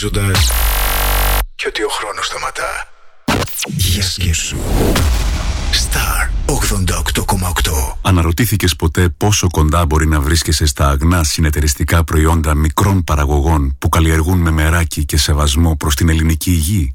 ρολόι σου νομίζοντας και ότι ο χρόνος σταματά. Για σκέψου. Star 88,8 Αναρωτήθηκες ποτέ πόσο κοντά μπορεί να βρίσκεσαι στα αγνά συνεταιριστικά προϊόντα μικρών παραγωγών που καλλιεργούν με μεράκι και σεβασμό προς την ελληνική υγεία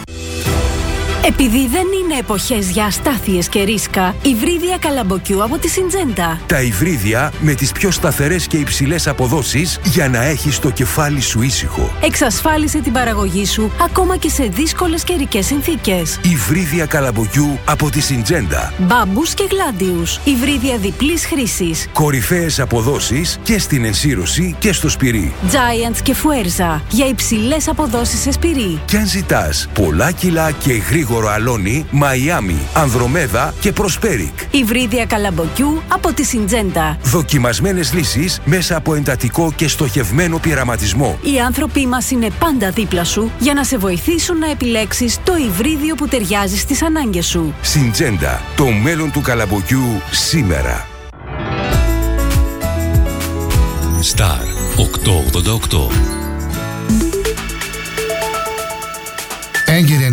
επειδή δεν είναι εποχές για αστάθειες και ρίσκα, υβρίδια καλαμποκιού από τη Συντζέντα. Τα υβρίδια με τις πιο σταθερές και υψηλές αποδόσεις για να έχεις το κεφάλι σου ήσυχο. Εξασφάλισε την παραγωγή σου ακόμα και σε δύσκολες καιρικές συνθήκες. Υβρίδια καλαμποκιού από τη Συντζέντα. Μπάμπους και γλάντιους. Υβρίδια διπλής χρήσης. Κορυφαίες αποδόσεις και στην ενσύρωση και στο σπυρί. Giants και Fuerza για υψηλές αποδόσεις σε σπυρί. Και αν ζητάς πολλά κιλά και γρήγορα γρήγορο αλόνι, Μαϊάμι, Ανδρομέδα και Προσπέρικ. Υβρίδια καλαμποκιού από τη Συντζέντα. Δοκιμασμένες λύσεις μέσα από εντατικό και στοχευμένο πειραματισμό. Οι άνθρωποι μας είναι πάντα δίπλα σου για να σε βοηθήσουν να επιλέξεις το υβρίδιο που ταιριάζει στις ανάγκες σου. Συντζέντα. Το μέλλον του καλαμποκιού σήμερα. Star 888 Έγκυρη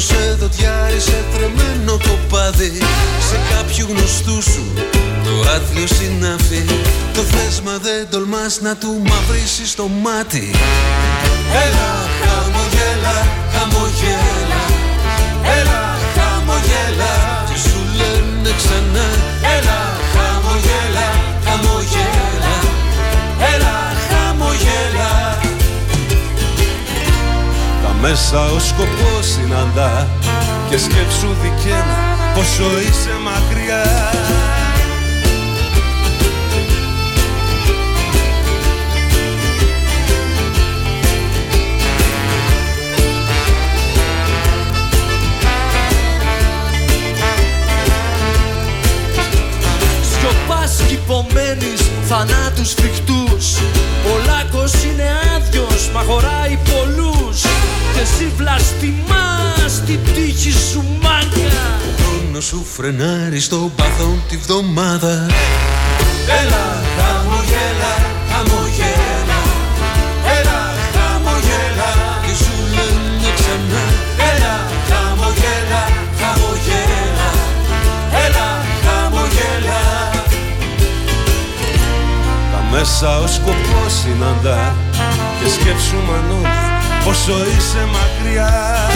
Σαν λύκο σε δοντιάρι σε τρεμένο κοπάδι Σε κάποιου γνωστού σου το άθλιο συνάφι Το θέσμα δεν τολμάς να του μαυρίσεις το μάτι. Έλα χαμογέλα, χαμογέλα. Έλα χαμογέλα. Και σου λένε ξανά. Έλα χαμογέλα, χαμογέλα. Έλα μέσα ο σκοπός συναντά και σκέψου δικαίνα πόσο είσαι μακριά. Σιωπάς κι υπομένεις θανάτους φρικτούς. Ο λάκκος είναι άδειος μα χωράει πολλούς και εσύ βλαστημάς την τύχη σου μάγκα. Ο χρόνος σου φρενάρει στον παθόν τη βδομάδα. Έλα χαμογέλα, χαμογέλα. Έλα χαμογέλα. Και σου λένε ξανά. Έλα χαμογέλα, χαμογέλα. Έλα χαμογέλα. Τα μέσα ο σκοπός συναντά και σκέψου μανώδη πόσο είσαι μακριά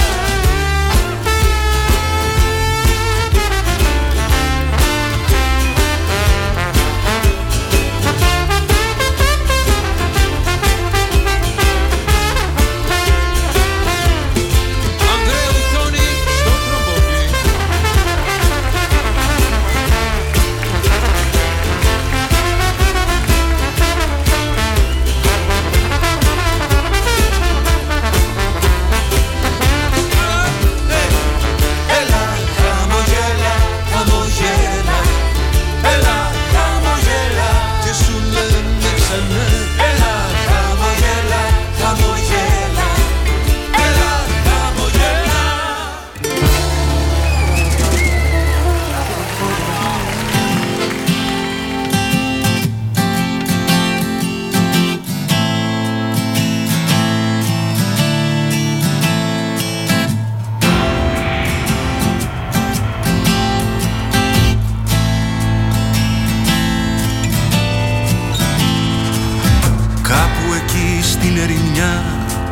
στην ερημιά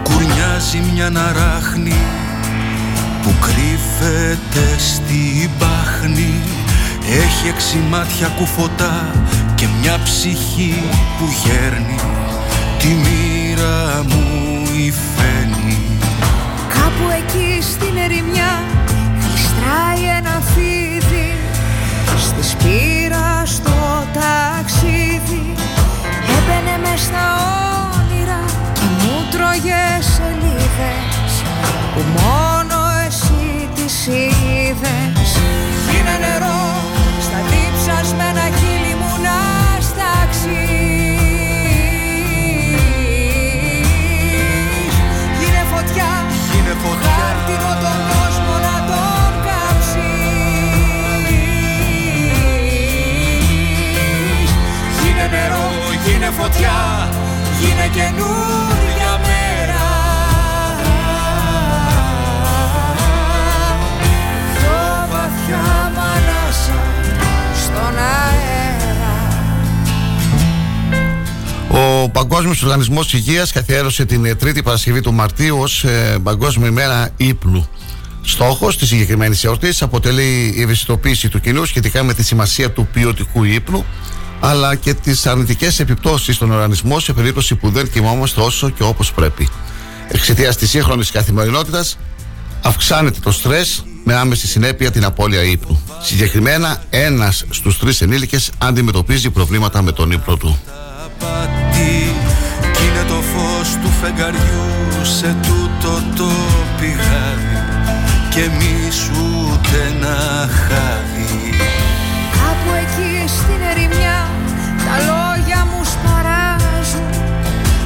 κουρνιάζει μια ναράχνη που κρύφεται στη μπάχνη έχει έξι μάτια κουφωτά και μια ψυχή που γέρνει. Τη μοίρα μου υφαίνει. Κάπου εκεί στην ερημιά γλιστράει ένα φίδι. Στη σπήρα στο ταξίδι έμπαινε μες στα όνειρα και μου τρώγε σελίδες που μόνο εσύ τις είδες. Είναι νερό στα διψασμένα χείλη μου να σταξείς. Είναι φωτιά, Είναι φωτιά. χάρτινο τον κόσμο να τον κάψεις Γίνε νερό, γίνε φωτιά. Γίνε καινούρια Ο Παγκόσμιος Οργανισμός Υγείας καθιέρωσε την ε, Τρίτη Παρασκευή του Μαρτίου ως Παγκόσμια ημέρα ύπνου. Στόχος της συγκεκριμένης εορτής αποτελεί η ευαισθητοποίηση του κοινού σχετικά με τη σημασία του ποιοτικού ύπνου αλλά και τις αρνητικές επιπτώσεις στον οργανισμό σε περίπτωση που δεν κοιμόμαστε όσο και όπως πρέπει. Εξαιτίας της σύγχρονης καθημερινότητας, αυξάνεται το στρες με άμεση συνέπεια την απώλεια ύπνου. Συγκεκριμένα, ένας στους τρεις ενήλικες αντιμετωπίζει προβλήματα με τον ύπνο του. Πατή Κι είναι το φως του φεγγαριού σε τούτο το πηγάδι Και εμείς ούτε ένα χάδι Κάπου εκεί στην ερημιά τα λόγια μου σπαράζουν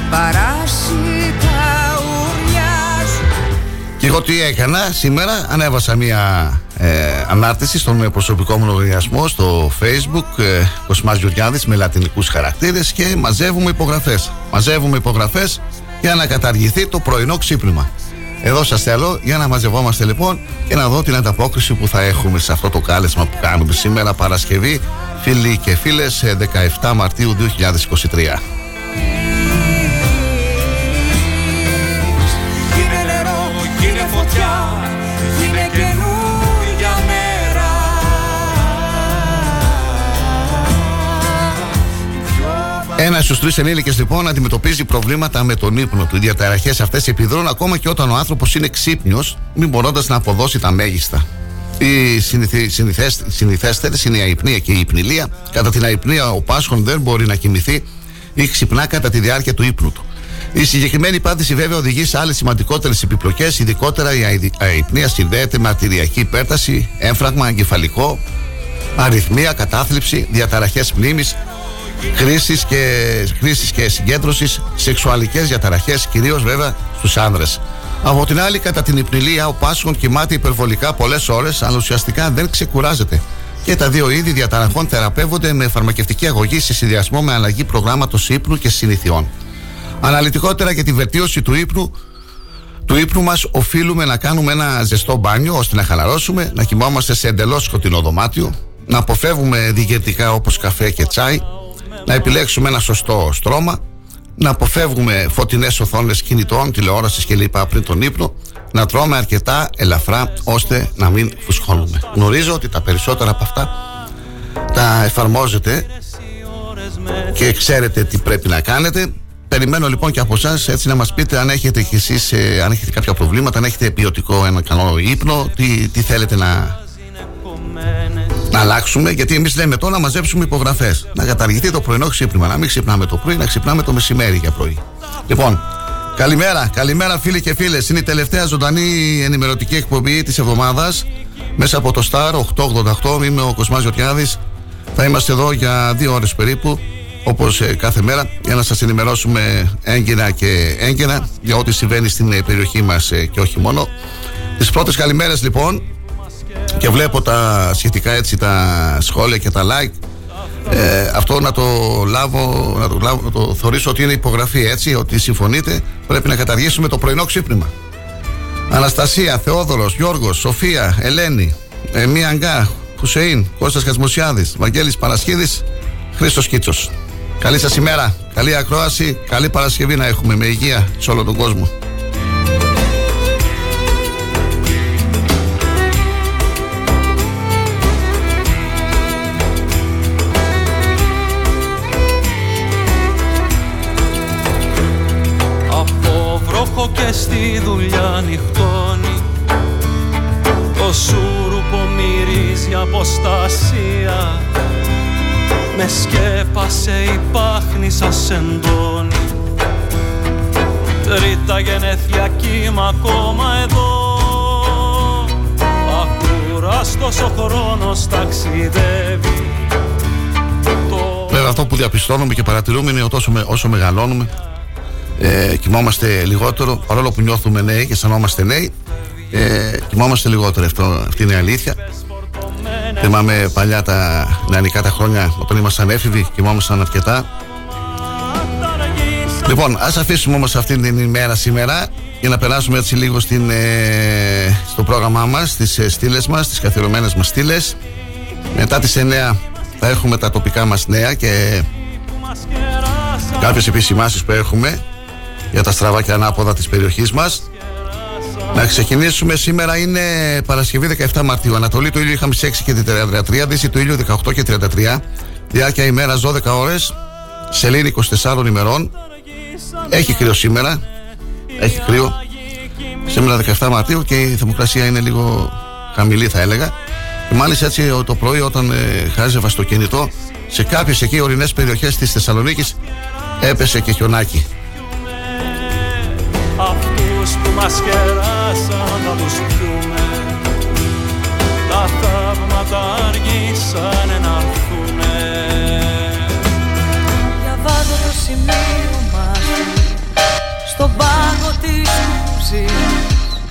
Παράσιτα ουρλιάζουν Και εγώ τι έκανα σήμερα, ανέβασα μια ε, ανάρτηση στον προσωπικό μου λογαριασμό στο facebook ε, Κοσμάς Γεωργιάδης με λατινικούς χαρακτήρες και μαζεύουμε υπογραφές. Μαζεύουμε υπογραφές για να καταργηθεί το πρωινό ξύπνημα. Εδώ σας θέλω για να μαζευόμαστε λοιπόν και να δω την ανταπόκριση που θα έχουμε σε αυτό το κάλεσμα που κάνουμε σήμερα Παρασκευή φίλοι και φίλες ε, 17 Μαρτίου 2023. Γίνε νερό, γίνε φωτιά Ένας στους τρεις ενήλικες λοιπόν αντιμετωπίζει προβλήματα με τον ύπνο του. Οι διαταραχές αυτές επιδρούν ακόμα και όταν ο άνθρωπος είναι ξύπνιος, μην μπορώντας να αποδώσει τα μέγιστα. Οι συνηθέστερες είναι η αϊπνία και η υπνηλία. Κατά την αϊπνία, ο Πάσχων δεν μπορεί να κοιμηθεί ή ξυπνά κατά τη διάρκεια του ύπνου του. Η συγκεκριμένη πάτηση βέβαια οδηγεί σε άλλες σημαντικότερες επιπλοκές, ειδικότερα η αη- αϊπνία συνδέεται με αρτηριακή υπέρταση, έμφραγμα, εγκεφαλικό, αριθμία, κατάθλιψη, διαταραχές μνήμης, χρήσεις και, χρήσεις και συγκέντρωσης, σεξουαλικές διαταραχές, κυρίως βέβαια στους άνδρες. Από την άλλη, κατά την υπνηλία, ο Πάσχων κοιμάται υπερβολικά πολλές ώρες, αλλά ουσιαστικά δεν ξεκουράζεται. Και τα δύο είδη διαταραχών θεραπεύονται με φαρμακευτική αγωγή σε συνδυασμό με αλλαγή προγράμματος ύπνου και συνηθιών. Αναλυτικότερα για τη βελτίωση του ύπνου, του ύπνου μας οφείλουμε να κάνουμε ένα ζεστό μπάνιο ώστε να χαλαρώσουμε, να κοιμόμαστε σε εντελώς σκοτεινό δωμάτιο, να αποφεύγουμε διηγετικά όπως καφέ και τσάι, να επιλέξουμε ένα σωστό στρώμα, να αποφεύγουμε φωτεινές οθόνες κινητών, τηλεόρασης κλπ. πριν τον ύπνο, να τρώμε αρκετά ελαφρά ώστε να μην φουσχώνουμε. Γνωρίζω ότι τα περισσότερα από αυτά τα εφαρμόζετε και ξέρετε τι πρέπει να κάνετε. Περιμένω λοιπόν και από εσάς έτσι να μας πείτε αν έχετε κι εσείς, ε, αν έχετε κάποια προβλήματα, αν έχετε ποιοτικό ένα καλό ύπνο, τι, τι θέλετε να, να αλλάξουμε. Γιατί εμείς λέμε τώρα να μαζέψουμε υπογραφές. Να καταργηθεί το πρωινό ξύπνημα. Να μην ξυπνάμε το πρωί, να ξυπνάμε το μεσημέρι για πρωί. Λοιπόν, καλημέρα, καλημέρα φίλοι και φίλες. Είναι η τελευταία ζωντανή ενημερωτική εκπομπή της εβδομάδας μέσα από το Star 888. Είμαι ο Κοσμάς Γεωργιάδης. Θα είμαστε εδώ για δύο ώρες περίπου όπως ε, κάθε μέρα για να σας ενημερώσουμε έγκαιρα και έγκαιρα για ό,τι συμβαίνει στην ε, περιοχή μας ε, και όχι μόνο. Τις πρώτες καλημέρες λοιπόν και βλέπω τα σχετικά έτσι τα σχόλια και τα like ε, αυτό να το λάβω, να το, λάβω, να το θεωρήσω ότι είναι υπογραφή έτσι, ότι συμφωνείτε πρέπει να καταργήσουμε το πρωινό ξύπνημα. Αναστασία, Θεόδωρος, Γιώργος, Σοφία, Ελένη, ε, Μία Αγκά, Χουσεΐν, Κώστας Κασμουσιάδης, Βαγγέλης Παρασχίδης, Χρήστος Κίτσος. Καλή σας ημέρα, καλή ακρόαση, καλή Παρασκευή να έχουμε με υγεία σε όλο τον κόσμο. Και στη δουλειά νυχτώνει Το σούρουπο μυρίζει αποστασία. Με σκέπασε η πάχνη σας εντώνει Τρίτα γενέθλια κύμα ακόμα εδώ. Ακούραστος ο χρόνος ταξιδεύει. Βέβαια αυτό που διαπιστώνουμε και παρατηρούμε είναι ότι όσο, με, όσο μεγαλώνουμε ε, κοιμόμαστε λιγότερο παρόλο που νιώθουμε νέοι και αισθανόμαστε νέοι ε, κοιμόμαστε λιγότερο. Αυτό, αυτή είναι η αλήθεια. Θυμάμαι παλιά τα νεανικά τα χρόνια όταν ήμασταν έφηβοι κοιμόμασταν αρκετά. Λοιπόν ας αφήσουμε όμως αυτή την ημέρα σήμερα για να περάσουμε έτσι λίγο στην, ε, στο πρόγραμμά μας στις ε, στήλες μας, στις καθιερωμένες μας στήλες. Μετά τις 9 θα έχουμε τα τοπικά μας νέα και κάποιες επισημάσεις που έχουμε για τα στραβά και ανάποδα της περιοχής μας. Να ξεκινήσουμε. Σήμερα είναι Παρασκευή 17 Μαρτίου. Ανατολή του ήλιου είχαμε στις 6 και 33 Δύση του ήλιου 18 και 33 Διάρκεια ημέρας 12 ώρες. Σελήνη 24 ημερών. Έχει κρύο σήμερα. Έχει κρύο. Σήμερα 17 Μαρτίου και η θερμοκρασία είναι λίγο χαμηλή θα έλεγα. Και μάλιστα έτσι το πρωί όταν ε, χάζευα στο κινητό σε κάποιες εκεί ορεινές περιοχές της Θεσσαλονίκης έπεσε και χιονάκι Αυτούς που μας κεράσαν θα τους πιούμε. Τα θαύματα αργήσανε να έρθουνε. Διαβάζω το σημείωμα Στον πάγο της μουσικής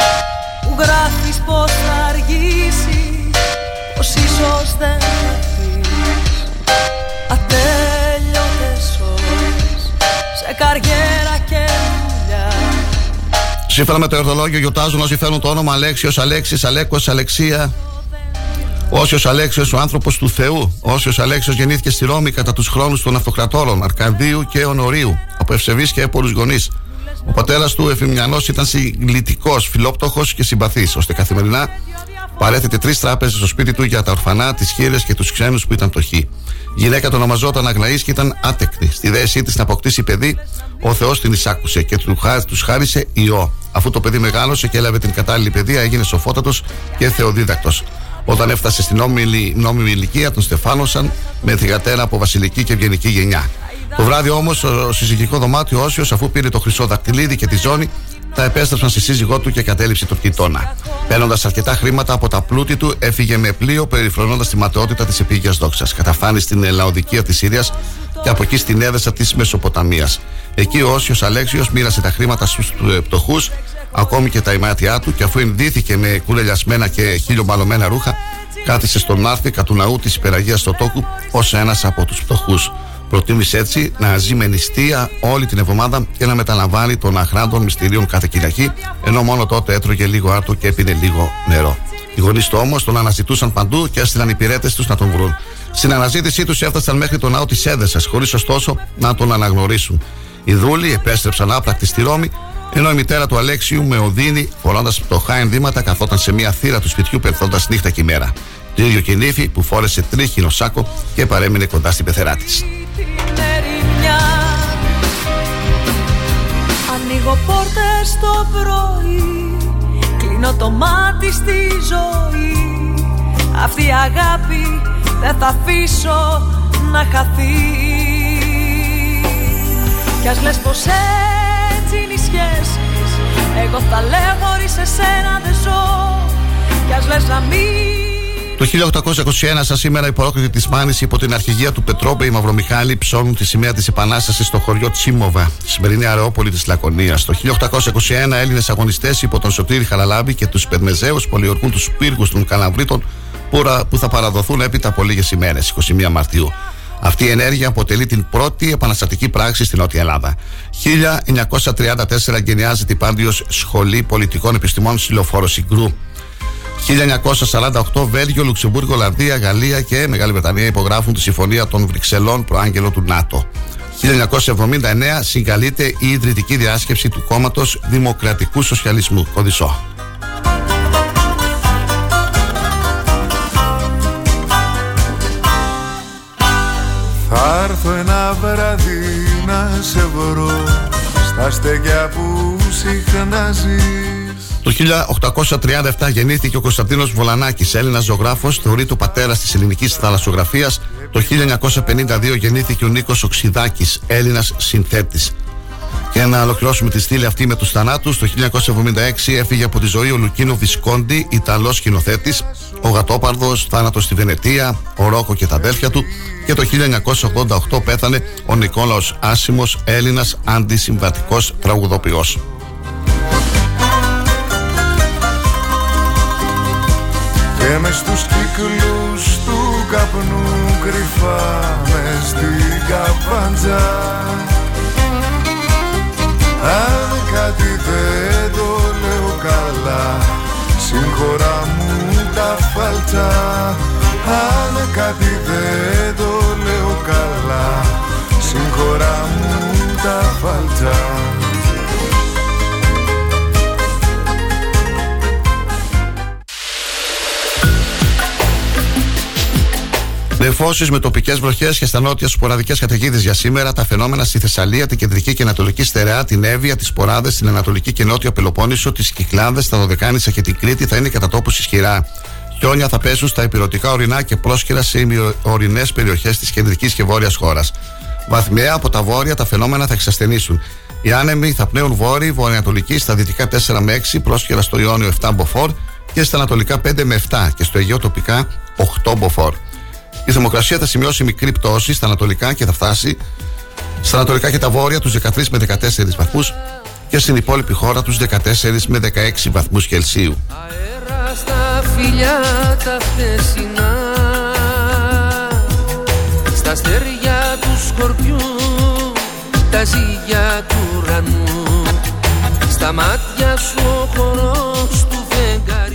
Που γράφεις πως θα αργήσει Πως ίσως δεν θα έρθεις Ατέλειωτες ώρες Σε καριέρα και δουλειά Σύμφωνα με το εορτολόγιο γιορτάζουν όσοι φέρνουν το όνομα Αλέξιος, Αλέξης, Αλέκος, Αλεξία. Όσιος Αλέξιος ο άνθρωπος του Θεού. Όσιος Αλέξιος γεννήθηκε στη Ρώμη κατά τους χρόνους των αυτοκρατόρων Αρκαδίου και Ονορίου Από ευσεβείς και έπολους γονείς. Ο πατέρας του Εφημιανός ήταν συγκλητικός, φιλόπτωχος και συμπαθής Ώστε καθημερινά παρέθετε τρεις τράπεζες στο σπίτι του για τα ορφανά, τις χείρες και τους ξένους που ήταν πτωχοί η γυναίκα του ονομαζόταν Αγλαής και ήταν άτεκτη. Στη δέσή της να αποκτήσει παιδί, ο Θεός την εισάκουσε και του χάρισε ιό. Αφού το παιδί μεγάλωσε και έλαβε την κατάλληλη παιδεία, έγινε σοφότατος και θεοδίδακτος. Όταν έφτασε στην νόμιμη, νόμιμη ηλικία, τον στεφάνωσαν με θηγατέρα από βασιλική και ευγενική γενιά. Το βράδυ όμως, στο συζυγικό δωμάτιο Όσιος, αφού πήρε το χρυσό δακτυλίδι και τη ζώνη, τα επέστρεψαν στη σύζυγό του και κατέληψε τον κοιτώνα. Παίρνοντας αρκετά χρήματα από τα πλούτη του, έφυγε με πλοίο περιφρονώντας τη ματαιότητα της επίγειας δόξας. Καταφάνει στην Λαοδικία της Σύριας και από εκεί στην έδεσα της Μεσοποταμίας. Εκεί ο Όσιος Αλέξιος μοίρασε τα χρήματα στους πτωχούς, ακόμη και τα ημάτια του, και αφού ενδύθηκε με κουλελιασμένα και χιλιομπαλωμένα ρούχα, κάθισε στον άρθικα του ναού της υπεραγία στο τόκου ως ένας από τους πτωχούς. Προτίμησε έτσι να ζει με νηστεία όλη την εβδομάδα και να μεταλαμβάνει των αχράντων μυστηρίων κάθε Κυριακή, ενώ μόνο τότε έτρωγε λίγο άρτο και έπινε λίγο νερό. Οι γονείς του όμως τον αναζητούσαν παντού και έστειλαν υπηρέτες τους να τον βρουν. Στην αναζήτησή τους έφτασαν μέχρι τον ναό της Έδεσας, χωρίς ωστόσο να τον αναγνωρίσουν. Οι δούλοι επέστρεψαν άπρακτοι στη Ρώμη, ενώ η μητέρα του Αλέξιου με οδύνη, φορώντας πτωχά ενδύματα, καθόταν σε μια θύρα του σπιτιού περθώντα νύχτα και ημέρα. Το ίδιο και η νύφη που φόρεσε τρίχινο σάκο και παρέμεινε κοντά στην πεθερά της. Την ερημιά Ανοίγω πόρτες το πρωί Κλείνω το μάτι στη ζωή. Αυτή η αγάπη δεν θα αφήσω να χαθεί. Κι ας λες πως έτσι είναι οι σχέσεις. Εγώ θα λέω χωρίς εσένα δεν ζω Κι ας λες να μην Το 1821, σαν σήμερα, οι υπολόκληροι της Μάνης υπό την αρχηγία του Πετρόπε, οι Μαυρομιχάλη ψώνουν τη σημαία της Επανάστασης στο χωριό Τσίμοβα, στη σημερινή Αρεόπολη της Λακωνίας. Το 1821, Έλληνες αγωνιστές υπό τον Σωτήρη Χαραλάμπη και τους Περμεζαίου πολιορκούν τους πύργους των Καλαβρίτων που, ρα- που θα παραδοθούν έπειτα από λίγες ημέρες, 21 Μαρτίου. Αυτή η ενέργεια αποτελεί την πρώτη επαναστατική πράξη στην Νότια Ελλάδα. 1934 γενιάζεται η Πάντιος Σχολή Πολιτικών Επιστημών στη Λεωφόρο Συγκρού. 1948 Βέλγιο, Λουξεμβούργο, Ολλανδία, Γαλλία και Μεγάλη Βρετανία υπογράφουν τη Συμφωνία των Βρυξελών προάγγελο του ΝΑΤΟ. 1979 συγκαλείται η ιδρυτική διάσκεψη του κόμματος Δημοκρατικού Σοσιαλισμού, Κοδισό. Θα έρθω ένα βράδυ να σε βρω στα στέκια που συχνάζεις το 1837 γεννήθηκε ο Κωνσταντίνος Βολανάκης, Έλληνας ζωγράφος, θεωρείται ο πατέρας της ελληνικής θαλασσογραφίας. Το 1952 γεννήθηκε ο Νίκος Οξυδάκης, Έλληνας συνθέτης. Και να ολοκληρώσουμε τη στήλη αυτή με τους θανάτους. Το 1976 έφυγε από τη ζωή ο Λουκίνο Βισκόντι, Ιταλός σκηνοθέτης, ο Γατόπαρδος, θάνατος στη Βενετία, ο Ρόκο και τα αδέλφια του. Και το 1988 πέθανε ο Νικόλαος Άσιμος, Έλληνας αντισυμβατικός τραγουδοποιός. Και μες στους κύκλους του καπνού κρυφά μες στην καπάντζα. Αν κάτι δεν το λέω καλά Συγχωρά μου τα φάλτσα. Αν κάτι δεν το λέω καλά Συγχωρά μου τα φάλτσα Νεφώσεις με τοπικές βροχές και στα νότια σποραδικές καταιγίδες για σήμερα. Τα φαινόμενα στη Θεσσαλία, την κεντρική και ανατολική στερεά, την Εύβοια, τις Σποράδε, την ανατολική και νότια Πελοπόννησο, τις Κυκλάδες, τα Δωδεκάνησα και την Κρήτη θα είναι κατά τόπους ισχυρά. Χιόνια θα πέσουν στα υπηρετικά ορεινά και πρόσκαιρα σε ημιορεινές περιοχές της κεντρικής και βόρειας χώρας. Βαθμιαία από τα βόρεια τα φαινόμενα θα εξασθενήσουν. Οι άνεμοι θα πνέουν βόρειοι, βορειοανατολικοί στα δυτικά 4 με 6, πρόσκαιρα στο Ιόνιο 7 μποφόρ και στα ανατολικά 5 με 7 και στο Αιγαίο τοπικά 8 μποφόρ. Η θερμοκρασία θα σημειώσει μικρή πτώση στα ανατολικά και θα φτάσει στα ανατολικά και τα βόρεια τους 13 με 14 βαθμούς και στην υπόλοιπη χώρα τους 14 με 16 βαθμούς Κελσίου. Αέρα στα φιλιά τα χτεσινά Στα στεριά του σκορπιού Τα ζυγιά του ουρανού Στα μάτια σου ο χορός του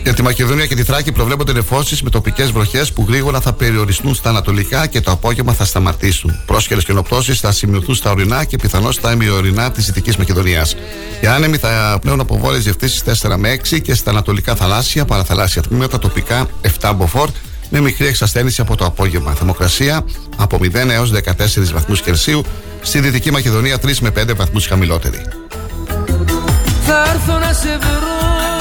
για τη Μακεδονία και τη Θράκη προβλέπονται νεφώσεις με τοπικές βροχές που γρήγορα θα περιοριστούν στα ανατολικά και το απόγευμα θα σταματήσουν. Πρόσχερες καινοπτώσει θα σημειωθούν στα ορεινά και πιθανώς στα ημιορεινά της Δυτικής Μακεδονίας. Οι άνεμοι θα πνέουν από βόρειες διευθύνσεις 4 με 6 και στα ανατολικά θαλάσσια, παραθαλάσσια τμήματα τοπικά 7 μποφόρ με μικρή εξασθένηση από το απόγευμα. Θερμοκρασία από 0 έως 14 βαθμούς Κελσίου. Στη Δυτική Μακεδονία 3 με 5 βαθμούς χαμηλότερη. Θα έρθω να σε βρω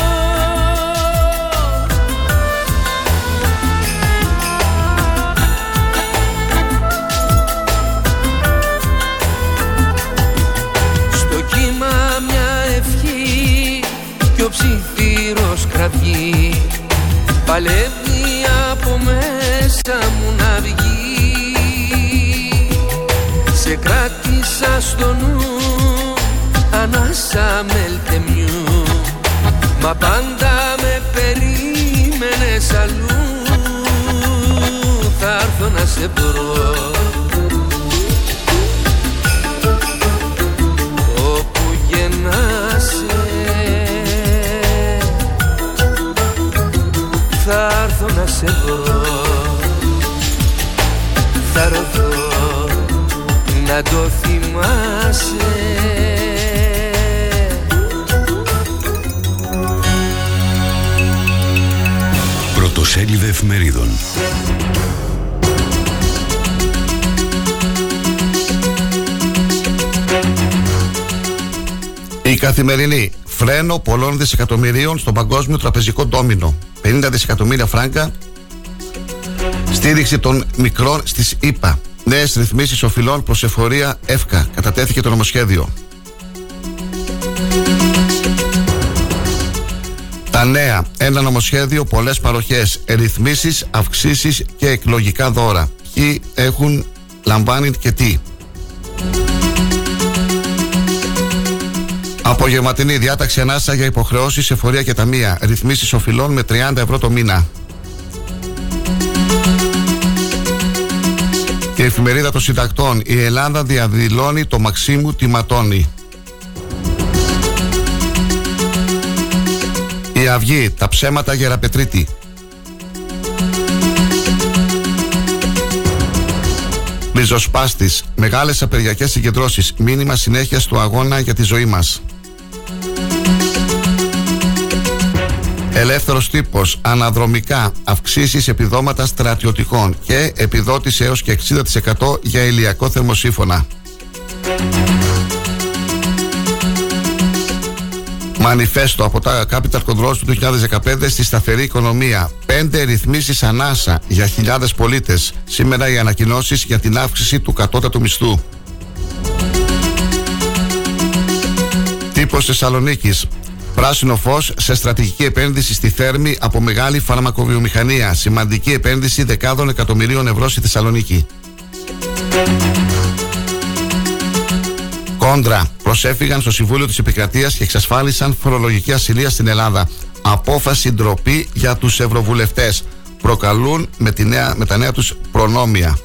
ο ψιθύρος κραυγεί Παλεύει από μέσα μου να βγει. Σε κράτησα στο νου Ανάσα μελτεμιού Μα πάντα με περίμενες αλλού. Θα έρθω να σε βρω. Όπου γεννάσαι θα έρθω να σε βρω Θα έρθω να το θυμάσαι. Πρωτοσέλιδε εφημερίδων. Η καθημερινή φρένο πολλών δισεκατομμυρίων στον παγκόσμιο τραπεζικό ντόμινο. 50 δισεκατομμύρια φράγκα στήριξη των μικρών στις ΗΠΑ. Νέες ρυθμίσεις οφειλών προς εφορία ΕΦΚΑ. Κατατέθηκε το νομοσχέδιο. Τα νέα. Ένα νομοσχέδιο, πολλές παροχές, ρυθμίσεις, αυξήσεις και εκλογικά δώρα. Ποιοι έχουν λαμβάνει και τι. Απογευματινή διάταξη ανάσα για υποχρεώσεις, εφορία και ταμεία. Ρυθμίσεις οφειλών με 30 ευρώ το μήνα. Η εφημερίδα των συντακτών. Η Ελλάδα διαδηλώνει το Μαξίμου τη ματώνει. Η Η Αυγή, τα ψέματα Γεραπετρίτη. Ριζοσπάστης, μεγάλες απεργιακές συγκεντρώσεις, μήνυμα συνέχεια του αγώνα για τη ζωή μας. Ελεύθερος τύπος, αναδρομικά, αυξήσεις επιδόματα στρατιωτικών και επιδότηση έως και 60% για ηλιακό θερμοσύφωνα. Μανιφέστο από τα Capital Controls του 2015 στη σταθερή οικονομία. Πέντε ρυθμίσεις ανάσα για χιλιάδες πολίτες. Σήμερα οι ανακοινώσεις για την αύξηση του κατώτατου μισθού. Τύπος Θεσσαλονίκης. Πράσινο φως σε στρατηγική επένδυση στη Θέρμη από μεγάλη φαρμακοβιομηχανία. Σημαντική επένδυση δεκάδων εκατομμυρίων ευρώ στη Θεσσαλονίκη. Κόντρα. Προσέφηγαν στο Συμβούλιο της Επικρατείας και εξασφάλισαν φορολογική ασυλία στην Ελλάδα. Απόφαση ντροπή για τους Ευρωβουλευτές. Προκαλούν με, τη νέα, με τα νέα τους προνόμια.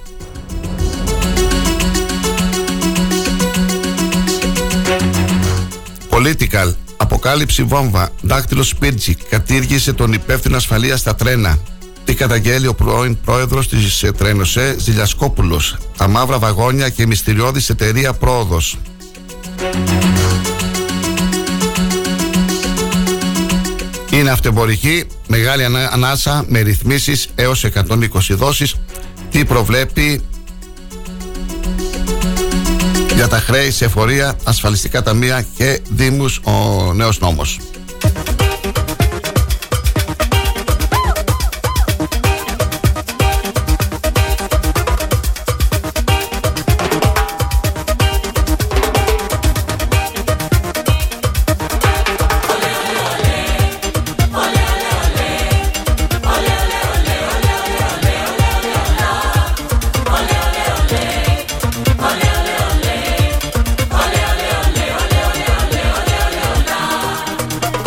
Political. Αποκάλυψη βόμβα. Δάκτυλο Σπίρτζι. Κατήργησε τον υπεύθυνο ασφαλείας στα τρένα. Τι καταγγέλει ο πρώην πρόεδρος της Τρένοσέ, Ζηλιασκόπουλος. Τα μαύρα βαγόνια και μυστηριώδης εταιρεία πρόοδος. Είναι αυτεμπορική, μεγάλη ανάσα με ρυθμίσεις έως 120 δόσεις. Τι προβλέπει για τα χρέη σε εφορία, ασφαλιστικά ταμεία και δήμους ο νέος νόμος.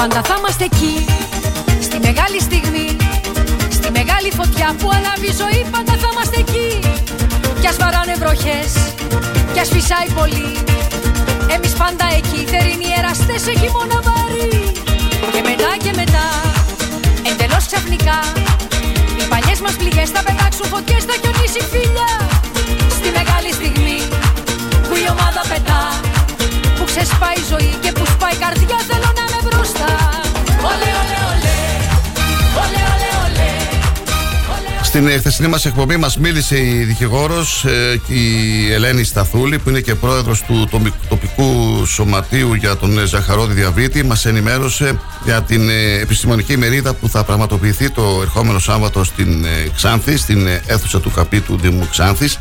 Πάντα θα είμαστε εκεί. Στη μεγάλη στιγμή Στη μεγάλη φωτιά που ανάβει η ζωή Πάντα θα είμαστε εκεί. Κι ας βαράνε βροχές Κι ας φυσάει πολύ. Εμείς πάντα εκεί Θερινοί εραστές σε χειμώνα βαρύ Και μετά και μετά Εντελώς ξαφνικά Οι παλιές μας πληγές θα πετάξουν φωτιές Θα χιονίσει φίλια Στη μεγάλη στιγμή Που η ομάδα πετά Που ξεσπάει η ζωή και που σπάει η καρδιά Θέλω να με μπροστά Ολέ, ολέ, ολέ Ολέ, ολέ, ολέ Στην ε, χθεσινή μας εκπομπή μας μίλησε η δικηγόρος ε, η Ελένη Σταθούλη, που είναι και πρόεδρος του τομι- τοπικού σωματείου για τον ε, ζαχαρόδι διαβήτη. Μας ενημέρωσε για την ε, επιστημονική ημερίδα που θα πραγματοποιηθεί το ερχόμενο Σάββατο στην ε, Ξάνθη, στην ε, αίθουσα του ΚΑΠΗ του Δήμου Ξάνθης.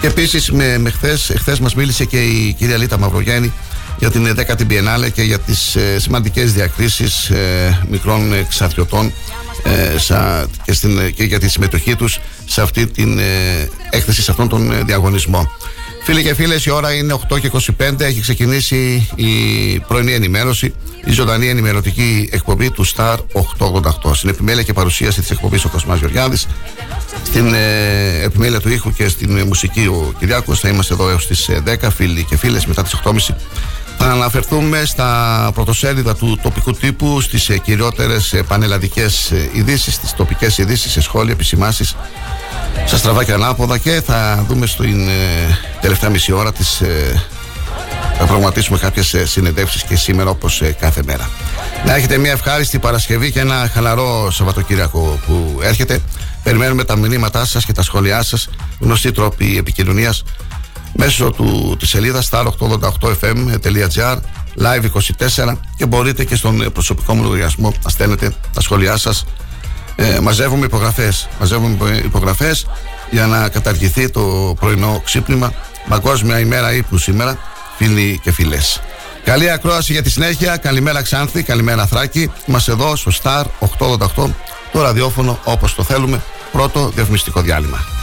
Και επίσης με, με χθες, χθες μας μίλησε και η κυρία Λίτα Μαυρογέννη για την 10η Biennale και για τις ε, σημαντικές διακρίσεις ε, μικρών εξαρτιωτών ε, σα, και, στην, και για τη συμμετοχή τους σε αυτή την ε, έκθεση, σε αυτόν τον ε, διαγωνισμό. Φίλοι και φίλες, η ώρα είναι 8 και 25, έχει ξεκινήσει η πρωινή ενημέρωση, η ζωντανή ενημερωτική εκπομπή του Star 888. Στην επιμέλεια και παρουσίαση της εκπομπής ο Κοσμάς Γεωργιάδης, στην ε, επιμέλεια του ήχου και στην ε, μουσική ο Κυριάκος. Θα είμαστε εδώ έως τις ε, 10, φίλοι και φίλες, μετά τις 8.30 θα αναφερθούμε στα πρωτοσέλιδα του τοπικού τύπου, στις ε, κυριότερες ε, πανελλαδικές ε, ειδήσεις, στις τοπικές ειδήσεις, σε σχόλια, επισημάσεις, στα στραβά και ανάποδα και θα δούμε στην ε, τελευταία μισή ώρα τις, ε, θα προγραμματίσουμε κάποιες ε, συνεντεύξεις και σήμερα όπως ε, κάθε μέρα. Να έχετε μια ευχάριστη Παρασκευή και ένα χαλαρό Σαββατοκύριακο που έρχεται. Περιμένουμε τα μηνύματά σας και τα σχόλιά σας, γνωστοί τρόποι επικοινωνίας μέσω του, της σελίδας star888fm.gr live 24 και μπορείτε και στον ε, προσωπικό μου λογαριασμό να στέλνετε τα σχόλιά σας ε, μαζεύουμε υπογραφές μαζεύουμε υπογραφές για να καταργηθεί το πρωινό ξύπνημα Παγκόσμια ημέρα ύπνου σήμερα φίλοι και φίλες Καλή ακρόαση για τη συνέχεια. Καλημέρα Ξάνθη, καλημέρα Θράκη. Είμαστε εδώ στο Star 888, το ραδιόφωνο όπως το θέλουμε. Πρώτο διαφημιστικό διάλειμμα.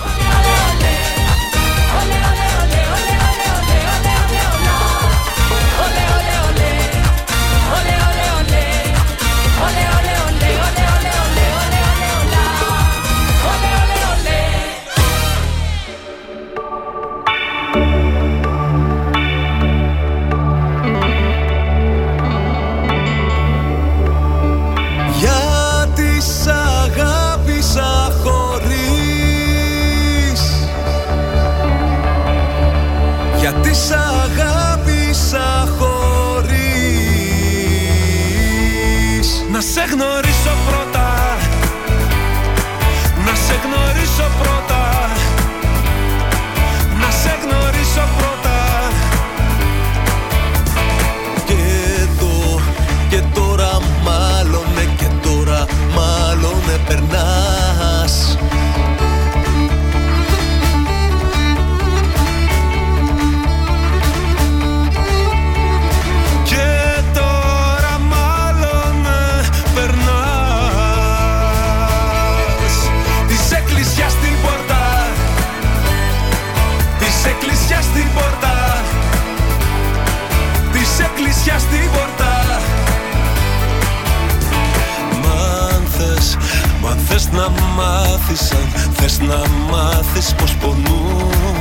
Θες να μάθεις Αν θες να μάθεις πως πονούν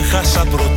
έχασα πρωτού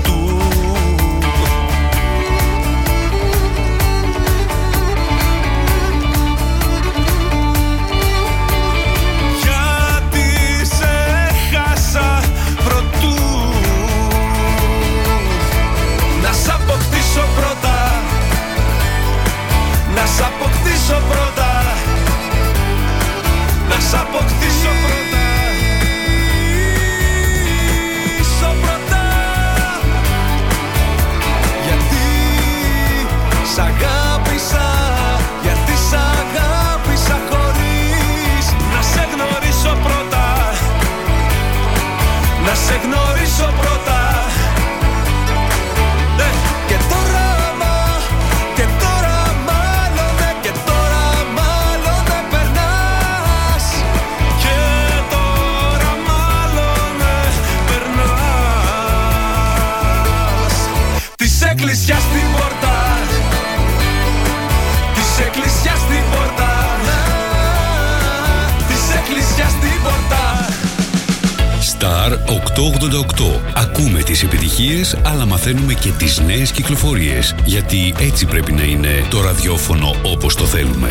888. Ακούμε τις επιτυχίες, αλλά μαθαίνουμε και τις νέες κυκλοφορίες. Γιατί έτσι πρέπει να είναι το ραδιόφωνο όπως το θέλουμε.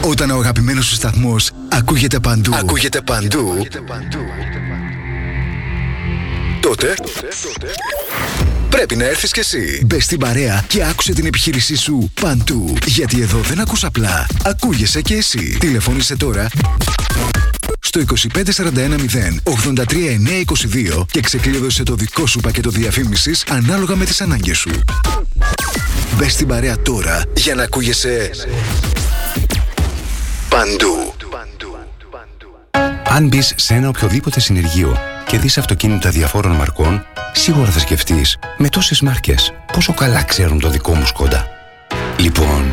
Όταν ο αγαπημένος σου σταθμός ακούγεται παντού, ακούγεται παντού, τότε πρέπει να έρθεις κι εσύ. Μπε στην παρέα και άκουσε την επιχείρησή σου παντού. Γιατί εδώ δεν ακούς απλά, ακούγεσαι κι εσύ. Τηλεφώνησε τώρα στο 25410 83922 και ξεκλείδωσε το δικό σου πακέτο διαφήμισης ανάλογα με τις ανάγκες σου. Μπες στην παρέα τώρα για να ακούγεσαι παντού. Αν μπεις σε ένα οποιοδήποτε συνεργείο και δεις αυτοκίνητα διαφόρων μαρκών, σίγουρα θα σκεφτείς με τόσες μάρκες πόσο καλά ξέρουν το δικό μου Σκόντα. Λοιπόν,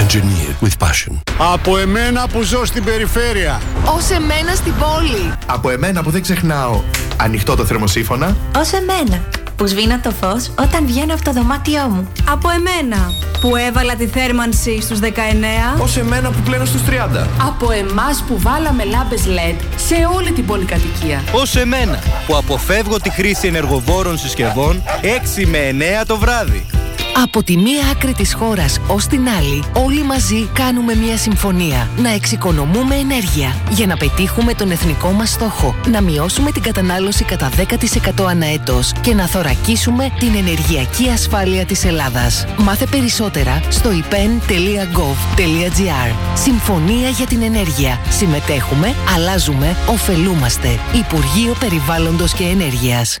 Engineered with passion. Από εμένα που ζω στην περιφέρεια. Ως εμένα στην πόλη. Από εμένα που δεν ξεχνάω ανοιχτό το θερμοσύφωνα. Ως εμένα που σβήνω το φως όταν βγαίνω από το δωμάτιό μου. Από εμένα που έβαλα τη θέρμανση στους 19. Ως εμένα που πλένω στους 30. Από εμάς που βάλαμε λάμπες LED σε όλη την πολυκατοικία. Ως εμένα που αποφεύγω τη χρήση ενεργοβόρων συσκευών 6 με 9 το βράδυ. Από τη μία άκρη της χώρας ως την άλλη, όλοι μαζί κάνουμε μια συμφωνία. Να εξοικονομούμε ενέργεια για να πετύχουμε τον εθνικό μας στόχο. Να μειώσουμε την κατανάλωση κατά 10% ανά έτος και να θωρακίσουμε την ενεργειακή ασφάλεια της Ελλάδας. Μάθε περισσότερα στο ipen.gov.gr Συμφωνία για την ενέργεια. Συμμετέχουμε, αλλάζουμε, ωφελούμαστε. Υπουργείο Περιβάλλοντος και Ενέργειας.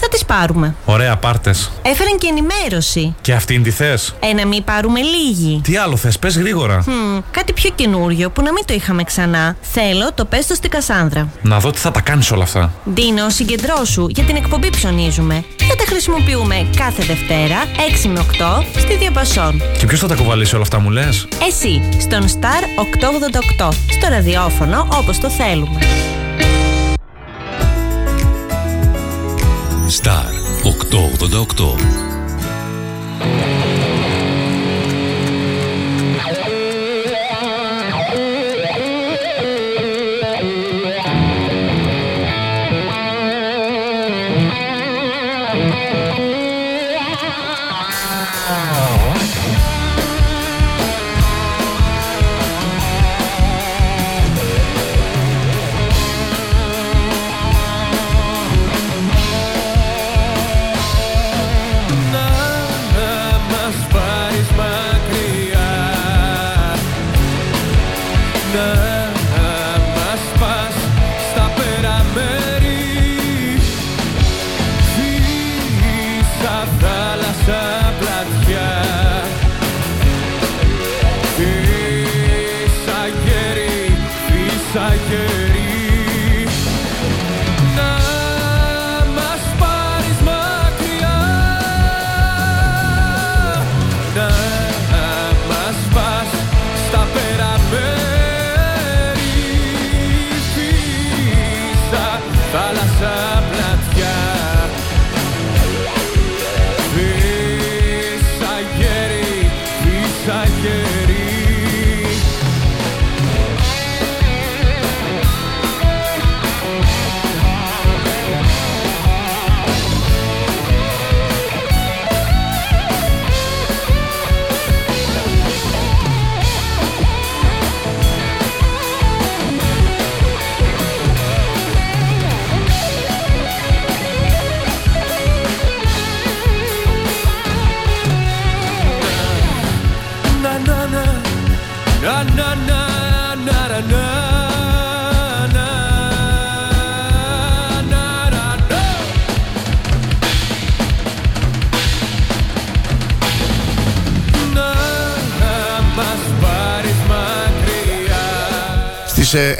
Θα τις πάρουμε. Ωραία, πάρτες. Έφεραν και ενημέρωση. Και αυτήν τη θες; Ε, να μην πάρουμε λίγη. Τι άλλο θες, πες γρήγορα. Χμ, κάτι πιο καινούριο που να μην το είχαμε ξανά. Θέλω το πέστο στην Κασάνδρα. Να δω τι θα τα κάνεις όλα αυτά. Ντίνο, συγκεντρώσου για την εκπομπή ψωνίζουμε. Θα τα χρησιμοποιούμε κάθε Δευτέρα 6 με 8 στη Διαπασόν. Και ποιος θα τα κουβαλήσει όλα αυτά, μου λες; Εσύ, στον Star 888, στο ραδιόφωνο όπως το θέλουμε. Star 888.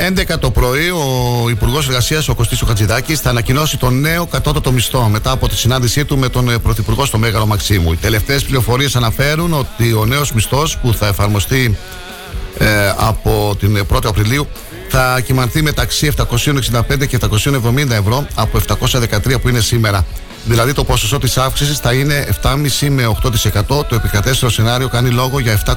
11 το πρωί, ο Υπουργός Εργασίας, ο Κωστής Χατζηδάκης, θα ανακοινώσει τον νέο κατώτατο μισθό μετά από τη συνάντησή του με τον ε, Πρωθυπουργό στο Μέγαρο Μαξίμου. Οι τελευταίες πληροφορίες αναφέρουν ότι ο νέος μισθός που θα εφαρμοστεί ε, από την 1η Απριλίου θα κυμανθεί μεταξύ 765 και 770 ευρώ από 713 που είναι σήμερα. Δηλαδή το ποσοστό της αύξησης θα είναι 7,5 με 8%. Το επικρατέστερο σενάριο κάνει λόγο για 7,66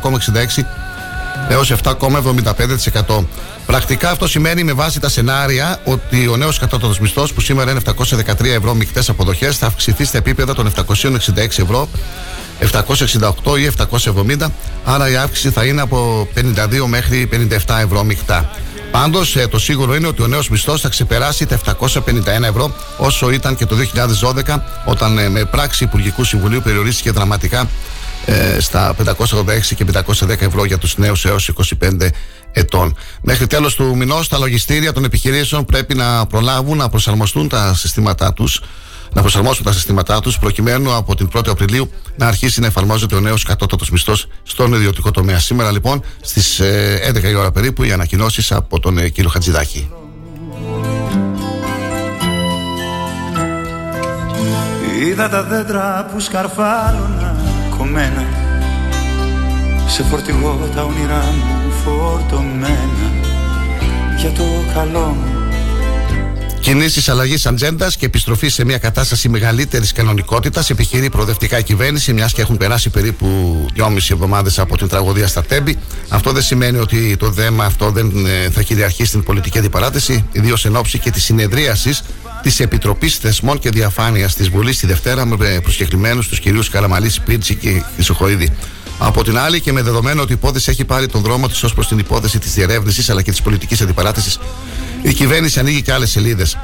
έως 7,75%. Πρακτικά αυτό σημαίνει με βάση τα σενάρια ότι ο νέος κατώτατος μισθός που σήμερα είναι 713 ευρώ μικτές αποδοχές θα αυξηθεί στα επίπεδα των 766 ευρώ 768 ή 770, άρα η αύξηση θα είναι από 52 μέχρι 57 ευρώ μεικτά. Πάντως, το σίγουρο είναι ότι ο νέος μισθός θα ξεπεράσει τα 751 ευρώ, όσο ήταν και το 2012, όταν ε, με πράξη Υπουργικού Συμβουλίου περιορίστηκε δραματικά ε, στα 586 και 510 ευρώ για τους νέους έως 25 ετών. Μέχρι τέλος του μηνός τα λογιστήρια των επιχειρήσεων πρέπει να προλάβουν να προσαρμοστούν τα συστήματά τους να προσαρμόσουν τα συστήματά τους προκειμένου από την 1η Απριλίου να αρχίσει να εφαρμόζεται ο νέος κατώτατος μισθός στον ιδιωτικό τομέα. Σήμερα λοιπόν στις 11 η ώρα περίπου οι ανακοινώσεις από τον ε, κύριο Χατζηδάκη. Είδα τα δέντρα που σκαρφάλωνα κομμένα Σε φορτηγό τα όνειρά μου φορτωμένα. Για το καλό μου. Κινήσεις αλλαγής ατζέντας και επιστροφής σε μια κατάσταση μεγαλύτερης κανονικότητας επιχειρεί προοδευτικά η κυβέρνηση, μιας και έχουν περάσει περίπου δυόμιση εβδομάδες από την τραγωδία στα Τέμπη. Αυτό δεν σημαίνει ότι το δέμα αυτό δεν ε, θα κυριαρχεί στην πολιτική αντιπαράθεση, ιδίως εν ώψη και της συνεδρίασης της Επιτροπής Θεσμών και Διαφάνειας της Βουλής τη Δευτέρα με προσκεκλημένους τους κυρίους Καραμαλή, Πίρτση και Χρυσοχοίδη. Από την άλλη, και με δεδομένο ότι η υπόθεση έχει πάρει τον δρόμο της ως προς την υπόθεση της διερεύνησης αλλά και της πολιτικής αντιπαράθεσης, η κυβέρνηση ανοίγει και άλλες σελίδες.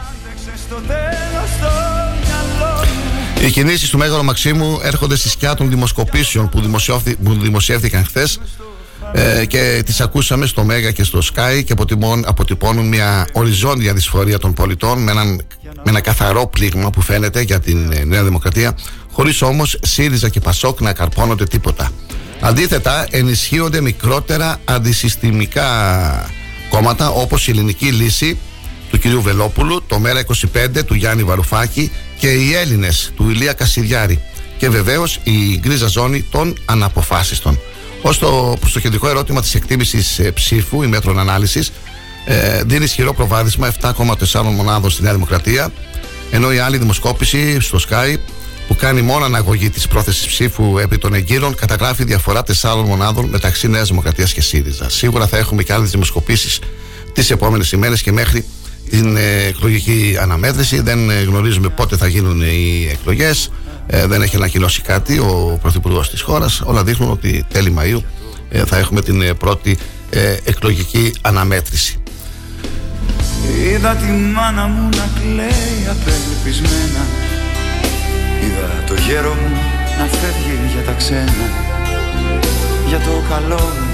Οι κινήσεις του Μέγαρο Μαξίμου έρχονται στη σκιά των δημοσκοπήσεων που, που δημοσιεύθηκαν χθες ε, και τις ακούσαμε στο Μέγα και στο Sky και αποτυπώνουν μια οριζόντια δυσφορία των πολιτών με, έναν, με ένα καθαρό πλήγμα που φαίνεται για την ε, Νέα Δημοκρατία χωρίς όμως ΣΥΡΙΖΑ και ΠΑΣΟΚ να καρπώνονται τίποτα. Αντίθετα ενισχύονται μικρότερα αντισυστημικά κόμματα όπως η Ελληνική Λύση του κυρίου Βελόπουλου, το Μέρα 25 του Γιάννη Βαρουφάκη και οι Έλληνες του Ηλία Κασιδιάρη και βεβαίως η γκρίζα ζώνη των αναποφάσιστων. Ω το προστοχεντικό ερώτημα της εκτίμησης ε, ψήφου ή μέτρων ανάλυσης, ε, δίνει ισχυρό προβάδισμα 7,4 μονάδων στη Νέα Δημοκρατία, ενώ η άλλη δημοσκόπηση στο Sky που κάνει μόνο αναγωγή της πρόθεσης ψήφου επί των εγκύρων καταγράφει διαφορά 4 μονάδων μεταξύ Νέας Δημοκρατίας και ΣΥΡΙΖΑ. Σίγουρα θα έχουμε και άλλες δημοσκοπήσεις τις επόμενες ημέρες και μέχρι την ε, εκλογική αναμέτρηση. Δεν ε, γνωρίζουμε πότε θα γίνουν οι εκλογές. Ε, δεν έχει ανακοινώσει κάτι ο Πρωθυπουργός της χώρας. Όλα δείχνουν ότι τέλη Μαΐου ε, θα έχουμε την ε, πρώτη εκλογική αναμέτρηση. Είδα τη μάνα μου να κλαίει απελπισμένα. Είδα το γέρο μου να φεύγει για τα ξένα. Για το καλό μου.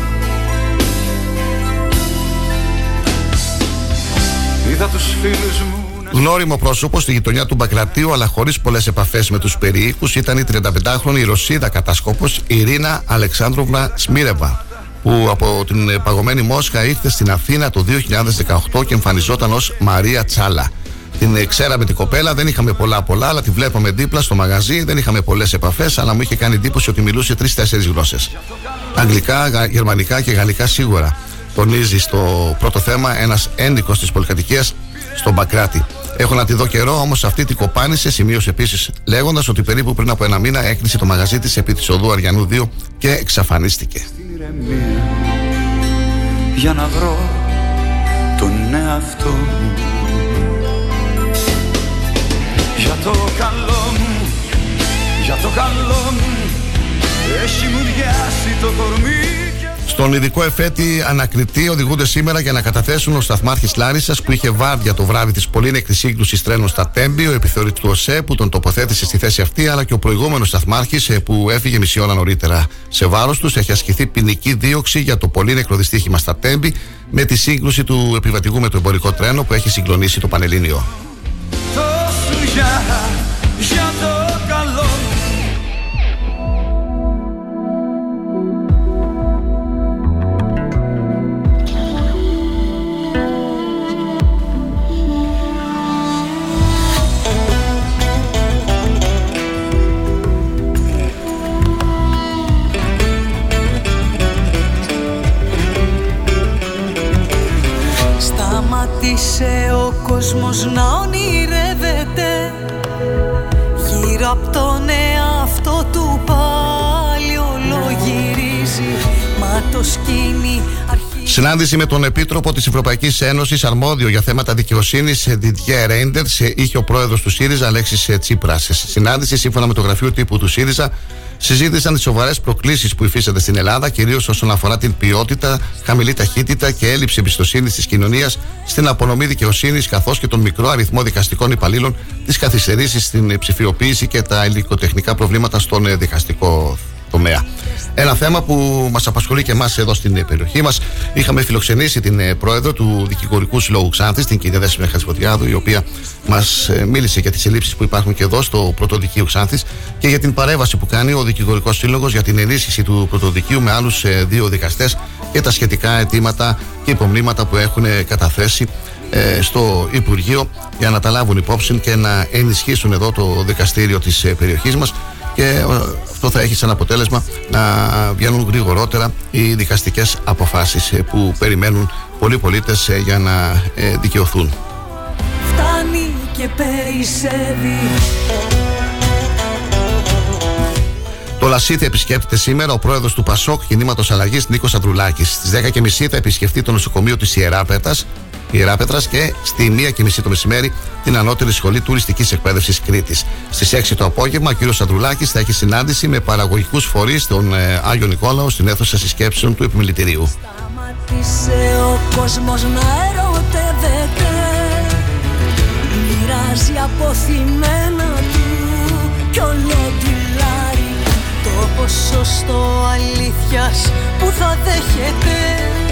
Είδα τους φίλους μου Γνώριμο πρόσωπο στη γειτονιά του Μπακρατίου, αλλά χωρίς πολλές επαφές με τους περιοίκου, ήταν η 35χρονη Ρωσίδα κατάσκοπο Ειρήνα Αλεξάνδροβνα Σμίρεβα, που από την παγωμένη Μόσχα ήρθε στην Αθήνα το 2018 και εμφανιζόταν ως Μαρία Τσάλα. Την ξέραμε την κοπέλα, δεν είχαμε πολλά πολλά, αλλά τη βλέπαμε δίπλα στο μαγαζί, δεν είχαμε πολλές επαφές, αλλά μου είχε κάνει εντύπωση ότι μιλούσε τρει-τέσσερι γλώσσες. Αγγλικά, γερμανικά και γαλλικά σίγουρα. Τονίζει στο πρώτο θέμα ένας ένδικος της πολυκατοικίας στον Μπακράτη. Έχω να τη δω καιρό, όμως αυτή την κοπάνισε. Σημείωσε επίσης λέγοντας ότι περίπου πριν από ένα μήνα έκλεισε το μαγαζί της επί της οδού Αριανού 2 και εξαφανίστηκε. Για να βρω τον εαυτό μου. Για το καλό μου, για το καλό μου. Έχει μου διάσει το κορμί στον ειδικό εφέτη ανακριτή οδηγούνται σήμερα για να καταθέσουν ο σταθμάρχης Λάρισας που είχε βάρδια το βράδυ της πολύνεκτη σύγκρουσης τρένων στα Τέμπη, ο επιθεωρητής του ΟΣΕ που τον τοποθέτησε στη θέση αυτή, αλλά και ο προηγούμενος σταθμάρχης ε, που έφυγε μισή ώρα νωρίτερα. Σε βάρος τους έχει ασκηθεί ποινική δίωξη για το πολύνεκρο δυστύχημα στα Τέμπη με τη σύγκρουση του επιβατηγού με το εμπορικό τρένο που έχει συγκλονίσει το Πανελλήνιο. Σταμάτησε ο κόσμος να ονειρεύεται Γύρω από τον εαυτό του πάλι ολογυρίζει. Μα το σκήνι Συνάντηση με τον Επίτροπο της Ευρωπαϊκής Ένωσης αρμόδιο για θέματα δικαιοσύνης, Διδιέ Ρέιντερ, είχε ο πρόεδρος του ΣΥΡΙΖΑ, Αλέξης Τσίπρας. Συνάντηση, σύμφωνα με το γραφείο τύπου του ΣΥΡΙΖΑ, συζήτησαν τις σοβαρές προκλήσεις που υφίστανται στην Ελλάδα, κυρίως όσον αφορά την ποιότητα, χαμηλή ταχύτητα και έλλειψη εμπιστοσύνης της κοινωνίας στην απονομή δικαιοσύνης, καθώς και τον μικρό αριθμό δικαστικών υπαλλήλων, τις καθυστερήσεις στην ψηφιοποίηση και τα υλικοτεχνικά προβλήματα στον δικαστικό τομέα. Ένα θέμα που μας απασχολεί και εμάς εδώ στην περιοχή μας. Είχαμε φιλοξενήσει την ε, πρόεδρο του Δικηγορικού Συλλόγου Ξάνθης, την κυρία Δέσπινα Χατζηφωτιάδου, η οποία μας ε, μίλησε για τις ελλείψεις που υπάρχουν και εδώ στο Πρωτοδικείο Ξάνθης και για την παρέμβαση που κάνει ο Δικηγορικός Σύλλογος για την ενίσχυση του Πρωτοδικείου με άλλους ε, δύο δικαστές και τα σχετικά αιτήματα και υπομνήματα που έχουν καταθέσει στο Υπουργείο για να τα λάβουν υπόψη και να ενισχύσουν εδώ το δικαστήριο της περιοχής μας και ε, αυτό θα έχει σαν αποτέλεσμα να βγαίνουν γρηγορότερα οι δικαστικές αποφάσεις ε, που περιμένουν πολλοί πολίτες ε, για να δικαιωθούν. Φτάνει και περισσεύει Το Λασίθι επισκέπτεται σήμερα ο πρόεδρος του Πασόκ Κινήματος Αλλαγής Νίκος Ανδρουλάκη. Στις 10.30 θα επισκεφτεί το νοσοκομείο της Ιεράπετρα Ιεράπετρας και στη 1.30 το μεσημέρι την Ανώτερη Σχολή Τουριστικής Εκπαίδευσης Κρήτης. Στις 6 το απόγευμα, ο κ. Ανδρουλάκης θα έχει συνάντηση με παραγωγικούς φορείς στον ε, Άγιο Νικόλαο στην αίθουσα συσκέψεων του Επιμελητηρίου. Σταμάτησε ο κόσμος να ερωτεύεται Μοιράζει αποθυμένα του κι ολοτιλάρι Το ποσοστό αλήθειας που θα δέχεται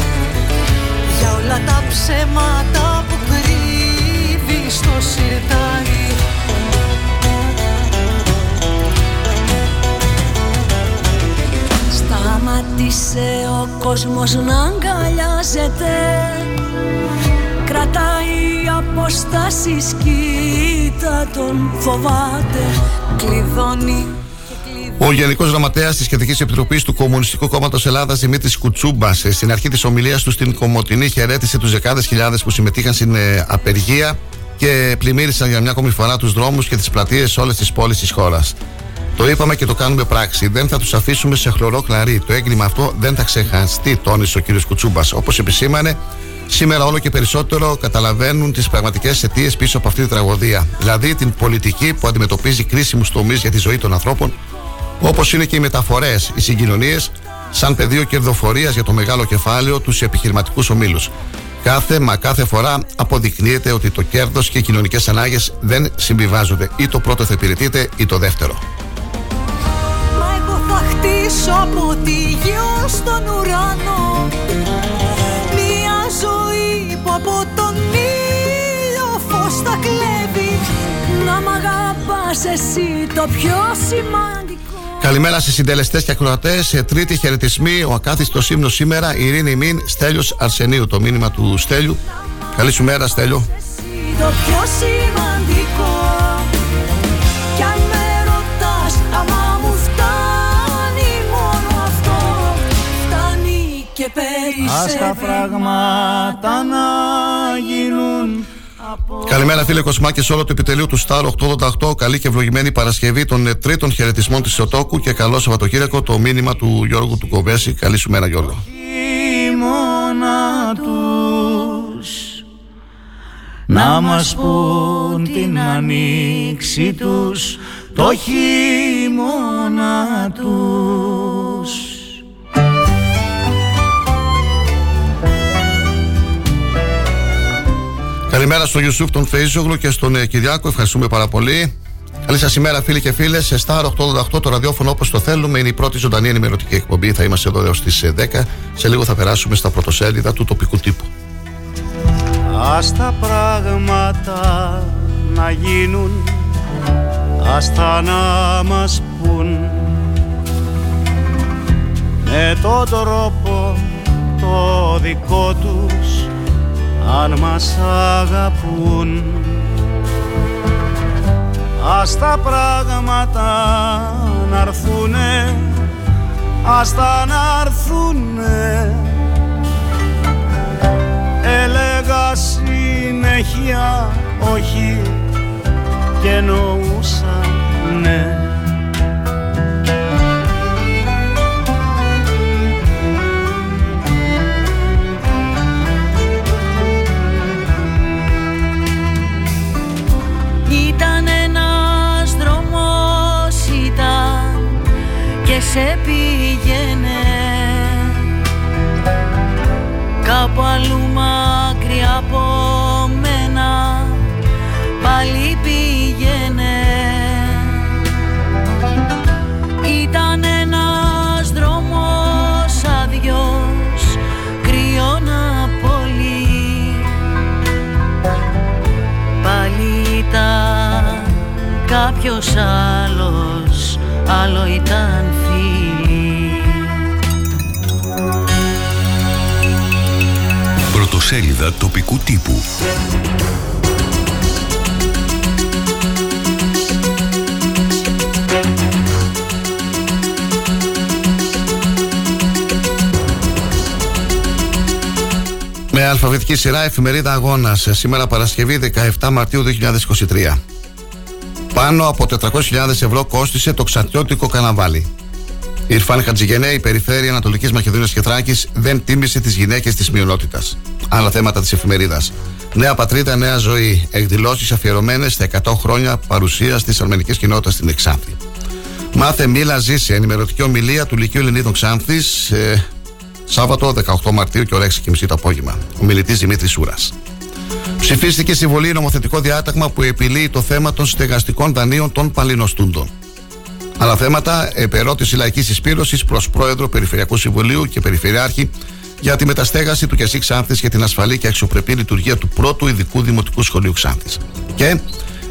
Για όλα τα ψέματα που κρύβει στο σιρτάρι. Σταμάτησε ο κόσμος να αγκαλιάζεται. Κρατάει αποστάσεις, κοίτα τον φοβάται. Κλειδώνει Ο Γενικός Γραμματέας της Κεντρικής Επιτροπής του Κομμουνιστικού Κόμματος Ελλάδας Δημήτρης Κουτσούμπα, ε, στην αρχή της ομιλίας του στην Κομωτινή, χαιρέτησε τους δεκάδες χιλιάδες που συμμετείχαν στην ε, απεργία και πλημμύρισαν για μια ακόμη φορά τους δρόμους και τις πλατείες σε όλες τις πόλεις της χώρας. Το είπαμε και το κάνουμε πράξη. Δεν θα τους αφήσουμε σε χλωρό κλαρί. Το έγκλημα αυτό δεν θα ξεχαστεί, τόνισε ο κ. Κουτσούμπας. Όπως επισήμανε, σήμερα όλο και περισσότερο καταλαβαίνουν τις πραγματικές αιτίες πίσω από αυτή τη τραγωδία. Δηλαδή την πολιτική που αντιμετωπίζει κρίσιμους τομείς για τη ζωή των ανθρώπων, όπως είναι και οι μεταφορές, οι συγκοινωνίες, σαν πεδίο κερδοφορίας για το μεγάλο κεφάλαιο, τους επιχειρηματικούς ομίλους. Κάθε μα κάθε φορά αποδεικνύεται ότι το κέρδος και οι κοινωνικές ανάγκες δεν συμβιβάζονται. Ή το πρώτο θα υπηρετείται ή το δεύτερο. Μα εγώ θα χτίσω από τη γη ως τον ουρανό Μια ζωή που από τον ήλιο φως θα κλέβει Να μ' αγαπάς εσύ το πιο σημαντικό Καλημέρα σε συντελεστές και ακροατές. Σε τρίτη χαιρετισμή, ο ακάθιστος ύμνο σήμερα, Ειρήνη Μην, Στέλιος Αρσενίου. Το μήνυμα του Στέλιου. Καλή σου μέρα, Στέλιο. το πιο σημαντικό Κι αν με ρωτάς άμα μου φτάνει μόνο αυτό Φτάνει και Ας τα περισσεύει πράγματα να γίνουν Καλημέρα, φίλε Κοσμά και σε όλο το επιτελείο του Star 888. Καλή και ευλογημένη Παρασκευή των ε, τρίτων χαιρετισμών τη Ιωτόκου και καλό Σαββατοκύριακο. Το μήνυμα του Γιώργου του Κοβέση. Καλή σου μέρα, Γιώργο. χειμώνα τους να μας πούν την ανοίξη τους το χειμώνα τους Καλημέρα στον Ιουσούφ, τον Φέιζογλου και στον ε, Κυριάκο. Ευχαριστούμε πάρα πολύ. Καλή σας ημέρα, φίλοι και φίλες. Σε Star 888 το ραδιόφωνο όπως το θέλουμε είναι η πρώτη ζωντανή ενημερωτική εκπομπή. Θα είμαστε εδώ έως τις 10. Σε λίγο θα περάσουμε στα πρωτοσέλιδα του τοπικού τύπου. Ας τα πράγματα να γίνουν Ας τα να μας πουν Με τον τρόπο το δικό τους Αν μας αγαπούν. Ας τα πράγματα να έρθουνε Ας τα να έρθουνε. Έλεγα συνέχεια όχι και εννοούσα άλλος, άλλο ήταν φίλοι Πρωτοσέλιδα τοπικού τύπου. Με αλφαβητική σειρά εφημερίδα Αγώνας. Σήμερα Παρασκευή 17 Μαρτίου 2023. Πάνω από 400.000 ευρώ κόστησε το ξατιώτικο καναβάλι. Ιρφάν Χατζηγενέ, η περιφέρεια Ανατολικής Μακεδονίας και Θράκης δεν τίμησε τις γυναίκες της μειονότητας. Άλλα θέματα της εφημερίδας. Νέα πατρίδα, νέα ζωή. Εκδηλώσεις αφιερωμένες στα 100 χρόνια παρουσίας της αρμενικής κοινότητας στην Εξάνθη. Μάθε μίλα ζήσε ενημερωτική ομιλία του Λυκείου Ελληνίδων Ξάνθης ε, Σάββατο 18 Μαρτίου και ώρα 6.30 το απόγευμα. Ο μιλητή Δημήτρης Σούρα. Ψηφίστηκε συμβολή νομοθετικό διάταγμα που επιλύει το θέμα των στεγαστικών δανείων των παλινοστούντων. Άλλα θέματα, επερώτηση λαϊκής εισπήρωσης προς πρόεδρο Περιφερειακού Συμβουλίου και Περιφερειάρχη για τη μεταστέγαση του Κεσί Ξάνθης και την ασφαλή και αξιοπρεπή λειτουργία του πρώτου ειδικού δημοτικού σχολείου Ξάνθης. Και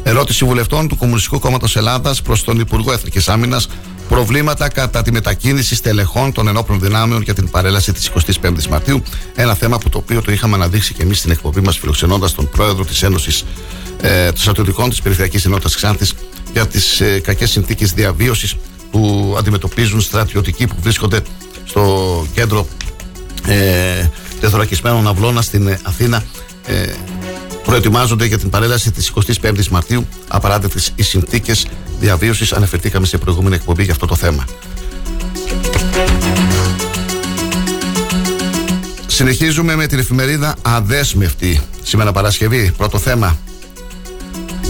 ερώτηση βουλευτών του Κομμουνιστικού Κόμματος Ελλάδας προς τον Υπουργό Εθνικής Άμυνας προβλήματα κατά τη μετακίνηση στελεχών των ενόπλων δυνάμεων για την παρέλαση της 25η Μαρτίου. Ένα θέμα που το οποίο το είχαμε αναδείξει και εμείς στην εκπομπή μας, φιλοξενώντας τον πρόεδρο της Ένωσης ε, των Στρατιωτικών της Περιφερειακής Ενότητας Ξάνθης για τις ε, κακές συνθήκες διαβίωσης που αντιμετωπίζουν στρατιωτικοί που βρίσκονται στο κέντρο ε, τεθωρακισμένων αυλώνα στην ε, Αθήνα. Ε, προετοιμάζονται για την παρέλαση της 25η Μαρτίου. Απαράδεκτες οι συνθήκες διαβίωσης. Αναφερθήκαμε σε προηγούμενη εκπομπή για αυτό το θέμα. Συνεχίζουμε με την εφημερίδα Αδέσμευτη. Σήμερα Παρασκευή, πρώτο θέμα.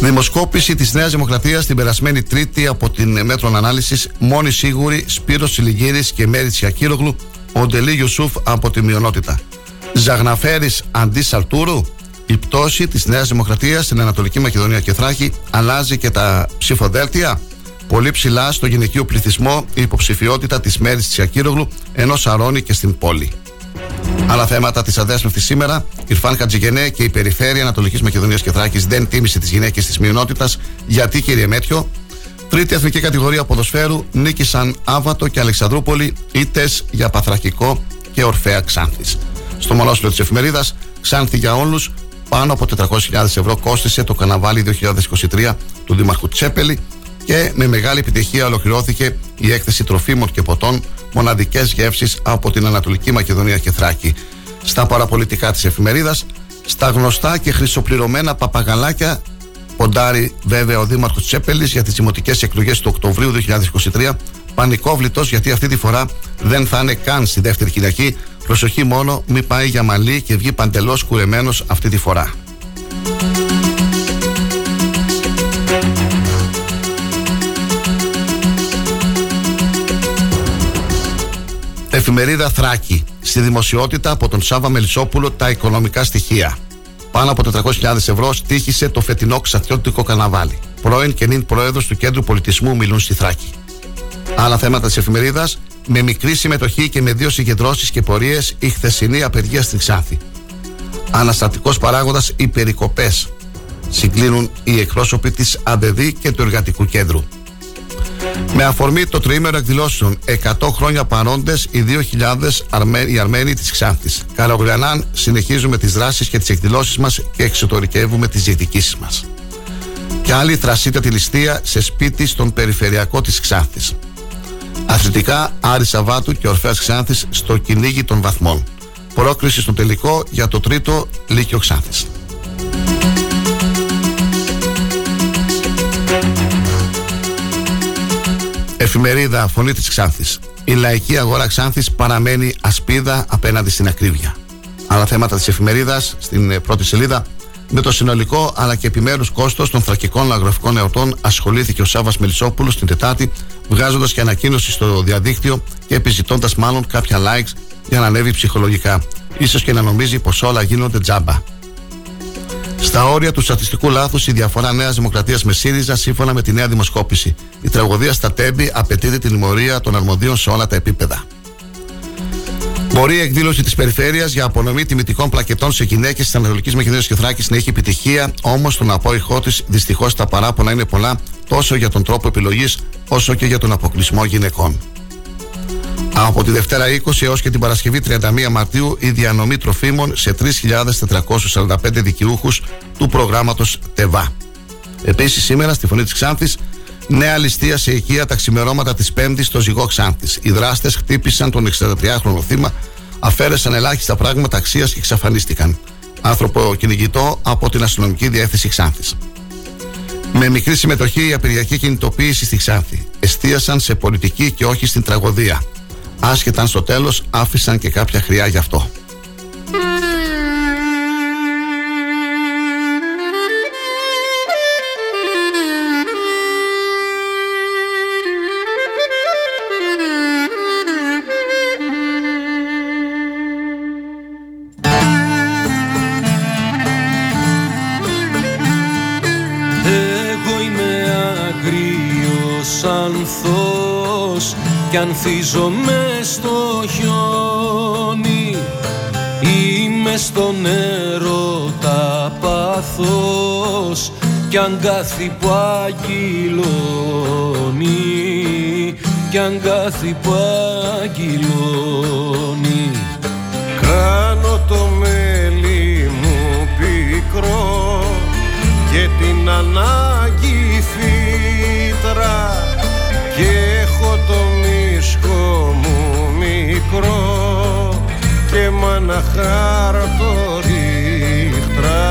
Δημοσκόπηση της Νέας Δημοκρατίας την περασμένη Τρίτη από την Μέτρον Ανάλυσης. Μόνη σίγουρη Σπύρος Σιλιγύρη και Μέρη Τσιακύρογλου. Ο Ντελή Ιουσούφ από τη μειονότητα. Ζαγναφέρης αντί Σαρτούρου. Η πτώση της Νέας Δημοκρατίας στην Ανατολική Μακεδονία και Θράκη αλλάζει και τα ψηφοδέλτια. Πολύ ψηλά στο γυναικείο πληθυσμό η υποψηφιότητα της Μέρης Τσιακύρογλου ενώ σαρώνει και στην πόλη. Άλλα θέματα της αδέσμευτης σήμερα. Ιρφάν Χατζηγενέ και η Περιφέρεια Ανατολικής Μακεδονίας και Θράκης δεν τίμησε τις γυναίκες της μειονότητας. Γιατί, κύριε Μέτιο, Τρίτη εθνική κατηγορία ποδοσφαίρου νίκησαν Άβατο και Αλεξανδρούπολη ήττες για Παθρακικό και Ορφαία Ξάνθης. Στο μονόσπλαιο της εφημερίδας, Ξάνθη για όλους, πάνω από 400.000 ευρώ κόστησε το καναβάλι 2023 του Δήμαρχου Τσέπελη και με μεγάλη επιτυχία ολοκληρώθηκε η έκθεση τροφίμων και ποτών μοναδικές γεύσεις από την Ανατολική Μακεδονία και Θράκη. Στα παραπολιτικά της εφημερίδας, στα γνωστά και χρυσοπληρωμένα παπαγαλάκια ποντάρει βέβαια ο Δήμαρχος Τσέπελης για τις δημοτικές εκλογές του Οκτωβρίου 2023. Πανικόβλητος γιατί αυτή τη φορά δεν θα είναι καν στη δεύτερη Κυριακή. Προσοχή μόνο, μην πάει για μαλλί και βγει παντελώς κουρεμένος αυτή τη φορά. Εφημερίδα Θράκη. Στη δημοσιότητα από τον Σάβα Μελισσόπουλο τα οικονομικά στοιχεία. Πάνω από 400.000 ευρώ στήχησε το φετινό ξαθιώτικο καναβάλι. Πρώην και νυν πρόεδρος του Κέντρου Πολιτισμού μιλούν στη Θράκη. Άλλα θέματα της εφημερίδας. Με μικρή συμμετοχή και με δύο συγκεντρώσεις και πορείες η χθεσινή απεργία στην Ξάνθη. Αναστατικός παράγοντας οι περικοπές. Συγκλίνουν οι εκπρόσωποι της ΑΔΔ και του Εργατικού Κέντρου. Με αφορμή το τριήμερο εκδηλώσεων 100 χρόνια παρόντες οι 2.000 Αρμέ, οι Αρμένοι της Ξάνθης. Καλογριανάν συνεχίζουμε τις δράσεις και τις εκδηλώσεις μας και εξωτερικεύουμε τις διεκδικήσει μας. Και άλλη θρασίτα τη ληστεία σε σπίτι στον περιφερειακό της Ξάνθης. Αθλητικά Άρη Σαββάτου και Ορφαία Ξάνθης στο κυνήγι των βαθμών. Πρόκριση στο τελικό για το τρίτο Λύκειο Ξάνθης. Εφημερίδα Φωνή της Ξάνθης. Η λαϊκή αγορά Ξάνθης παραμένει ασπίδα απέναντι στην ακρίβεια. Άλλα θέματα της εφημερίδας στην ε, πρώτη σελίδα. Με το συνολικό αλλά και επιμέρους κόστος των θρακικών αγροφικών εορτών ασχολήθηκε ο Σάβα Μελισσόπουλος την Τετάρτη, βγάζοντας και ανακοίνωση στο διαδίκτυο και επιζητώντας μάλλον κάποια likes για να ανέβει ψυχολογικά. σω και να νομίζει πως όλα γίνονται τζάμπα. Στα όρια του στατιστικού λάθους, η διαφορά Νέας Δημοκρατίας με ΣΥΡΙΖΑ σύμφωνα με τη νέα δημοσκόπηση. Η τραγωδία στα Τέμπη απαιτείται την τιμωρία των αρμοδίων σε όλα τα επίπεδα. Μπορεί η εκδήλωση της Περιφέρειας για απονομή τιμητικών πλακετών σε γυναίκες της Ανατολικής Μακεδονίας και Θράκης να έχει επιτυχία, όμως τον απόϊχό της δυστυχώς τα παράπονα είναι πολλά τόσο για τον τρόπο επιλογής όσο και για τον αποκλεισμό γυναικών. Από τη Δευτέρα 20 έως και την Παρασκευή 31 Μαρτίου η διανομή τροφίμων σε 3.445 δικαιούχους του προγράμματος ΤΕΒΑ. Επίσης σήμερα στη Φωνή της Ξάνθης νέα ληστεία σε οικία τα ξημερώματα της 5ης στο ζυγό Ξάνθης. Οι δράστες χτύπησαν τον 63χρονο θύμα αφαίρεσαν ελάχιστα πράγματα αξίας και εξαφανίστηκαν. Άνθρωπο κυνηγητό από την αστυνομική διεύθυνση Ξάνθης. Με μικρή συμμετοχή η απεργιακή κινητοποίηση στη Ξάνθη. Εστίασαν σε πολιτική και όχι στην τραγωδία. Άσχετα αν στο τέλος άφησαν και κάποια χρειά γι' αυτό. Ανθός κι ανθίζω μες στο χιόνι Είμαι στο νερό τα πάθος κι αγκάθι που αγγυλώνει κι αγκάθι που αγγυλώνει. Κάνω το μέλι μου πικρό και την ανάγκη φύτρα και έχω το μίσκο μου μικρό και μάνα χάρτο ρίχτρα.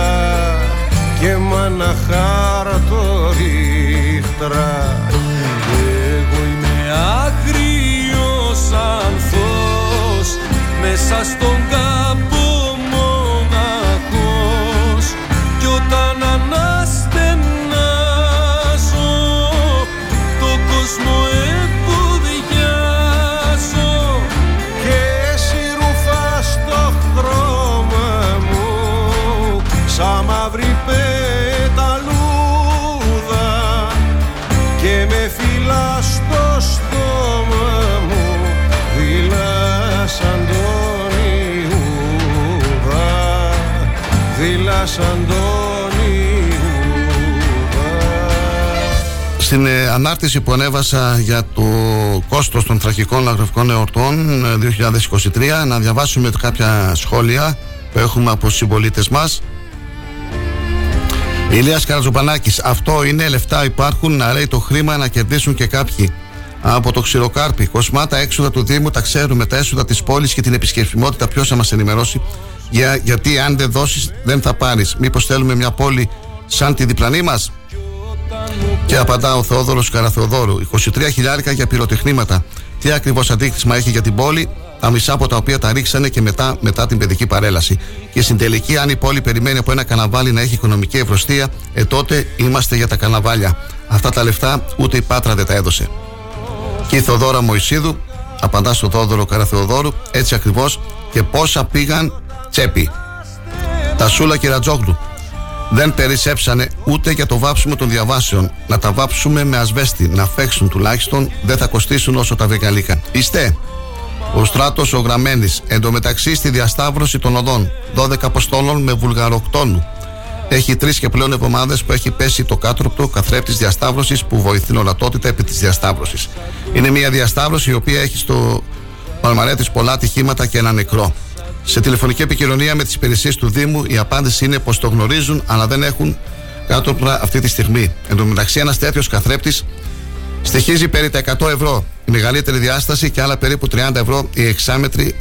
Και μάνα χάρτο ρίχτρα Στην ε, ανάρτηση που ανέβασα για το κόστος των τραχικών λαγραφικών εορτών ε, 2023 να διαβάσουμε κάποια σχόλια που έχουμε από συμπολίτες μας Ηλίας Καρατζουπανάκης Αυτό είναι λεφτά υπάρχουν να λέει το χρήμα να κερδίσουν και κάποιοι από το ξηροκάρπι. Κοσμά τα έξοδα του Δήμου τα ξέρουμε, τα έσοδα της πόλης και την επισκεψιμότητα. Ποιος θα μας ενημερώσει, για, γιατί αν δεν δώσεις, δεν θα πάρεις. Μήπως θέλουμε μια πόλη σαν τη διπλανή μας; Και απαντά ο Θεόδωρος Καραθεοδόρου. 23 χιλιάρικα για πυροτεχνήματα. Τι ακριβώς αντίκτυπημα έχει για την πόλη, τα μισά από τα οποία τα ρίξανε και μετά, μετά την παιδική παρέλαση. Και στην τελική, αν η πόλη περιμένει από ένα καναβάλι να έχει οικονομική ευρωστία, ε τότε είμαστε για τα καναβάλια. Αυτά τα λεφτά ούτε η Πάτρα δεν τα έδωσε. Και η Θοδόρα Μωυσίδου απαντά στον Θόδωρο Καραθεοδόρου έτσι ακριβώς και πόσα πήγαν τσέπη. Τα Σούλα και Ρατζόγλου δεν περισσέψανε ούτε για το βάψιμο των διαβάσεων. Να τα βάψουμε με ασβέστη, να φέξουν τουλάχιστον, δεν θα κοστίσουν όσο τα βεγγαλίκα. Είστε. Ο στράτος ο Γραμμένης, εντωμεταξύ στη διασταύρωση των οδών, 12 αποστόλων με βουλγαροκτόνου. Έχει τρεις και πλέον εβδομάδες που έχει πέσει το κάτροπτο καθρέπτη διασταύρωσης που βοηθεί την ορατότητα επί της διασταύρωσης. Είναι μια διασταύρωση η οποία έχει στο παλμαρέ της πολλά ατυχήματα και ένα νεκρό. Σε τηλεφωνική επικοινωνία με τις υπηρεσίες του Δήμου, η απάντηση είναι πως το γνωρίζουν, αλλά δεν έχουν κάτωπρα αυτή τη στιγμή. Εν τω μεταξύ, ένας τέτοιος καθρέπτης στοιχίζει περί τα 100 ευρώ. Η μεγαλύτερη διάσταση και άλλα περίπου 30 ευρώ η εξάμετρη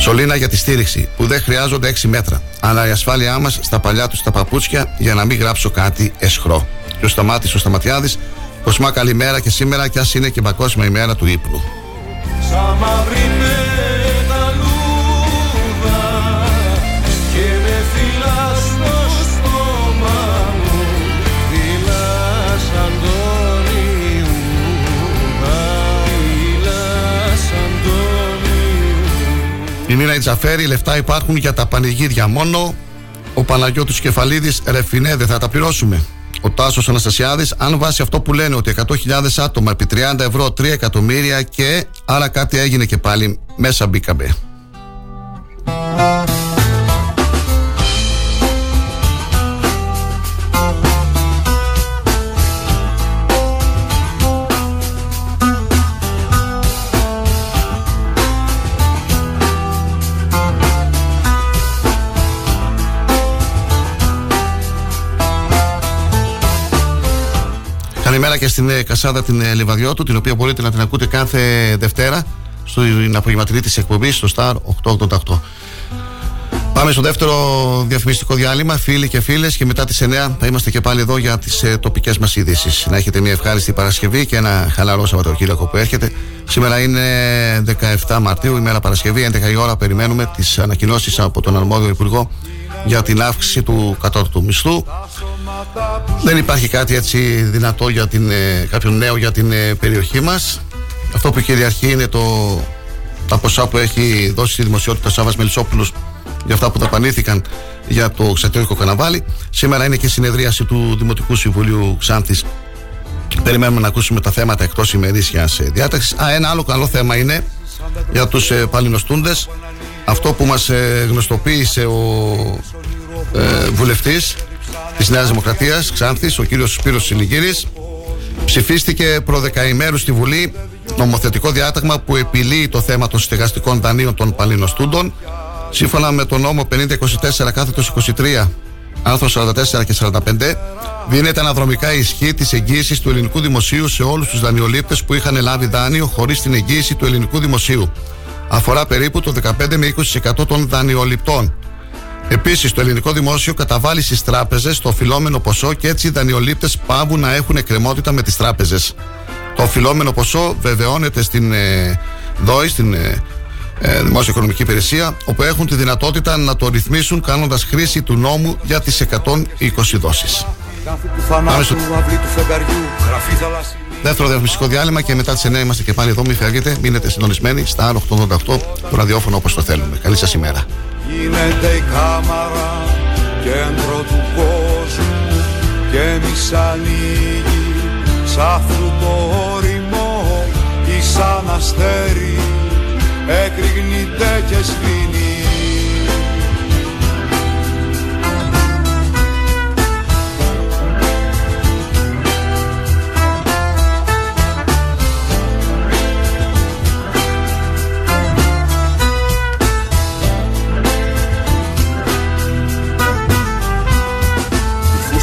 σωλήνα για τη στήριξη, που δεν χρειάζονται 6 μέτρα. Αλλά η ασφάλειά μας στα παλιά τους τα παπούτσια για να μην γράψω κάτι εσχρό. Και ο Σταμάτη ο Σταματιάδης, Κοσμά καλημέρα και σήμερα, κι ας είναι και παγκόσμια ημέρα του ύπνου. Σαν Η Νίνα Ιτζαφέρη, λεφτά υπάρχουν για τα πανηγύρια μόνο. Ο Παναγιώτης Κεφαλίδης, ρεφινέ, δεν θα τα πληρώσουμε. Ο Τάσος Αναστασιάδης, αν βάσει αυτό που λένε ότι 100.000 άτομα επί 30 ευρώ 3 εκατομμύρια και άρα κάτι έγινε και πάλι, μέσα μπήκαμε. Καλημέρα και στην ε, Κασάδα την ε, Λιβαδιώτου, την οποία μπορείτε να την ακούτε κάθε Δευτέρα στην απογευματινή της εκπομπής στο Star 888. Πάμε στο δεύτερο διαφημιστικό διάλειμμα, φίλοι και φίλες, και μετά τις 9 θα είμαστε και πάλι εδώ για τις ε, τοπικές μας ειδήσεις. Να έχετε μια ευχάριστη Παρασκευή και ένα χαλαρό Σαββατοκύριακο που έρχεται. Σήμερα είναι 17 Μαρτίου, ημέρα Παρασκευή, 11 η ώρα. Περιμένουμε τις ανακοινώσεις από τον αρμόδιο Υπουργό για την αύξηση του κατώτατου μισθού. Δεν υπάρχει κάτι έτσι δυνατό για την, ε, κάποιο νέο για την ε, περιοχή μας. Αυτό που κυριαρχεί είναι το, τα ποσά που έχει δώσει η δημοσιότητα Σάββας Μελισσόπουλος για αυτά που δαπανήθηκαν για το ξατιώτικο καναβάλι. Σήμερα είναι και η συνεδρίαση του Δημοτικού Συμβουλίου Ξάνθης Περιμένουμε να ακούσουμε τα θέματα εκτός ημερήσιας ε, διάταξης. Α, ένα άλλο καλό θέμα είναι για τους ε, παλινοστούντες. Αυτό που μας ε, γνωστοποίησε ο ε, βουλευτής της Νέας Δημοκρατίας Ξάνθης, ο κύριος Σπύρος Συνηγύρης ψηφίστηκε προ δεκαημέρου στη Βουλή νομοθετικό διάταγμα που επιλύει το θέμα των στεγαστικών δανείων των παλινοστούντων σύμφωνα με το νόμο 5024 κάθετος 23 άρθρος 44 και 45 δίνεται αναδρομικά ισχύ της εγγύησης του ελληνικού δημοσίου σε όλους τους δανειολήπτες που είχαν λάβει δάνειο χωρίς την εγγύηση του ελληνικού δημοσίου. Αφορά περίπου το 15 με 20% των δανειοληπτών. Επίσης, το ελληνικό δημόσιο καταβάλει στις τράπεζες το οφειλόμενο ποσό και έτσι οι δανειολήπτες πάβουν να έχουν εκκρεμότητα με τις τράπεζες. Το οφειλόμενο ποσό βεβαιώνεται στην ε, ΔΟΗ, στην ε, ε, Δημόσια Οικονομική Υπηρεσία, όπου έχουν τη δυνατότητα να το ρυθμίσουν κάνοντας χρήση του νόμου για τις 120 δόσεις. Πάμε στο δεύτερο διαφημιστικό διάλειμμα και μετά τις 9 είμαστε και πάλι εδώ. Μην φεύγετε, μείνετε συντονισμένοι στα 888 το ραδιόφωνο όπως το θέλουμε. Καλή σας ημέρα. Γίνεται η κάμαρα κέντρο του κόσμου και μη ανοίγει. Σ' αυτού το όριμο ή σαν αστέρι εκρηγνείται και σβήνει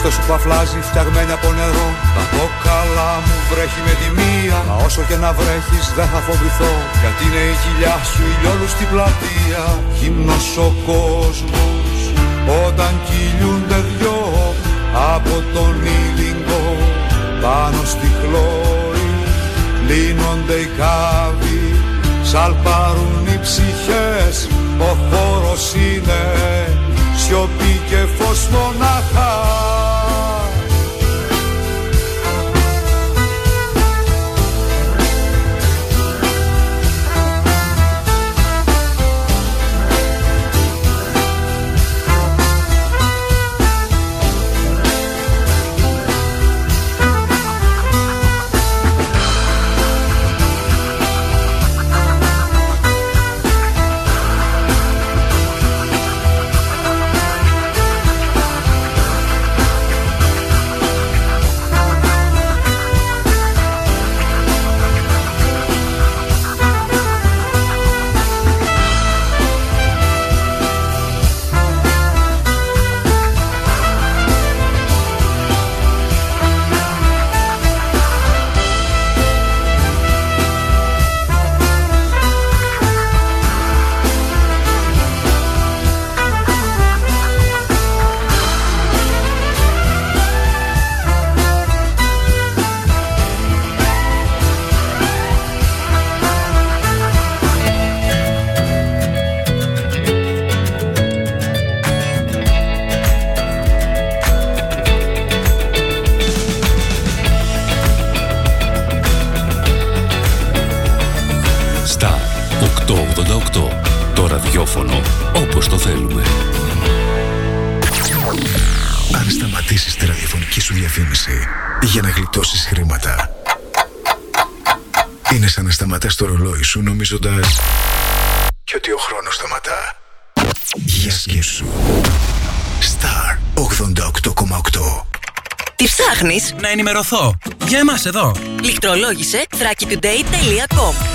φούστα σου που αφλάζει φτιαγμένη από νερό. Τα κόκαλα μου βρέχει με τη μία Μα όσο και να βρέχεις δεν θα φοβηθώ. Γιατί είναι η κοιλιά σου ηλιόλου στην πλατεία. Χυμνός ο κόσμος όταν κυλιούνται δυο Από τον ήλιγκο πάνω στη χλώρη Λύνονται οι κάβοι. Σαλπάρουν οι ψυχές Ο χώρος είναι σιωπή και φως μονάχα ραδιόφωνο όπως το θέλουμε. Αν σταματήσεις τη ραδιοφωνική σου διαφήμιση για να γλιτώσεις χρήματα, είναι σαν να σταματάς το ρολόι σου νομίζοντας και ότι ο χρόνος σταματά. Για σκέψου. Star 88,8 Τι ψάχνεις; Να ενημερωθώ. Για εμάς εδώ. Λιχτρολόγησε thrakitoday.com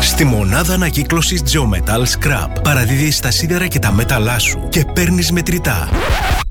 Στη μονάδα ανακύκλωση Geometal Scrap παραδίδεις τα σίδερα και τα μέταλά σου και παίρνεις μετρητά.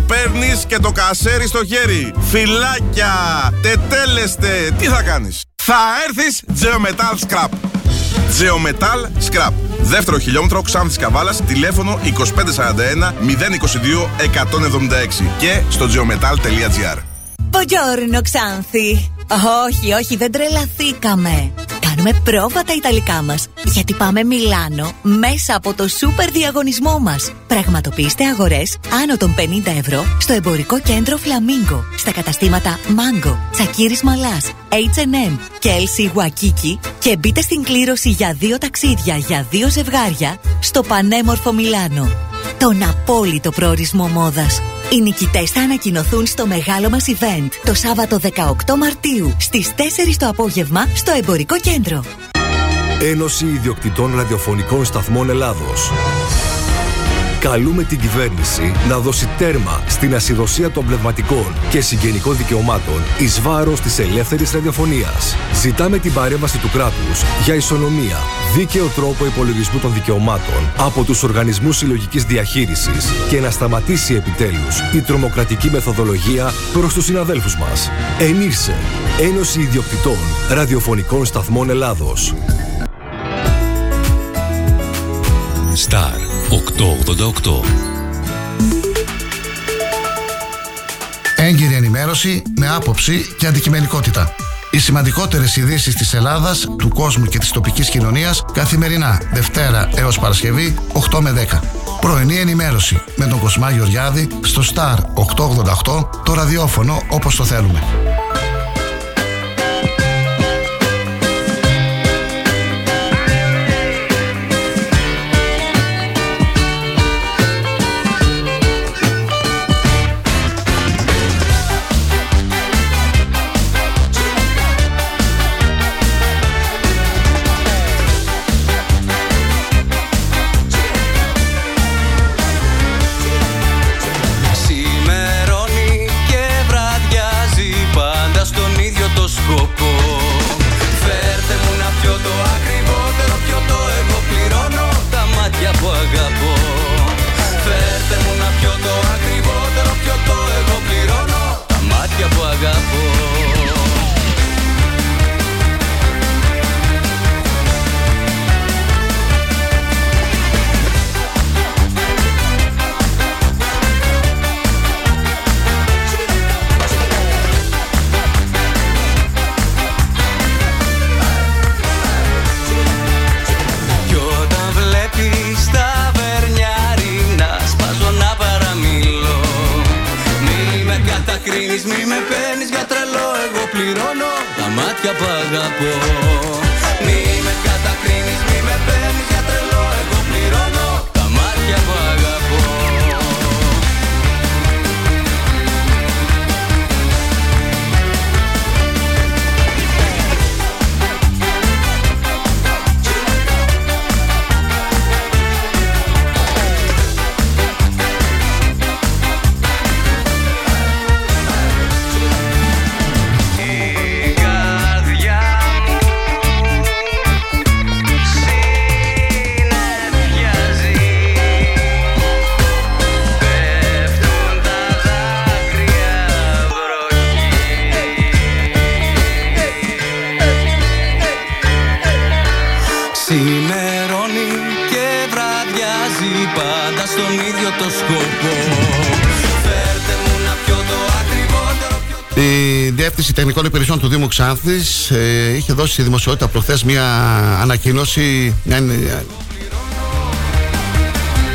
παίρνεις και το κασέρι στο χέρι. Φυλάκια, τετέλεστε. Τι θα κάνεις; Θα έρθεις Geometal Scrap. Geometal Scrap. Δεύτερο χιλιόμετρο Ξάνθης Καβάλας, τηλέφωνο 2541 022 176 και στο geometal.gr. Buongiorno Ξάνθη. Όχι, όχι, δεν τρελαθήκαμε. Κάνουμε πρόβα τα Ιταλικά μας, γιατί πάμε Μιλάνο μέσα από το σούπερ διαγωνισμό μας. Πραγματοποιήστε αγορές άνω των 50 ευρώ στο εμπορικό κέντρο Φλαμίγκο, στα καταστήματα Mango, Τσακίρης Μαλάς, H&M και LC Waikiki και μπείτε στην κλήρωση για δύο ταξίδια για δύο ζευγάρια στο πανέμορφο Μιλάνο. Τον απόλυτο προορισμό μόδας. Οι νικητές θα ανακοινωθούν στο μεγάλο μας event το Σάββατο 18 Μαρτίου στις 4 το απόγευμα στο εμπορικό κέντρο. Ένωση Ιδιοκτητών Ραδιοφωνικών Σταθμών Ελλάδος. Καλούμε την κυβέρνηση να δώσει τέρμα στην ασυδοσία των πνευματικών και συγγενικών δικαιωμάτων εις βάρος της ελεύθερης ραδιοφωνίας. Ζητάμε την παρέμβαση του κράτους για ισονομία, δίκαιο τρόπο υπολογισμού των δικαιωμάτων από τους οργανισμούς συλλογικής διαχείρισης και να σταματήσει επιτέλους η τρομοκρατική μεθοδολογία προς τους συναδέλφους μας. Ενήρσε, Ένωση Ιδιοκτητών Ραδιοφωνικών Σταθμών Ελλάδος. Star 888 Έγκυρη ενημέρωση με άποψη και αντικειμενικότητα. Οι σημαντικότερες ειδήσεις της Ελλάδας, του κόσμου και της τοπικής κοινωνίας καθημερινά Δευτέρα έως Παρασκευή 8 με 10. Πρωινή ενημέρωση με τον Κοσμά Γεωργιάδη στο Star 888 το ραδιόφωνο όπως το θέλουμε. Τεχνικών Υπηρεσιών του Δήμου Ξάνθης ε, είχε δώσει στη δημοσιότητα προχθές μια ανακοίνωση, μια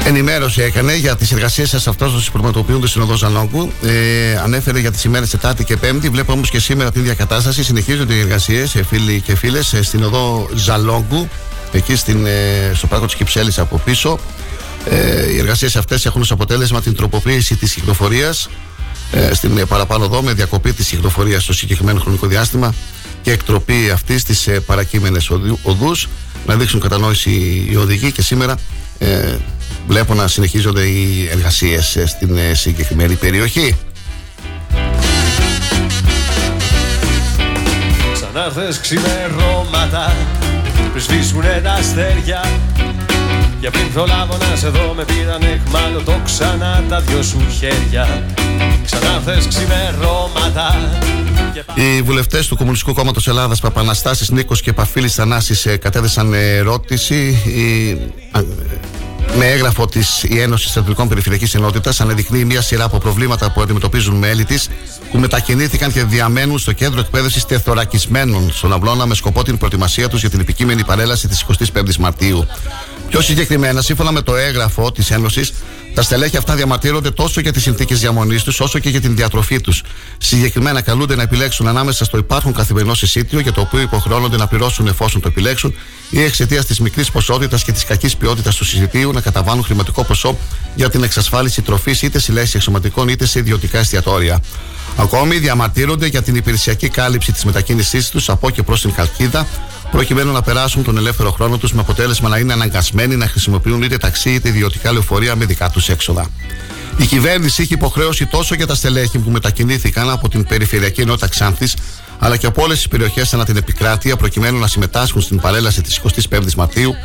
ενημέρωση έκανε για τις εργασίες σας αυτός που πραγματοποιούνται στην οδό Ζαλόγκου. Ε, ανέφερε για τις ημέρες Τετάρτη και Πέμπτη. Βλέπω όμως και σήμερα την ίδια κατάσταση. Συνεχίζονται οι εργασίες, ε, φίλοι και φίλες, ε, στην οδό Ζαλόγκου, εκεί στην, ε, στο πάρκο της Κυψέλης από πίσω. Ε, οι εργασίες αυτές έχουν ως αποτέλεσμα την τροποποίηση της κυκλοφορίας ε, στην ε, παραπάνω οδό με διακοπή της κυκλοφορίας στο συγκεκριμένο χρονικό διάστημα και εκτροπή αυτή στις ε, παρακείμενες οδούς. Να δείξουν κατανόηση οι οδηγοί και σήμερα ε, βλέπω να συνεχίζονται οι εργασίες ε, στην ε, συγκεκριμένη περιοχή. Ξανά χθες ξημερώματα πριν σβήσουνε τα αστέρια και πριν προλάβω να σε δω με πήραν εχμάλωτο ξανά τα δυο σου χέρια Ξανά χθες ξημερώματα οι βουλευτές του Κομμουνιστικού Κόμματος Ελλάδας, Παπαναστάσης Νίκος και Παφίλης Θανάσης, κατέθεσαν ερώτηση. Η, με έγγραφο της η Ένωση Στρατιωτικών Περιφερειακής Ενότητας αναδεικνύει μια σειρά από προβλήματα που αντιμετωπίζουν μέλη της που μετακινήθηκαν και διαμένουν στο κέντρο εκπαίδευσης τεθωρακισμένων στον Αυλώνα με σκοπό την προετοιμασία τους για την επικείμενη παρέλαση της 25η Μαρτίου. Πιο συγκεκριμένα, σύμφωνα με το έγγραφο της Ένωσης, τα στελέχη αυτά διαμαρτύρονται τόσο για τις συνθήκες διαμονής τους, όσο και για την διατροφή τους. Συγκεκριμένα, καλούνται να επιλέξουν ανάμεσα στο υπάρχον καθημερινό εισίτιο, για το οποίο υποχρεώνονται να πληρώσουν εφόσον το επιλέξουν, ή εξαιτίας της μικρής ποσότητας και της κακής ποιότητας του εισιτίου να καταβάλουν χρηματικό ποσό για την εξασφάλιση τροφής είτε σε λέξει εξωματικών είτε σε ιδιωτικά εστιατόρια. Ακόμη διαμαρτύρονται για την υπηρεσιακή κάλυψη της μετακίνησής τους από και προς την Καλκίδα, προκειμένου να περάσουν τον ελεύθερο χρόνο τους με αποτέλεσμα να είναι αναγκασμένοι να χρησιμοποιούν είτε ταξί είτε ιδιωτικά λεωφορεία με δικά τους έξοδα. Η κυβέρνηση έχει υποχρέωση τόσο για τα στελέχη που μετακινήθηκαν από την περιφερειακή ενότητα Ξάνθης, αλλά και από όλες τις περιοχές ανά την επικράτεια, προκειμένου να συμμετάσχουν στην παρέλαση της 25η Μαρτίου,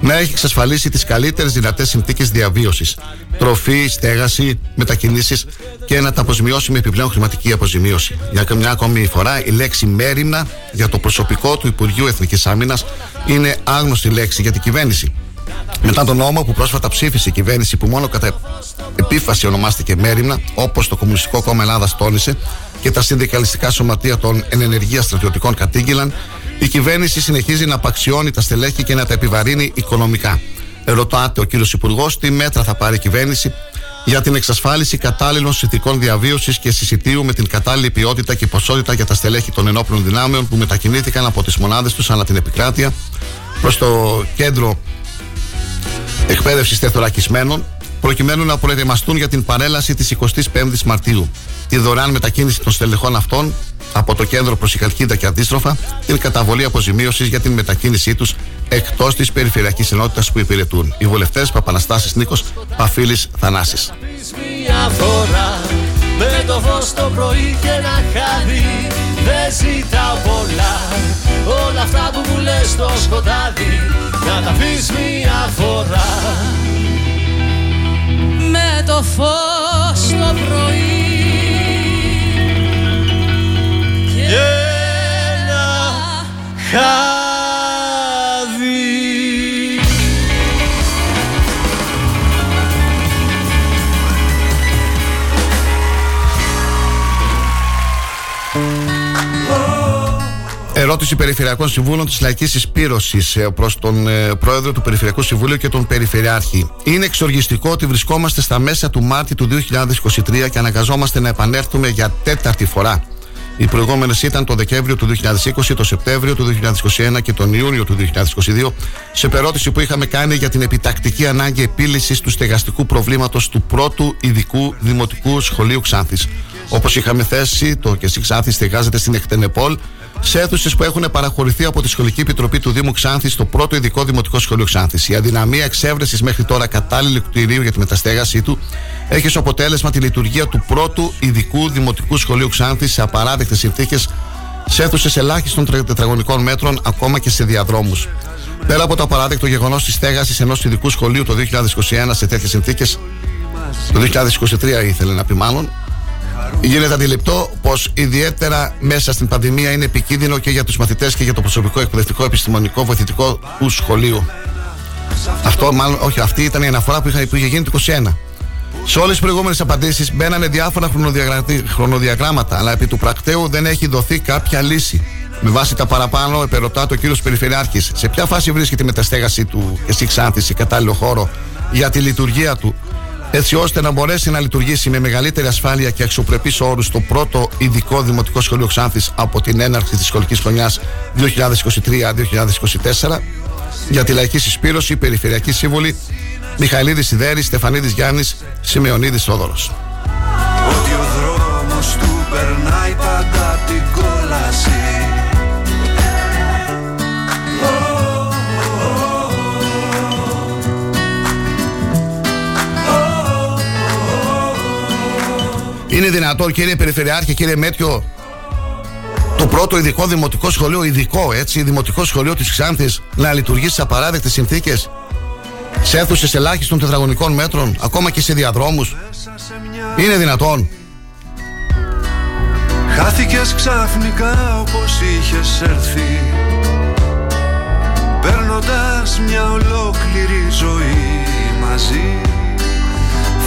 να έχει εξασφαλίσει τις καλύτερες δυνατές συνθήκες διαβίωσης, τροφή, στέγαση, μετακινήσεις και να τα αποζημιώσει με επιπλέον χρηματική αποζημίωση. Για μια ακόμη φορά, η λέξη μέρημνα για το προσωπικό του Υπουργείου Εθνικής Άμυνας είναι άγνωστη λέξη για την κυβέρνηση. Μετά τον νόμο που πρόσφατα ψήφισε η κυβέρνηση που μόνο κατά επίφαση ονομάστηκε Μέρημνα, όπως το Κομμουνιστικό Κόμμα Ελλάδας τόνισε και τα συνδικαλιστικά σωματεία των ενεργεία στρατιωτικών κατήγγυλαν, η κυβέρνηση συνεχίζει να απαξιώνει τα στελέχη και να τα επιβαρύνει οικονομικά. Ρωτάτε ο κύριος Υπουργός τι μέτρα θα πάρει η κυβέρνηση για την εξασφάλιση κατάλληλων συνθηκών διαβίωσης και συσιτίου με την κατάλληλη ποιότητα και ποσότητα για τα στελέχη των ενόπλων δυνάμεων που μετακινήθηκαν από τις μονάδες τους ανά την επικράτεια προς το κέντρο εκπαίδευσης τεθωρακισμένων προκειμένου να προετοιμαστούν για την παρέλαση της 25η Μαρτίου. Η δωρεάν μετακίνηση των στελεχών αυτών από το κέντρο προς η Χαλκίδα και αντίστροφα, την καταβολή αποζημίωσης για την μετακίνησή τους εκτός της περιφερειακής ενότητας που υπηρετούν. Οι βουλευτές Παπαναστάσης Νίκος Παφίλης Θανάσης. Μια φορά με το φως το πρωί και ένα χάδι Δεν ζητάω πολλά Όλα αυτά που μου λες στο σκοτάδι Να τα πεις μια φορά Με το φως το πρωί ένα χάδι Ερώτηση Περιφερειακών Συμβούλων της Λαϊκής Εισπήρωσης προς τον ε, Πρόεδρο του Περιφερειακού Συμβουλίου και τον Περιφερειάρχη. Είναι εξοργιστικό ότι βρισκόμαστε στα μέσα του Μάρτη του 2023 και αναγκαζόμαστε να επανέλθουμε για τέταρτη φορά. Οι προηγούμενες ήταν το Δεκέμβριο του 2020, το Σεπτέμβριο του 2021 και τον Ιούνιο του 2022, σε περώτηση που είχαμε κάνει για την επιτακτική ανάγκη επίλυσης του στεγαστικού προβλήματος του πρώτου ειδικού δημοτικού σχολείου Ξάνθης. Όπως είχαμε θέσει, το και Ξάνθη στεγάζεται στην Εκτενεπόλ, σε αίθουσες που έχουν παραχωρηθεί από τη Σχολική Επιτροπή του Δήμου Ξάνθης στο πρώτο ειδικό δημοτικό σχολείο Ξάνθης. Η αδυναμία εξέβρεσης μέχρι τώρα κατάλληλου κτηρίου για τη μεταστέγασή του έχει ως αποτέλεσμα τη λειτουργία του πρώτου ειδικού δημοτικού σχολείου Ξάνθης σε απαράδεκτες συνθήκες σε αίθουσες ελάχιστων τετραγωνικών μέτρων, ακόμα και σε διαδρόμους. Πέρα από το απαράδεκτο γεγονός της στέγασης ενός ειδικού σχολείου το 2021 σε τέτοιες συνθήκες, το 2023 ήθελε να πει μάλλον, Γίνεται αντιληπτό πως ιδιαίτερα μέσα στην πανδημία είναι επικίνδυνο και για τους μαθητές και για το προσωπικό εκπαιδευτικό, επιστημονικό, βοηθητικό του σχολείου. Αυτό, μάλλον, όχι, αυτή ήταν η αναφορά που, είχα, που είχε γίνει το 21. Σε όλες τις προηγούμενες απαντήσεις μπαίνανε διάφορα χρονοδιαγρα- χρονοδιαγράμματα, αλλά επί του πρακτέου δεν έχει δοθεί κάποια λύση. Με βάση τα παραπάνω, επερωτά το κύριος Περιφερειάρχης, σε ποια φάση βρίσκεται η μεταστέγαση του και στη Ξάνθη σε κατάλληλο χώρο για τη λειτουργία του, έτσι ώστε να μπορέσει να λειτουργήσει με μεγαλύτερη ασφάλεια και αξιοπρεπείς όρους το πρώτο ειδικό δημοτικό σχολείο Ξάνθης από την έναρξη της σχολικής χρονιάς 2023-2024. Για τη λαϊκή συσπήρωση, Περιφερειακή Σύμβουλη Μιχαηλίδης Σιδέρη, Στεφανίδης Γιάννης, Σημεωνίδη Θόδωρος. Ότι ο δρόμος του περνάει πάντα απ' την κόλαση Είναι δυνατόν, κύριε Περιφερειάρχη, κύριε Μέτιο, το πρώτο ειδικό δημοτικό σχολείο, ειδικό έτσι, δημοτικό σχολείο της Ξάνθης, να λειτουργήσει σε απαράδεκτες συνθήκες, σε αίθουσες ελάχιστων τετραγωνικών μέτρων, ακόμα και σε διαδρόμους. Είναι δυνατόν. Χάθηκες ξαφνικά όπως είχες έρθει Παίρνοντας μια ολόκληρη ζωή μαζί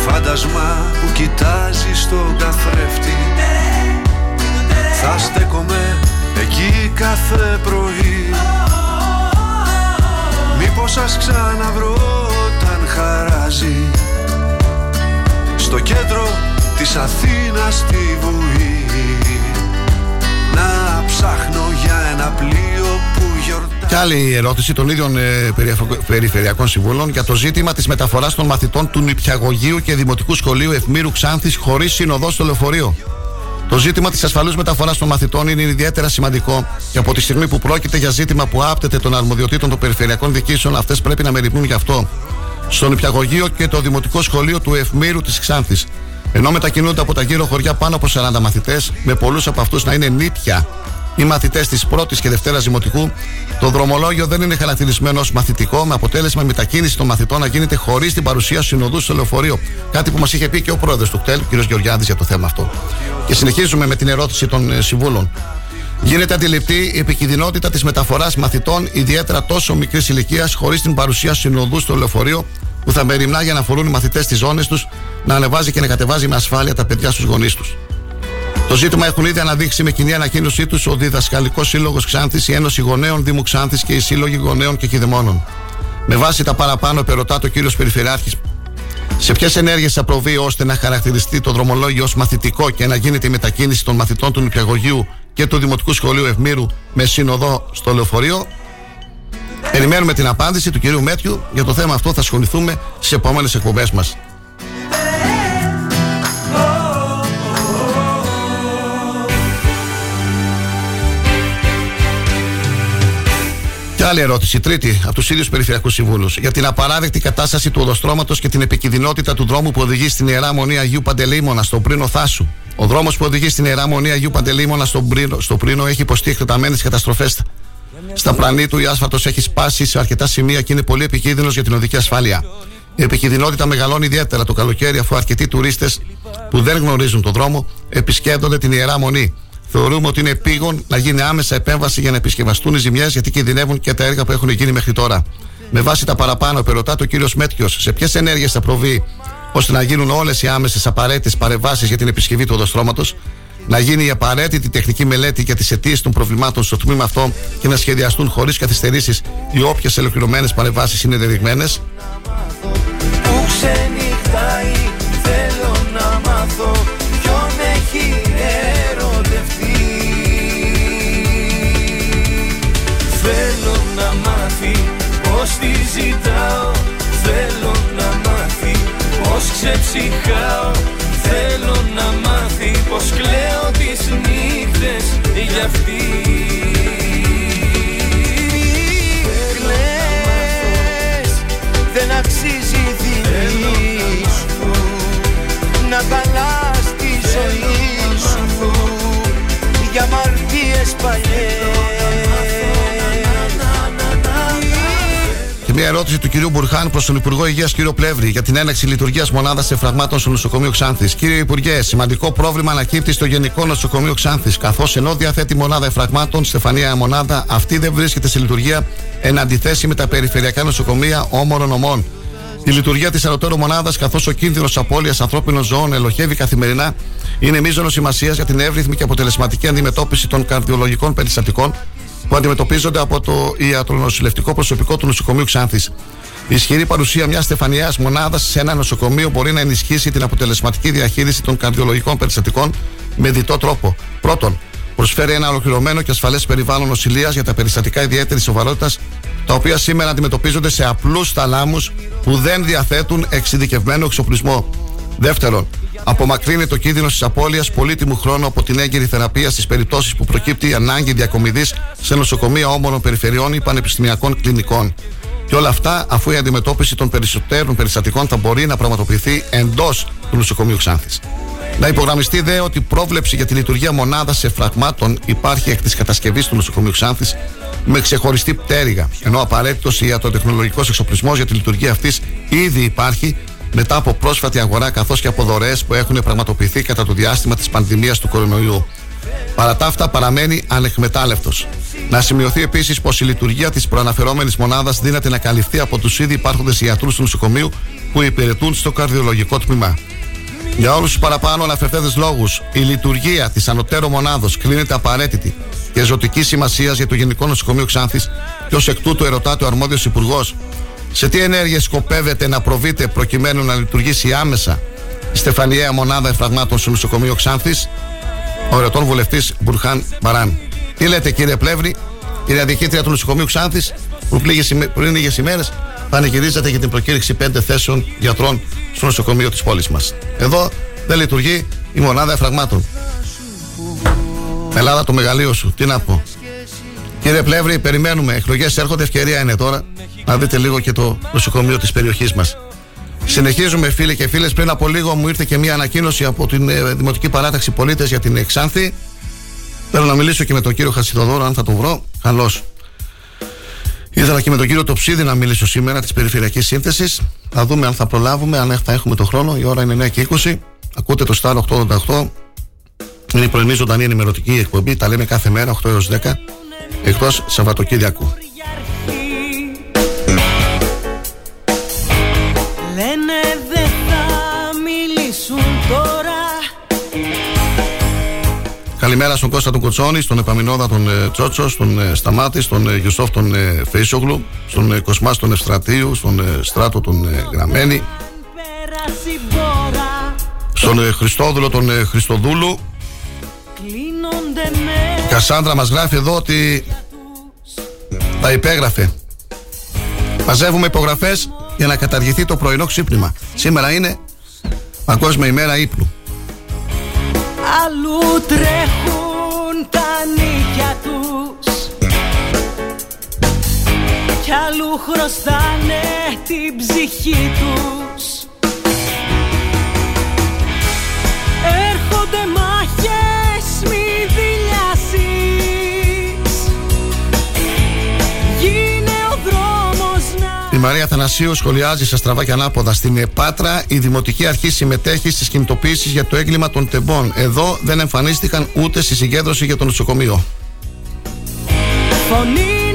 Φάντασμα που κοιτάζει στον καθρέφτη. Θα στέκομαι εκεί κάθε πρωί. Μήπως σας ξαναβρω όταν χαράζει. Στο κέντρο της Αθήνας τη βουή Να ψάχνω για ένα πλοίο που γιορτάζει Και άλλη ερώτηση των ίδιων ε, περιφο- περιφερειακών συμβούλων για το ζήτημα της μεταφοράς των μαθητών του νηπιαγωγείου και δημοτικού σχολείου Ευμύρου Ξάνθης χωρίς συνοδό στο λεωφορείο. Το ζήτημα της ασφαλούς μεταφοράς των μαθητών είναι ιδιαίτερα σημαντικό και από τη στιγμή που πρόκειται για ζήτημα που άπτεται των αρμοδιοτήτων των περιφερειακών διοικήσεων, αυτές πρέπει να μεριμνούν γι' αυτό. Στο νηπιαγωγείο και το δημοτικό σχολείο του Ευμύρου της Ξάνθης. Ενώ μετακινούνται από τα γύρω χωριά πάνω από 40 μαθητές, με πολλούς από αυτούς να είναι νύτια οι μαθητές της πρώτης και δευτέρας δημοτικού, το δρομολόγιο δεν είναι χαρακτηρισμένο ως μαθητικό, με αποτέλεσμα η μετακίνηση των μαθητών να γίνεται χωρίς την παρουσία συνοδού στο λεωφορείο. Κάτι που μας είχε πει και ο πρόεδρος του ΚΤΕΛ, κ. Γεωργιάδης, για το θέμα αυτό. Και συνεχίζουμε με την ερώτηση των ε, συμβούλων. Γίνεται αντιληπτή η επικινδυνότητα της μεταφοράς μαθητών, ιδιαίτερα τόσο μικρής ηλικίας, χωρίς την παρουσία συνοδού στο λεωφορείο, που θα μεριμνά για να φορούν οι μαθητές στι ζώνες τους, να ανεβάζει και να κατεβάζει με ασφάλεια τα παιδιά στους γονείς τους. Το ζήτημα έχουν ήδη αναδείξει με κοινή ανακοίνωσή τους ο Διδασκαλικός Σύλλογος Ξάνθης, η Ένωση Γονέων Δήμου Ξάνθης και οι Σύλλογοι Γονέων και Κηδεμόνων. Με βάση τα παραπάνω, περωτά το κύριος Περιφερειάρχης σε ποιες ενέργειες θα προβεί ώστε να χαρακτηριστεί το δρομολόγιο ως μαθητικό και να γίνεται η μετακίνηση των μαθητών του νηπιαγωγείου και του Δημοτικού Σχολείου Ευμύρου με σύνοδο στο λεωφορείο; Περιμένουμε την απάντηση του κυρίου Μέτιου. Για το θέμα αυτό θα ασχοληθούμε στι επόμενες εκπομπές μας. Και άλλη ερώτηση, τρίτη, από τους ίδιους Περιφερειακούς Συμβούλους. Για την απαράδεκτη κατάσταση του οδοστρώματος και την επικινδυνότητα του δρόμου που οδηγεί στην ιερά μονή Αγίου Παντελήμωνα, στον Πρίνο Θάσου. Ο δρόμος που οδηγεί στην ιερά μονή Αγίου Παντελήμωνα, στον Πρίνο, στο Πρίνο, έχει υποστεί εκτεταμένες καταστροφές. Στα πλανή του, η άσφαλτος έχει σπάσει σε αρκετά σημεία και είναι πολύ επικίνδυνος για την οδική ασφάλεια. Η επικινδυνότητα μεγαλώνει ιδιαίτερα το καλοκαίρι, αφού αρκετοί τουρίστες που δεν γνωρίζουν τον δρόμο επισκέπτονται την ιερά μονή. Θεωρούμε ότι είναι επίγον να γίνει άμεσα επέμβαση για να επισκευαστούν οι ζημιές, γιατί κινδυνεύουν και τα έργα που έχουν γίνει μέχρι τώρα. Με βάση τα παραπάνω, επερωτά το κύριος Μέτκιος σε ποιες ενέργειες θα προβεί ώστε να γίνουν όλες οι άμεσες απαραίτητες παρεμβάσεις για την επισκευή του οδοστρώματος, να γίνει η απαραίτητη τεχνική μελέτη για τις αιτίες των προβλημάτων στο τμήμα αυτό και να σχεδιαστούν χωρίς καθυστερήσεις οι όποιες ολοκληρωμένε παρεμβάσεις είναι δεδειγμένες. Που ξενυχτάει θέλω να μάθω ποιον έχει ερωτευτεί Θέλω να μάθει πως τη ζητάω Θέλω να μάθει πως ξεψυχάω Θέλω να μάθει πως κλαίω τις νύχτες για αυτή. Κλαις, δεν αξίζει η δειλή σου. Να χαλάς τη ζωή σου. Για μαρτίες Και μια ερώτηση του κυρίου Μπουρχάν προς τον Υπουργό Υγείας κύριο Πλεύρη για την έναξη λειτουργίας μονάδας εφραγμάτων στο νοσοκομείο Ξάνθης. Κύριε Υπουργέ, σημαντικό πρόβλημα ανακύπτει στο Γενικό Νοσοκομείο Ξάνθης, καθώς ενώ διαθέτει μονάδα εφραγμάτων, Στεφανία Μονάδα, αυτή δεν βρίσκεται σε λειτουργία εν αντιθέσει με τα περιφερειακά νοσοκομεία όμορων ομών. Τη λειτουργία της ανωτέρω μονάδας, καθώς ο κίνδυνος απώλειας ανθρώπινων ζώων ελοχεύει καθημερινά, είναι μείζονο σημασίας για την εύρυθμη και αποτελεσματική αντιμετώπιση των καρδιολογικών περιστατικών που αντιμετωπίζονται από το ιατρονοσηλευτικό προσωπικό του νοσοκομείου Ξάνθης. Η ισχυρή παρουσία μιας στεφανιαία μονάδας σε ένα νοσοκομείο μπορεί να ενισχύσει την αποτελεσματική διαχείριση των καρδιολογικών περιστατικών με διτό τρόπο. Πρώτον, προσφέρει ένα ολοκληρωμένο και ασφαλές περιβάλλον νοσηλείας για τα περιστατικά ιδιαίτερης σοβαρότητας, τα οποία σήμερα αντιμετωπίζονται σε απλούς θαλάμους που δεν διαθέτουν εξειδικευμένο εξοπλισμό. Δεύτερον, απομακρύνει το κίνδυνο της απώλειας πολύτιμου χρόνου από την έγκυρη θεραπεία στις περιπτώσεις που προκύπτει η ανάγκη διακομιδής σε νοσοκομεία όμορων περιφερειών ή πανεπιστημιακών κλινικών. Και όλα αυτά αφού η αντιμετώπιση των περισσότερων περιστατικών θα μπορεί να πραγματοποιηθεί εντός του νοσοκομείου Ξάνθης. Να υπογραμμιστεί δε ότι πρόβλεψη για τη λειτουργία μονάδα εφραγμάτων υπάρχει εκ της κατασκευής του νοσοκομείου Ξάνθης με ξεχωριστή πτέρυγα. Ενώ απαραίτητος ιατροτεχνολογικός εξοπλισμός για τη λειτουργία αυτής ήδη υπάρχει μετά από πρόσφατη αγορά καθώς και από δωρεές που έχουν πραγματοποιηθεί κατά το διάστημα της πανδημίας του κορονοϊού. Παρά τα αυτά παραμένει ανεκμετάλλευτος. Να σημειωθεί επίσης πως η λειτουργία της προαναφερόμενης μονάδας δύναται να καλυφθεί από τους ήδη υπάρχοντες ιατρούς του νοσοκομείου που υπηρετούν στο καρδιολογικό τμήμα. Για όλους τους παραπάνω αναφερθέντες λόγους, η λειτουργία της ανωτέρω μονάδος κρίνεται απαραίτητη και ζωτική σημασία για το Γενικό Νοσοκομείο Ξάνθης και ως εκ τούτου ερωτάται ο αρμόδιος Υπουργός σε τι ενέργειες σκοπεύετε να προβείτε προκειμένου να λειτουργήσει άμεσα η Στεφανιαία Μονάδα Εφραγμάτων στο νοσοκομείο Ξάνθης, ο ερωτών βουλευτής Μπουρχάν Μπαράν. Τι λέτε κύριε Πλεύρη, κύριε Αδικήτρια του νοσοκομείου Ξάνθης, που πριν λίγες ημέρες πανηγυρίζεται για την προκήρυξη πέντε θέσεων γιατρών στο νοσοκομείο της πόλης μας. Εδώ δεν λειτουργεί η μονάδα εφραγμάτων. Ελλάδα το μεγαλείο σου, τι να πω. Κύριε Πλεύρη, περιμένουμε. Εκλογές έρχονται, ευκαιρία είναι τώρα να δείτε λίγο και το νοσοκομείο της περιοχής μας. Συνεχίζουμε φίλοι και φίλες. Πριν από λίγο μου ήρθε και μια ανακοίνωση από την ε, Δημοτική Παράταξη Πολίτες για την Εξάνθη. Θέλω να μιλήσω και με τον κύριο Χασιδοδόρο, αν θα τον βρω. Καλώς. Ήθελα και με τον κύριο Τοψίδη να μιλήσω σήμερα της Περιφερειακής Σύνθεσης. Θα δούμε αν θα προλάβουμε, αν θα έχουμε το χρόνο. Η ώρα είναι 9 και 20. Ακούτε το Star 888. Είναι η πρωινή ζωντανή ενημερωτική εκπομπή. Τα λέμε κάθε μέρα 8 έως 10. Εκτός Σαββατοκύριακου. Καλημέρα στον Κώστα τον Κοτσόνη, στον Επαμινόδα τον ε, Τσότσο, στον ε, Σταμάτη, στον ε, Γιουσόφ τον ε, Φέισογλου, στον ε, Κοσμά τον Ευστρατείου, στον ε, Στράτο τον ε, Γραμμένη, Πέρασε μπόρα στον ε, Χριστόδουλο τον ε, Χριστοδούλου. Κλείνονται με Η Κασάνδρα μας γράφει εδώ ότι τα υπέγραφε. Μαζεύουμε υπογραφές για να καταργηθεί το πρωινό ξύπνημα. Σήμερα είναι Παγκόσμια ημέρα ύπνου. Αλλού τρέχουν τα νύχια τους. Κι αλλού χρωστάνε την ψυχή τους. Έρχονται μάχες Η Μαρία Θανασίου σχολιάζει στα στραβά και ανάποδα. Στην Επάτρα η Δημοτική Αρχή συμμετέχει στις κινητοποιήσει για το έγκλημα των τεμπών. Εδώ δεν εμφανίστηκαν ούτε στη συγκέντρωση για το νοσοκομείο. Φωνή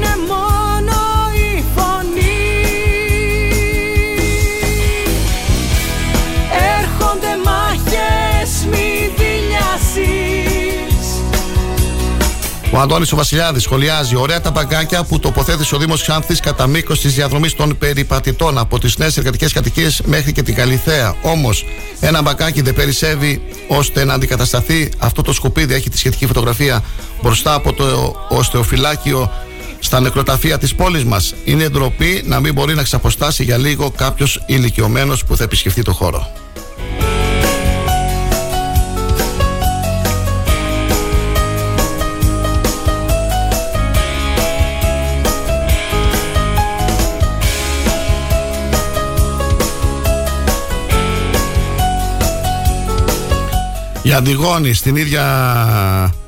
Ο Αντώνης ο Βασιλιάδης σχολιάζει: Ωραία τα μπαγκάκια που τοποθέτησε ο Δήμος Ξάνθης κατά μήκος της διαδρομής των περιπατητών από τις νέες εργατικές κατοικίες μέχρι και την Καλιθέα. Όμως, ένα μπακάκι δεν περισσεύει ώστε να αντικατασταθεί αυτό το σκουπίδι. Έχει τη σχετική φωτογραφία μπροστά από το οστεοφυλάκιο στα νεκροταφεία της πόλης μας. Είναι ντροπή να μην μπορεί να ξαποστάσει για λίγο κάποιος ηλικιωμένος που θα επισκεφτεί το χώρο. Η Αντιγόνη στην ίδια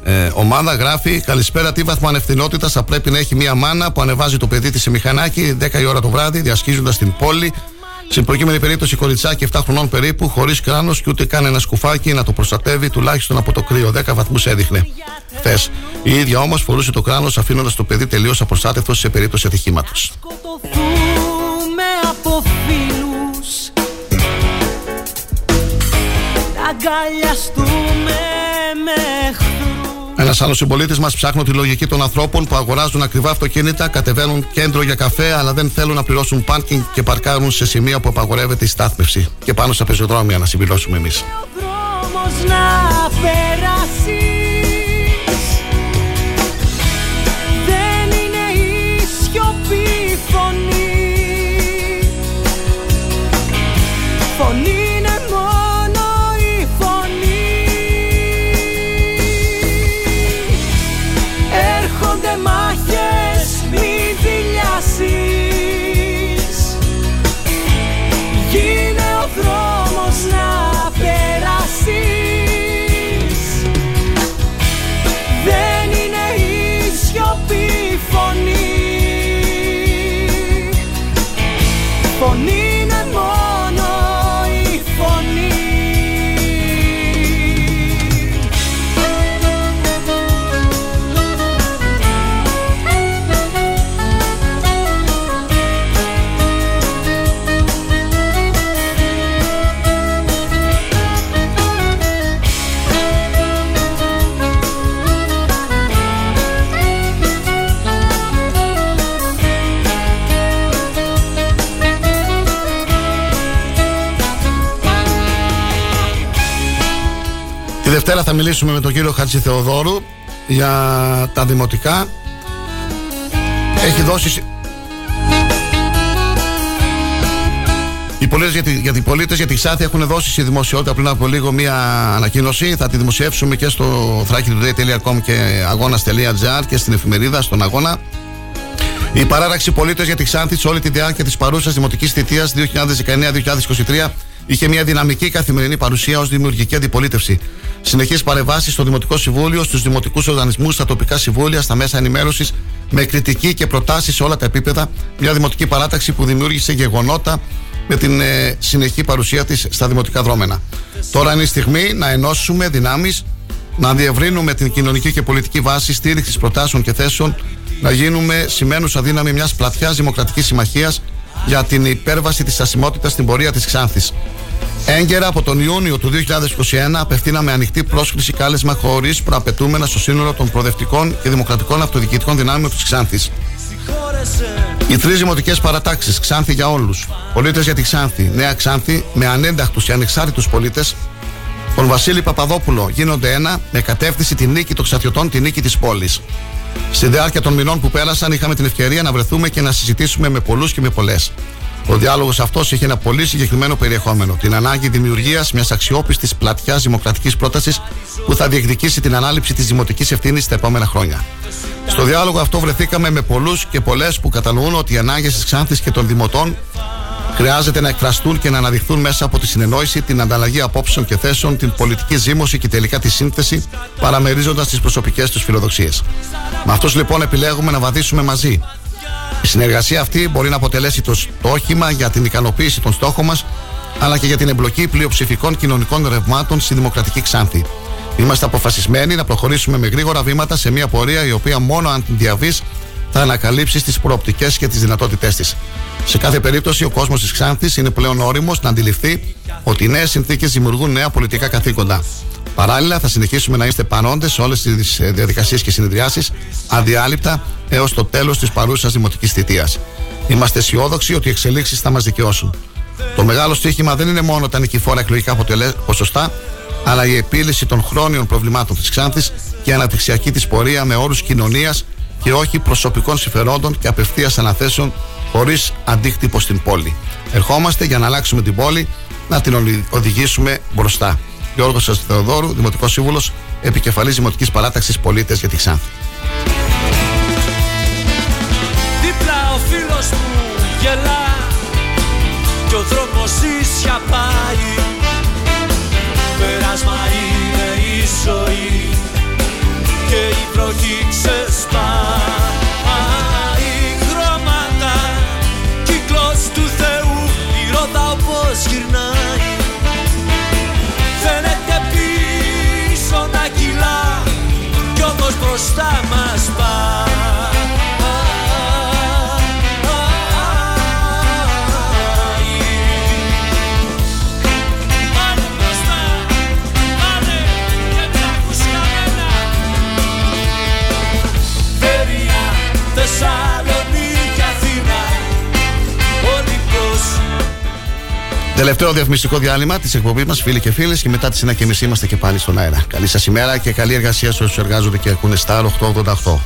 ε, ομάδα γράφει Καλησπέρα, τι βαθμό ανευθυνότητας θα πρέπει να έχει μια μάνα που ανεβάζει το παιδί της σε μηχανάκι 10 η ώρα το βράδυ, διασχίζοντα την πόλη. Στην προκείμενη περίπτωση κοριτσάκι 7 χρονών περίπου, χωρίς κράνος και ούτε καν ένα σκουφάκι να το προστατεύει τουλάχιστον από το κρύο. 10 βαθμούς έδειχνε χθες. Η ίδια όμως φορούσε το κράνος αφήνοντας το παιδί τελείως απροστάτευτο σε περίπτωση ατυχήματος. Αγκαλιαστούμε με εχθρούς Ένας άλλος συμπολίτης μας ψάχνω τη λογική των ανθρώπων που αγοράζουν ακριβά αυτοκίνητα, κατεβαίνουν κέντρο για καφέ, αλλά δεν θέλουν να πληρώσουν πάρκινγκ και παρκάρουν σε σημεία που απαγορεύεται η στάθμευση. Και πάνω στα πεζοδρόμια να συμπληρώσουμε εμείς. δρόμος να περάσεις Δευτέρα θα μιλήσουμε με τον κύριο Χατζη Θεοδόρου για τα δημοτικά. Έχει δώσει. Οι πολίτες για, τη, για, οι πολίτες για τη Ξάθη έχουν δώσει στη δημοσιότητα πριν από λίγο μία ανακοίνωση. Θα τη δημοσιεύσουμε και στο thrakitoday.com και αγώνα.gr και στην εφημερίδα, στον αγώνα. Η παράραξη πολίτες για τη Ξάνθη σε όλη τη διάρκεια της παρούσας δημοτικής θητείας 2019-2023 είχε μια δυναμική καθημερινή παρουσία ως δημιουργική αντιπολίτευση. Συνεχείς παρεμβάσεις στο Δημοτικό Συμβούλιο, στους δημοτικούς οργανισμούς, στα τοπικά συμβούλια, στα μέσα ενημέρωσης, με κριτική και προτάσεις σε όλα τα επίπεδα. Μια δημοτική παράταξη που δημιούργησε γεγονότα με την ε, συνεχή παρουσία της στα δημοτικά δρόμενα. Τώρα είναι η στιγμή να ενώσουμε δυνάμεις, να διευρύνουμε την κοινωνική και πολιτική βάση στήριξη προτάσεων και θέσεων, να γίνουμε σημαίνουσα δύναμη μιας πλατιάς δημοκρατικής συμμαχίας για την υπέρβαση της ασημότητας στην πορεία της Ξάνθης. Έγκαιρα από τον Ιούνιο του 2021 απευθύναμε ανοιχτή πρόσκληση κάλεσμα χωρίς προαπαιτούμενα στο σύνολο των προοδευτικών και δημοκρατικών αυτοδιοικητικών δυνάμεων της Ξάνθης. Οι τρεις δημοτικές παρατάξεις, Ξάνθη για όλους, πολίτες για τη Ξάνθη, Νέα Ξάνθη, με ανένταχτους και ανεξάρτητους πολίτες, τον Βασίλη Παπαδόπουλο γίνονται ένα με κατεύθυνση τη νίκη των Ξατιωτών, τη νίκη της πόλης. Στη διάρκεια των μηνών που πέρασαν, είχαμε την ευκαιρία να βρεθούμε και να συζητήσουμε με πολλούς και με πολλές. Ο διάλογος αυτός είχε ένα πολύ συγκεκριμένο περιεχόμενο. Την ανάγκη δημιουργίας μιας αξιόπιστης πλατιάς δημοκρατικής πρότασης που θα διεκδικήσει την ανάληψη της δημοτικής ευθύνης στα επόμενα χρόνια. Στο διάλογο αυτό βρεθήκαμε με πολλούς και πολλές που κατανοούν ότι οι ανάγκες της Ξάνθης και των δημοτών χρειάζεται να εκφραστούν και να αναδειχθούν μέσα από τη συνεννόηση, την ανταλλαγή απόψεων και θέσεων, την πολιτική ζήμωση και τελικά τη σύνθεση, παραμερίζοντας τις προσωπικές τους φιλοδοξίες. Με αυτούς λοιπόν επιλέγουμε να βαδίσουμε μαζί. Η συνεργασία αυτή μπορεί να αποτελέσει το, το όχημα για την ικανοποίηση των στόχων μας, αλλά και για την εμπλοκή πλειοψηφικών κοινωνικών ρευμάτων στη δημοκρατική Ξάνθη. Είμαστε αποφασισμένοι να προχωρήσουμε με γρήγορα βήματα σε μια πορεία η οποία μόνο αν την διαβείς θα ανακαλύψεις τις προοπτικές και τις δυνατότητές της. Σε κάθε περίπτωση, ο κόσμος της Ξάνθης είναι πλέον όριμος να αντιληφθεί ότι οι νέες συνθήκες δημιουργούν νέα πολιτικά καθήκοντα. Παράλληλα, θα συνεχίσουμε να είστε παρόντες σε όλες τις διαδικασίες και συνεδριάσεις, αδιάλειπτα έως το τέλος της παρούσας δημοτικής θητείας. Είμαστε αισιόδοξοι ότι οι εξελίξεις θα μας δικαιώσουν. Το μεγάλο στοίχημα δεν είναι μόνο τα νικηφόρα εκλογικά ποσοστά, αλλά η επίλυση των χρόνιων προβλημάτων της Ξάνθης και η αναπτυξιακή της πορεία με όρους κοινωνίας και όχι προσωπικών συμφερόντων και απευθείας αναθέσεων χωρίς αντίκτυπο στην πόλη. Ερχόμαστε για να αλλάξουμε την πόλη, να την οδηγήσουμε μπροστά. Γιώργος Θεοδόρου, Δημοτικός Σύμβουλος, Επικεφαλής Δημοτικής Παράταξης Πολίτες για τη Ξάνθη. Δίπλα ο φίλος μου γελά Κι ο δρόμος ίσια πάει Πέρασμα είναι η ζωή Και η βροχή ξεσπάει Χρώματα Κύκλος του Θεού Η ρότα όπως γυρνάει. Φαίνεται πίσω να κυλά Κι όμως μπροστά μας πάει Τελευταίο διαφημιστικό διάλειμμα της εκπομπής μας, φίλοι και φίλες, και μετά τι 9.30 είμαστε και πάλι στον αέρα. Καλή σας ημέρα και καλή εργασία σε όσους εργάζονται και ακούνε Star 888.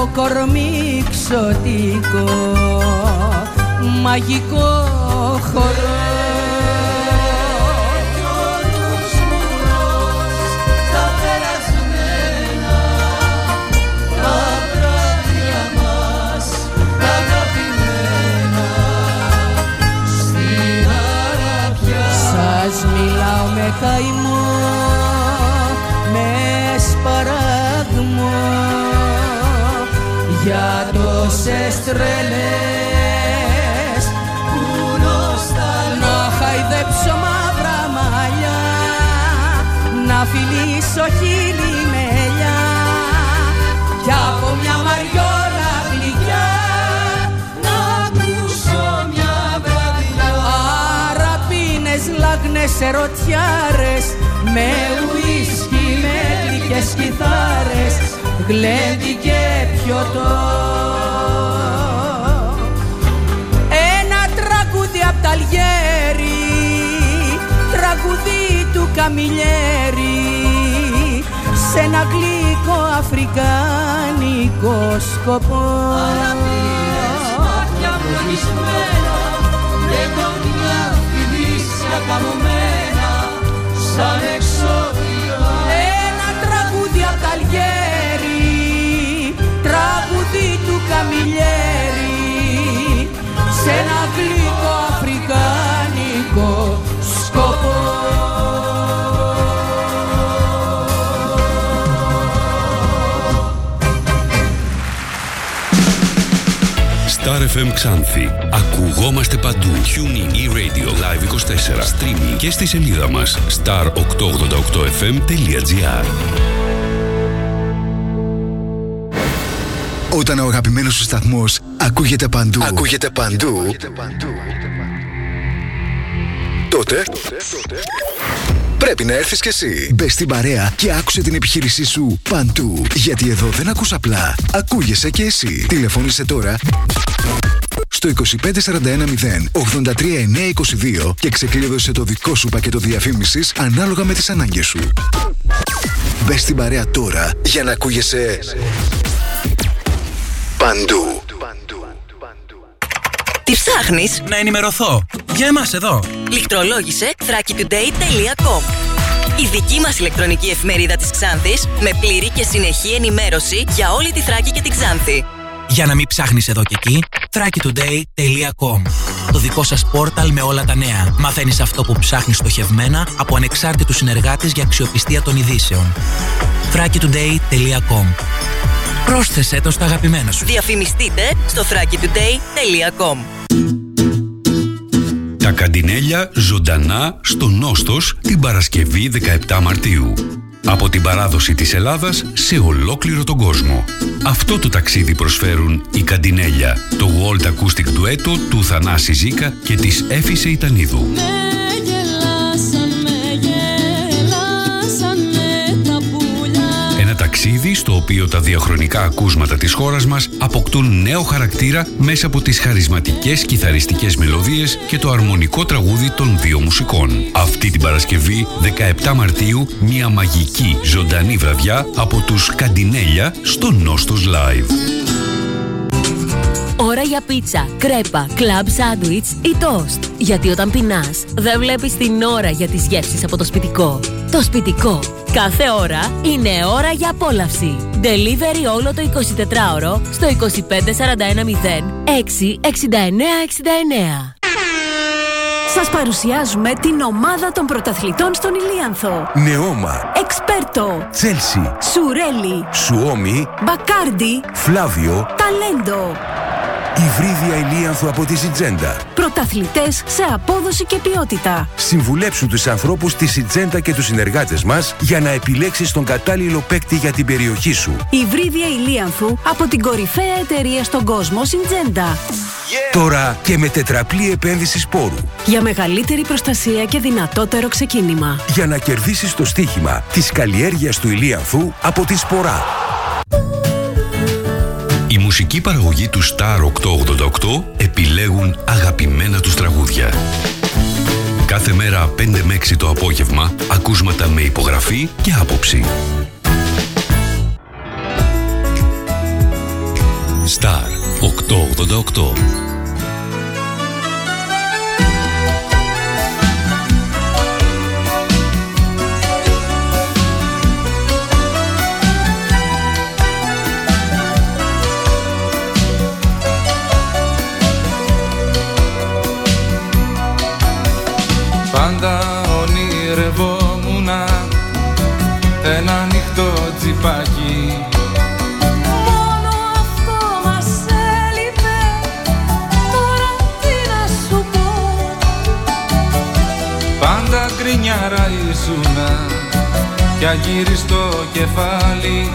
Από κορμί ξωτικό μαγικό χορό γλέντι και πιωτό. Ένα τραγούδι απ' τα Αλγέρι τραγούδι του Καμιλιέρη σε ένα γλυκό αφρικάνικο σκοπό. Μάτια πλονισμένα με κοντινιά φιλίσια καμωμένα σαν εξώδιο FM Ξάνθη. Ακουγόμαστε παντού. Tuning e-radio live 24. Streaming και στη σελίδα μας star888fm.gr Όταν ο αγαπημένος σου σταθμός ακούγεται παντού, ακούγεται παντού, τότε πρέπει να έρθεις κι εσύ. Μπε στην παρέα και άκουσε την επιχείρησή σου παντού. Γιατί εδώ δεν ακούς απλά, ακούγεσαι κι εσύ. Τηλεφώνησε τώρα στο 25410 83922 και ξεκλείδωσε το δικό σου πακέτο διαφήμισης ανάλογα με τις ανάγκες σου. Μπες στην παρέα τώρα για να ακούγεσαι παντού. Τι ψάχνεις; Να ενημερωθώ. Για εμάς εδώ. Λιχτρολόγησε thrakitoday.com Η δική μας ηλεκτρονική εφημερίδα της Ξάνθης με πλήρη και συνεχή ενημέρωση για όλη τη Θράκη και την Ξάνθη. Για να μην ψάχνεις εδώ και εκεί, thrakitoday.com Το δικό σας πόρταλ με όλα τα νέα. Μαθαίνεις αυτό που ψάχνεις στοχευμένα από ανεξάρτητους συνεργάτες για αξιοπιστία των ειδήσεων. thrakitoday.com Πρόσθεσέ το στα αγαπημένα σου. Διαφημιστείτε στο thrakitoday.com Τα καντινέλια ζωντανά στο Νόστος την Παρασκευή 17 Μαρτίου. Από την παράδοση της Ελλάδας σε ολόκληρο τον κόσμο. Αυτό το ταξίδι προσφέρουν οι Καντινέλια, το World Acoustic Duetto του Θανάση Ζήκα και της Έφη Ιτανίδου. Οποίο τα διαχρονικά ακούσματα της χώρας μας αποκτούν νέο χαρακτήρα μέσα από τις χαρισματικές κιθαριστικές μελωδίες και το αρμονικό τραγούδι των δύο μουσικών. Αυτή την Παρασκευή, 17 Μαρτίου, μια μαγική ζωντανή βραδιά από τους Καντινέλια στο Νόστος Live. Ώρα για πίτσα, κρέπα, κλαμπ σάντουιτς ή τόστ. Γιατί όταν πεινάς, δεν βλέπεις την ώρα για τις γεύσεις από το σπιτικό. Το σπιτικό. Κάθε ώρα είναι ώρα για απόλαυση. Delivery όλο το 24ωρο στο 25410 66969. Σας παρουσιάζουμε την ομάδα των πρωταθλητών στον Ηλίανθο. Νεώμα, Εξπέρτο, Τσέλσι, Σουρέλι, Σουόμι, Μπακάρντι, Φλάβιο, Ταλέντο. Υβρίδια Ηλίανθου από τη Σιτζέντα. Πρωταθλητές σε απόδοση και ποιότητα. Συμβουλέψου τους ανθρώπους της Σιτζέντα και τους συνεργάτες μας για να επιλέξεις τον κατάλληλο παίκτη για την περιοχή σου. Υβρίδια Ηλίανθου από την κορυφαία εταιρεία στον κόσμο Συντζέντα. Τώρα και με τετραπλή επένδυση σπόρου. Για μεγαλύτερη προστασία και δυνατότερο ξεκίνημα. Για να κερδίσεις το στοίχημα της καλλιέργειας του Ηλίανθου από τη Σπορά. Η μουσική παραγωγή του Star 888 επιλέγουν αγαπημένα τους τραγούδια. Κάθε μέρα 5 με 6 το απόγευμα, ακούσματα με υπογραφή και άποψη. Star 888 ονειρευόμουν ένα ανοιχτό τσιπάκι. Μόνο αυτό μας έλειπε. Τώρα τι να σου πω. Πάντα γκρινιάρα ήσουνα κι αγύριστο κεφάλι.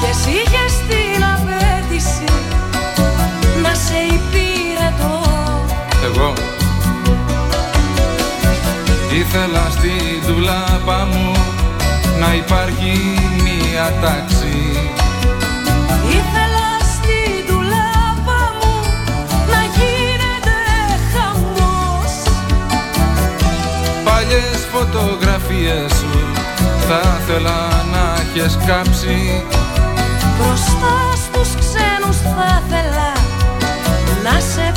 Και εσύ είχες την απέτηση Να σε υπηρετώ. Εγώ Ήθελα στη ντουλάπα μου να υπάρχει μία τάξη. Ήθελα στη ντουλάπα μου Να γίνεται χαμός. Παλιές φωτογραφίες σου θα ήθελα να έχεις κάψει. Μπροστά στους ξένους θα ήθελα Να σε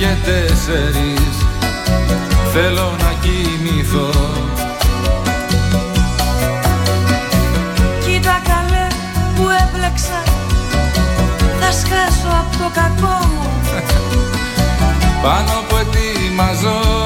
πήγε τέσσερις. Θέλω να κοιμηθώ. Κοίτα καλέ που έπλεξα. Θα σκάσω από το κακό μου. Πάνω που ετοιμαζόμουν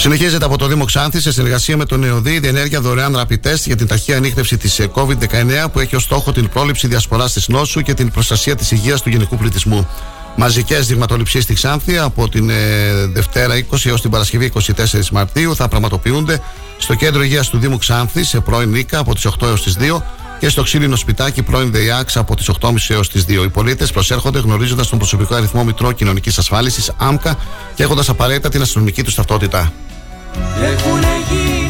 Συνεχίζεται από το Δήμο Ξάνθης σε συνεργασία με τον ΕΟΔΗ η διενέργεια δωρεάν rapid test για την ταχεία ανείχνευση της COVID-19 που έχει ως στόχο την πρόληψη διασποράς της νόσου και την προστασία της υγείας του γενικού πληθυσμού. Μαζικές δειγματοληψίες στη Ξάνθη από την ε, Δευτέρα 20 έως την Παρασκευή 24 Μαρτίου θα πραγματοποιούνται στο κέντρο υγείας του Δήμου Ξάνθης σε πρώην Νίκα από τις 8 έως τις 2 και στο ξύλινο σπιτάκι πρώην ΔΕΙΑΞ από τις 8.30 έως τις 2. Οι πολίτες προσέρχονται γνωρίζοντας τον προσωπικό αριθμό Μητρό Κοινωνικής Ασφάλισης ΑΜΚΑ και έχοντας απαραίτητα την αστυνομική τους ταυτότητα. Έχουνε γίνει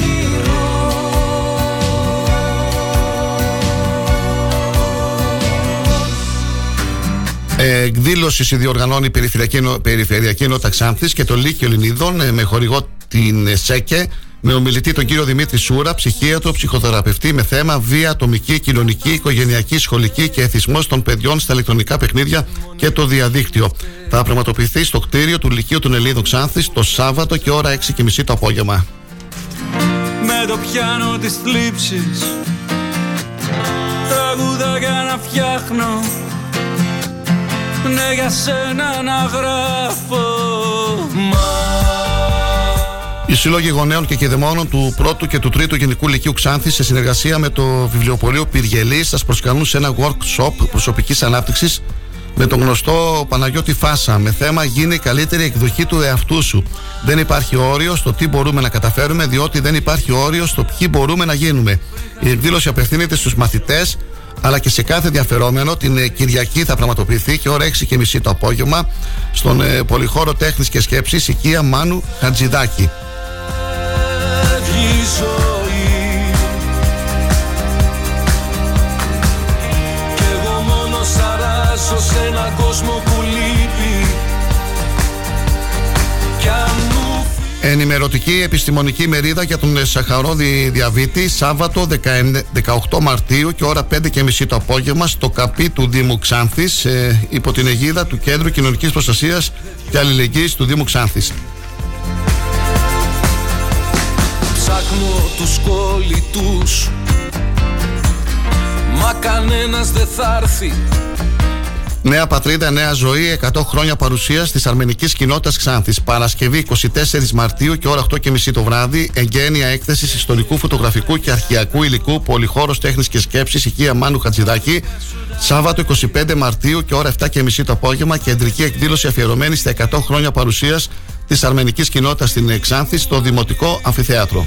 Ε, εκδήλωση συνδιοργανώνει η Περιφερειακή, Ενω- Περιφερειακή Ενότητα Ξάνθης και το Λύκειο Ελληνίδων ε, με χορηγό την ε, ΣΕΚΕ με ομιλητή τον κύριο Δημήτρη Σούρα, ψυχίατρο, ψυχοθεραπευτή με θέμα βία, ατομική, κοινωνική, οικογενειακή, σχολική και εθισμός των παιδιών στα ηλεκτρονικά παιχνίδια και το διαδίκτυο. Θα πραγματοποιηθεί στο κτίριο του Λυκείου των Ελλήνων Ξάνθης το Σάββατο και ώρα 6.30 το απόγευμα. Με το πιάνο της θλίψης Τραγουδάκια να φτιάχνω Ναι για σένα να γράφω Οι σύλλογοι γονέων και κηδεμόνων του πρώτου και του τρίτου Γενικού Λυκείου Ξάνθης, σε συνεργασία με το βιβλιοπωλείο Πυργελής, σας προσκαλούν σε ένα workshop προσωπικής ανάπτυξης με τον γνωστό Παναγιώτη Φάσα με θέμα Γίνει η καλύτερη εκδοχή του εαυτού σου. Δεν υπάρχει όριο στο τι μπορούμε να καταφέρουμε, διότι δεν υπάρχει όριο στο ποιοι μπορούμε να γίνουμε. Η εκδήλωση απευθύνεται στους μαθητές αλλά και σε κάθε ενδιαφερόμενο την ε, Κυριακή θα πραγματοποιηθεί και ώρα 6.30 το απόγευμα στον ε, Πολυχώρο Τέχνης και Σκέψης οικία Μάνου Χατζηδάκη. Φεύγει η ζωή. Κι εγώ μόνος αράζω σε έναν κόσμο που λείπει. Κι αν μου Ενημερωτική επιστημονική μερίδα για τον ε, Σαχαρόδη Διαβήτη Σάββατο 19 18 Μαρτίου και ώρα 5.30 το απόγευμα στο καπί του Δήμου Ξάνθης ε, υπό την αιγίδα του Κέντρου Κοινωνικής Προστασίας και Αλληλεγγύης του Δήμου Ξάνθης. Ψάχνω τους κολλητούς Μα κανένας δεν θα έρθει Νέα πατρίδα, νέα ζωή, 100 χρόνια παρουσία της αρμενικής κοινότητας Ξάνθης. Παρασκευή 24 Μαρτίου και ώρα 8.30 το βράδυ. Εγγένεια έκθεσης ιστορικού, φωτογραφικού και αρχαιακού υλικού, πολυχώρος τέχνης και σκέψης, οικία Μάνου Χατζηδάκη. Σάββατο 25 Μαρτίου και ώρα 7.30 το απόγευμα. Κεντρική εκδήλωση αφιερωμένη στα 100 χρόνια παρουσίας της αρμενικής κοινότητας στην Ξάνθη στο Δημοτικό Αμφιθέατρο.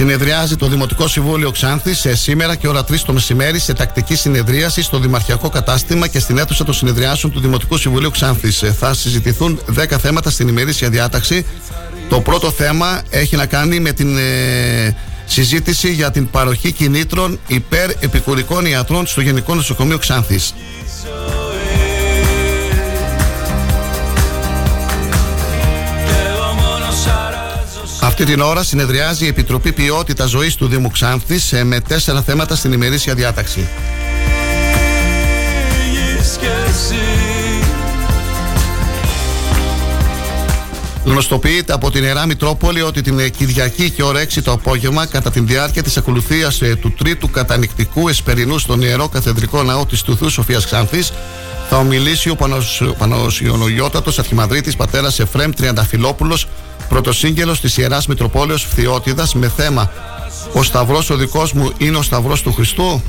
Συνεδριάζει το Δημοτικό Συμβούλιο Ξάνθης σε σήμερα και ώρα 3 το μεσημέρι σε τακτική συνεδρίαση στο Δημαρχιακό Κατάστημα και στην αίθουσα των συνεδριάσεων του Δημοτικού Συμβουλίου Ξάνθης. Ε, Θα συζητηθούν 10 θέματα στην ημερήσια διάταξη. Το πρώτο θέμα έχει να κάνει με την ε, συζήτηση για την παροχή κινήτρων υπέρ επικουρικών ιατρών στο Γενικό Νοσοκομείο Ξάνθης. Αυτή την ώρα συνεδριάζει η Επιτροπή Ποιότητας Ζωής του Δήμου Ξάνθης ε, με τέσσερα θέματα στην ημερήσια διάταξη. Φύγεις κι εσύ Γνωστοποιείται από την Ιερά Μητρόπολη ότι την ε, Κυριακή και ώρα 6 το απόγευμα, κατά τη διάρκεια της ακολουθίας του τρίτου κατανικτικού εσπερινού στον Ιερό Καθεδρικό Ναό της Τουθού Σοφίας Ξάνθης, θα ομιλήσει ο Πανοσιονογιώτατο Αρχιμαδρίτη Πατέρας Εφρέμ Τριανταφυλόπουλος, πρωτοσύγγελο της Ιεράς Μητροπόλεως Φθιώτιδας, με θέμα Ο Σταυρός ο δικός μου είναι ο Σταυρός του Χριστού.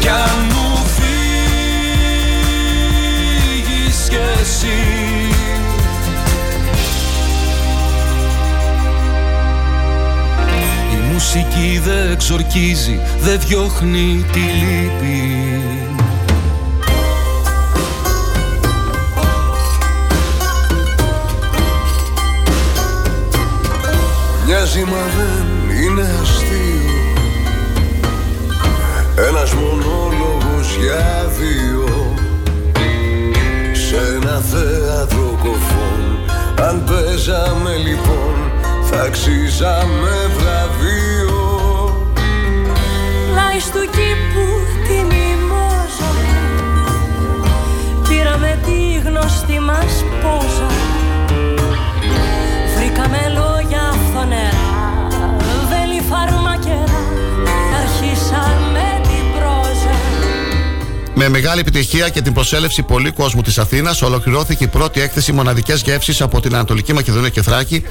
Κι αν μου φύγεις κι εσύ Η μουσική δεν εξορκίζει, δεν διώχνει τη λύπη Μοιάζει μα δεν είναι αστείο. Ένας μονόλογος για δύο. Σε ένα θέατρο κοφών. Αν παίζαμε λοιπόν θα αξίζαμε βραβείο. Πλάι του κήπου τη μιμόζα. Πήραμε τη γνωστή μας πόζα Με μεγάλη επιτυχία και την προσέλευση πολλή κόσμου της Αθήνας, ολοκληρώθηκε η πρώτη έκθεση Μοναδικές Γεύσεις από την Ανατολική Μακεδονία και Θράκη,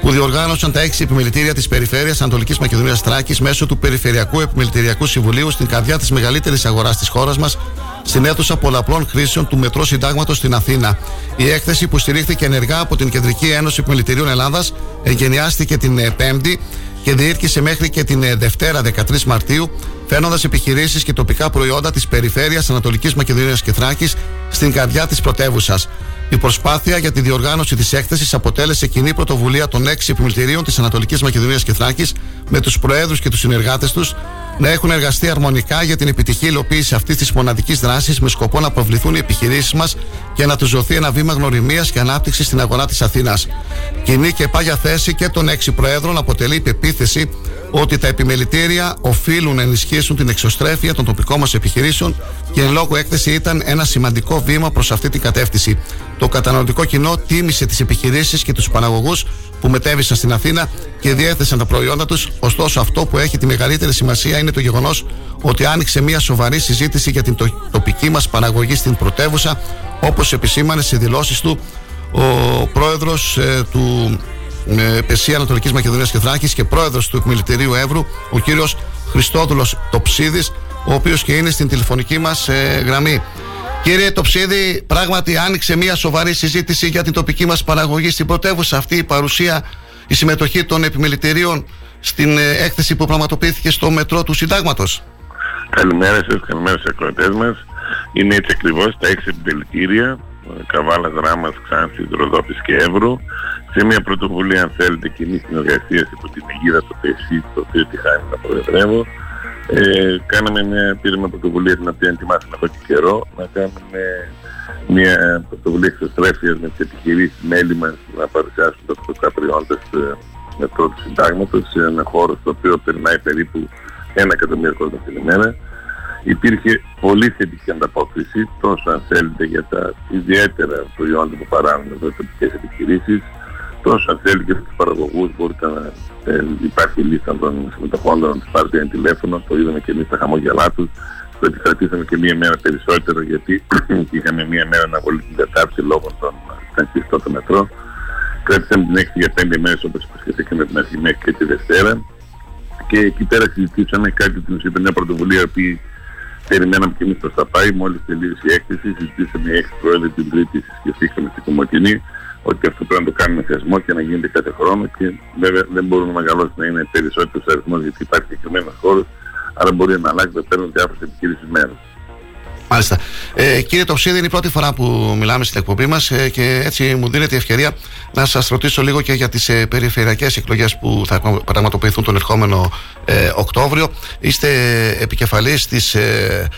που διοργάνωσαν τα έξι επιμελητήρια της Περιφέρειας Ανατολικής Μακεδονίας Θράκης μέσω του Περιφερειακού Επιμελητηριακού Συμβουλίου στην καρδιά της μεγαλύτερης αγοράς της χώρας μας, στην αίθουσα πολλαπλών χρήσεων του Μετρό Συντάγματος στην Αθήνα. Η έκθεση που στηρίχθηκε ενεργά από την Κεντρική Ένωση Επιμελητηρίων Ελλάδας εγκαινιάστηκε την ε, Πέμπτη και διήρκησε μέχρι και την ε, Δευτέρα 13 Μαρτίου, φέρνοντα επιχειρήσεις και τοπικά προϊόντα της περιφέρειας Ανατολικής Μακεδονίας και Θράκης στην καρδιά της πρωτεύουσας. Η προσπάθεια για τη διοργάνωση της έκθεσης αποτέλεσε κοινή πρωτοβουλία των έξι επιμελητηρίων της Ανατολικής Μακεδονίας και Θράκης με τους προέδρους και τους συνεργάτες τους να έχουν εργαστεί αρμονικά για την επιτυχή υλοποίηση αυτής της μοναδικής δράσης με σκοπό να προβληθούν οι επιχειρήσεις μας και να τους δοθεί ένα βήμα γνωριμίας και ανάπτυξης στην αγορά της Αθήνας. Κοινή και πάγια θέση και των έξι προέδρων αποτελεί η πεποίθηση ότι τα επιμελητήρια οφείλουν να ενισχύσουν την εξωστρέφεια των τοπικών μας επιχειρήσεων και εν λόγω έκθεση ήταν ένα σημαντικό βήμα προς αυτή την κατεύθυνση. Το καταναλωτικό κοινό τίμησε τις επιχειρήσεις και τους παραγωγού που μετέβησαν στην Αθήνα και διέθεσαν τα προϊόντα τους. Ωστόσο, αυτό που έχει τη μεγαλύτερη σημασία είναι το γεγονός ότι άνοιξε μια σοβαρή συζήτηση για την τοπική μας παραγωγή στην πρωτεύουσα, όπως επισήμανε σε δηλώσεις του ο πρόεδρος ε, του ε, Πεσία Ανατολικής Μακεδονίας και Θράκης και πρόεδρος του Εκμελητηρίου Εύρου, ο κύριος Χριστόδουλος Τοψίδης, ο οποίος και είναι στην τηλεφωνική μας ε, γραμμή. Κύριε Τοψίδη, πράγματι άνοιξε μια σοβαρή συζήτηση για την τοπική μας παραγωγή στην πρωτεύουσα. Αυτή η παρουσία, η συμμετοχή των επιμελητηρίων στην ε, έκθεση που πραγματοποιήθηκε στο μετρό του Συντάγματος. Καλημέρα σας, καλημέρα στους ακροατές μας. Είναι έτσι ακριβώς τα έξι επιμελητήρια, Καβάλα, Δράμας, Ξάνθης, Ροδόπη και Εύρου, σε μια πρωτοβουλία, αν θέλετε, κοινή συνεργασία υπό την αιγύδα του ΠΕΣΥ, το οποίο τη χάνει να προεδρεύω. Ε, κάναμε μια πήραμε πρωτοβουλία την οποία ετοιμάσαμε εδώ και καιρό να κάνουμε μια πρωτοβουλία εξωστρέφειας με τις επιχειρήσεις μέλη μας να παρουσιάσουν τα τοπικά προϊόντα με πρώτο συντάγματος σε ένα χώρο στο οποίο περνάει περίπου ένα εκατομμύριο κόσμο την ημέρα. Υπήρχε πολύ θετική ανταπόκριση τόσο αν θέλετε για τα ιδιαίτερα προϊόντα που παράγουν εδώ οι τοπικές επιχειρήσεις τόσο αν θέλει και στους παραγωγούς μπορείτε να ε, υπάρχει λίστα των συμμετοχών να τους πάρετε ένα τηλέφωνο, το είδαμε και εμείς τα χαμόγελά τους, το επικρατήσαμε και μία μέρα περισσότερο γιατί είχαμε μία μέρα να βολεί την κατάρτιση λόγω των κλειστό το μετρό. Κράτησαμε την έκθεση για πέντε μέρες όπως υποσχεθήκαμε την αρχή μέχρι και τη Δευτέρα. Και εκεί πέρα συζητήσαμε κάτι που μας είπε μια πρωτοβουλία που περιμέναμε και εμείς προς τα πάει, μόλις τελείωσε η έκθεση, συζητήσαμε η έκθεση πρόεδρε την Τρίτη, συσκεφτήκαμε στην Κομωτινή, ότι αυτό πρέπει να το κάνουμε θεσμό και να γίνεται κάθε χρόνο και βέβαια δεν μπορούμε να μεγαλώσει να είναι περισσότερο αριθμό γιατί υπάρχει συγκεκριμένος χώρος, άρα μπορεί να αλλάξει το παίρνουν διάφορε επιχειρήσει μέρε. Μάλιστα. Ε, κύριε Τοψίδη, είναι η πρώτη φορά που μιλάμε στην εκπομπή μας ε, και έτσι μου δίνεται η ευκαιρία να σας ρωτήσω λίγο και για τις ε, περιφερειακές εκλογές που θα πραγματοποιηθούν τον ερχόμενο ε, Οκτώβριο. Είστε επικεφαλής της ε, ε,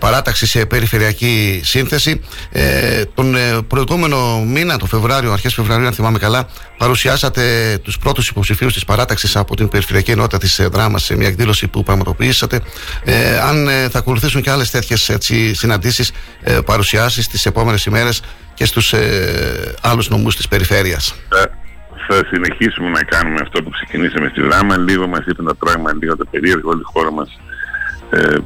παράταξη σε περιφερειακή σύνθεση. Ε, τον ε, προηγούμενο μήνα, το Φεβράριο, αρχές Φεβρουαρίου, αν θυμάμαι καλά, παρουσιάσατε τους πρώτους υποψηφίους της παράταξης από την Περιφερειακή Ενότητα της Δράμας σε μια εκδήλωση που πραγματοποιήσατε. Ε, αν ε, θα ακολουθήσουν και άλλες τέτοιες συναντήσεις, ε, παρουσιάσεις τις επόμενες ημέρες και στους ε, άλλους νομούς της περιφέρειας. Θα συνεχίσουμε να κάνουμε αυτό που ξεκινήσαμε στη Δράμα. Λίγο μας είπε τα πράγματα, λίγο τα περίεργα. Όλη η χώρα μας ε,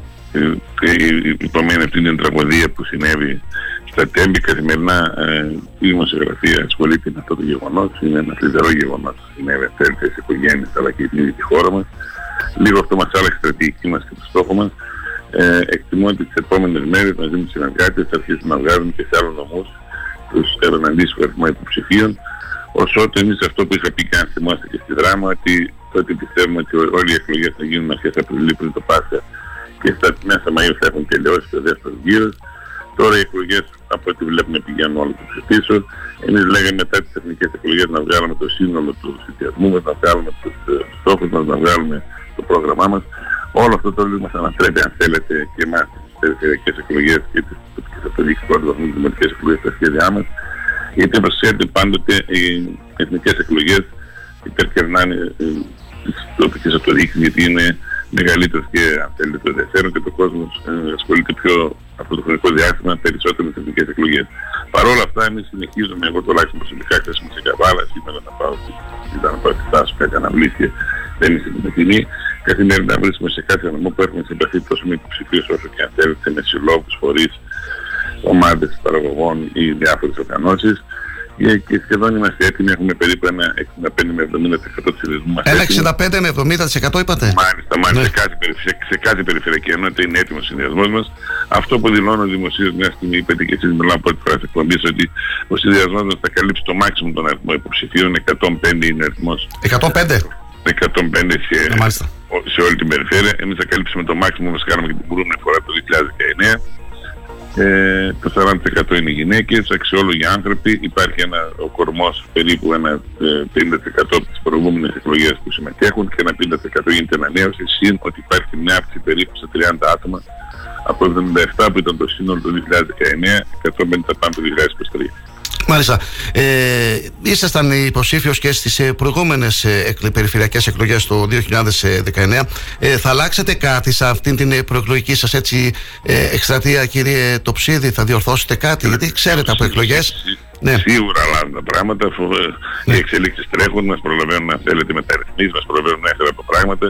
υπομένει αυτή την τραγωδία που συνέβη στα τέμπη καθημερινά ε, η δημοσιογραφία ασχολείται με αυτό το γεγονός. Είναι ένα θλιβερό γεγονός που συνέβη αυτέ τι οικογένειε αλλά και την ίδια τη χώρα μας. Λίγο αυτό μας άλλαξε η στρατηγική μας και το στόχο μας. Ε, εκτιμώ ότι τις επόμενες μέρες μαζί με τους συνεργάτες θα αρχίσουμε να βγάζουμε και σε άλλους νομού τους έναν αντίστοιχο αριθμό υποψηφίων. Ωστόσο, εμείς αυτό που είχα πει και αν θυμάστε και στη δράμα, ότι τότε πιστεύουμε ότι όλοι οι εκλογές θα γίνουν αρχές Απριλίου πριν το Πάσχα και στα μέσα Μαΐου θα έχουν τελειώσει το δεύτερο γύρο. Τώρα οι εκλογές από ό,τι βλέπουμε πηγαίνουν όλο το πίσω. Εμείς λέγαμε μετά τις εθνικές εκλογές να βγάλουμε το σύνολο του συνδυασμού μας, να βγάλουμε τους ε, στόχους μας, να βγάλουμε το πρόγραμμά μας. Όλο αυτό το μας ανατρέπει, αν θέλετε, και εμάς τις περιφερειακές εκλογές και τις τοπικές αυτοδιοίκησεις που οργανώνουν τις δημοτικές εκλογές στα σχέδιά μας. Γιατί όπως ξέρετε, πάντοτε οι εθνικές εκλογές υπερκερνάνε ε, τις τοπικές αυτοδιοίκησεις, γιατί είναι μεγαλύτερος και αν θέλετε το ενδιαφέρον και το κόσμος ε, ασχολείται πιο αυτό το χρονικό διάστημα περισσότερο με τι εθνικέ εκλογές. Παρ' όλα αυτά, εμείς συνεχίζουμε, εγώ τουλάχιστον προσωπικά χθες είμαι σε καβάλα, σήμερα να πάω ήταν να πάω στη Στάσου, κάτι αναβλήθηκε, δεν είναι στην Πετινή. Καθημερινά βρίσκουμε σε κάθε νομό που έχουμε σε επαφή τόσο με υποψηφίους όσο και αν θέλετε, με συλλόγους, φορείς, ομάδες παραγωγών ή διάφορες οργανώσεις και σχεδόν είμαστε έτοιμοι. Έχουμε περίπου ένα 65 με 70% του συνδεσμού μας. Ένα 65 με 70% είπατε; Μάλιστα, μάλιστα. Ναι. Σε, κάθε, σε, σε κάθε περιφερειακή ενότητα είναι έτοιμος ο συνδυασμός μας. Αυτό που δηλώνω δημοσίως μια στιγμή, είπατε και εσείς μιλάω από τη φορά τη εκπομπή, ότι ο συνδυασμός μας θα καλύψει το μάξιμο των αριθμών υποψηφίων. 105 είναι αριθμός. 105? 105 σε, σε όλη την περιφέρεια. Εμείς θα καλύψουμε το μάξιμο που μα κάναμε και την προηγούμενη φορά το 2019 Ε, το 40% είναι γυναίκες, αξιόλογοι άνθρωποι. Υπάρχει ένα, ο κορμός περίπου ένα ε, 50% από τις προηγούμενες εκλογές που συμμετέχουν και ένα 50% γίνεται ανανέωση. Συν ότι υπάρχει μια αύξηση περίπου στα 30 άτομα από 77 που ήταν το σύνολο του 2019, 150 πάνω το 2023. Μάλιστα. Ε, ήσασταν υποψήφιος και στις προηγούμενες περιφερειακές εκλογές το 2019. Ε, θα αλλάξετε κάτι σε αυτήν την προεκλογική σας έτσι ε, εκστρατεία, κύριε Τοψίδη, θα διορθώσετε κάτι, γιατί ξέρετε από εκλογές. Ναι. Σίγουρα αλλάζουν τα πράγματα, αφού ε, Ναι. οι εξελίξεις τρέχουν, μας προλαβαίνουν, αν θέλετε, μεταρρυθμίσεις, μας προλαβαίνουν να από πράγματα.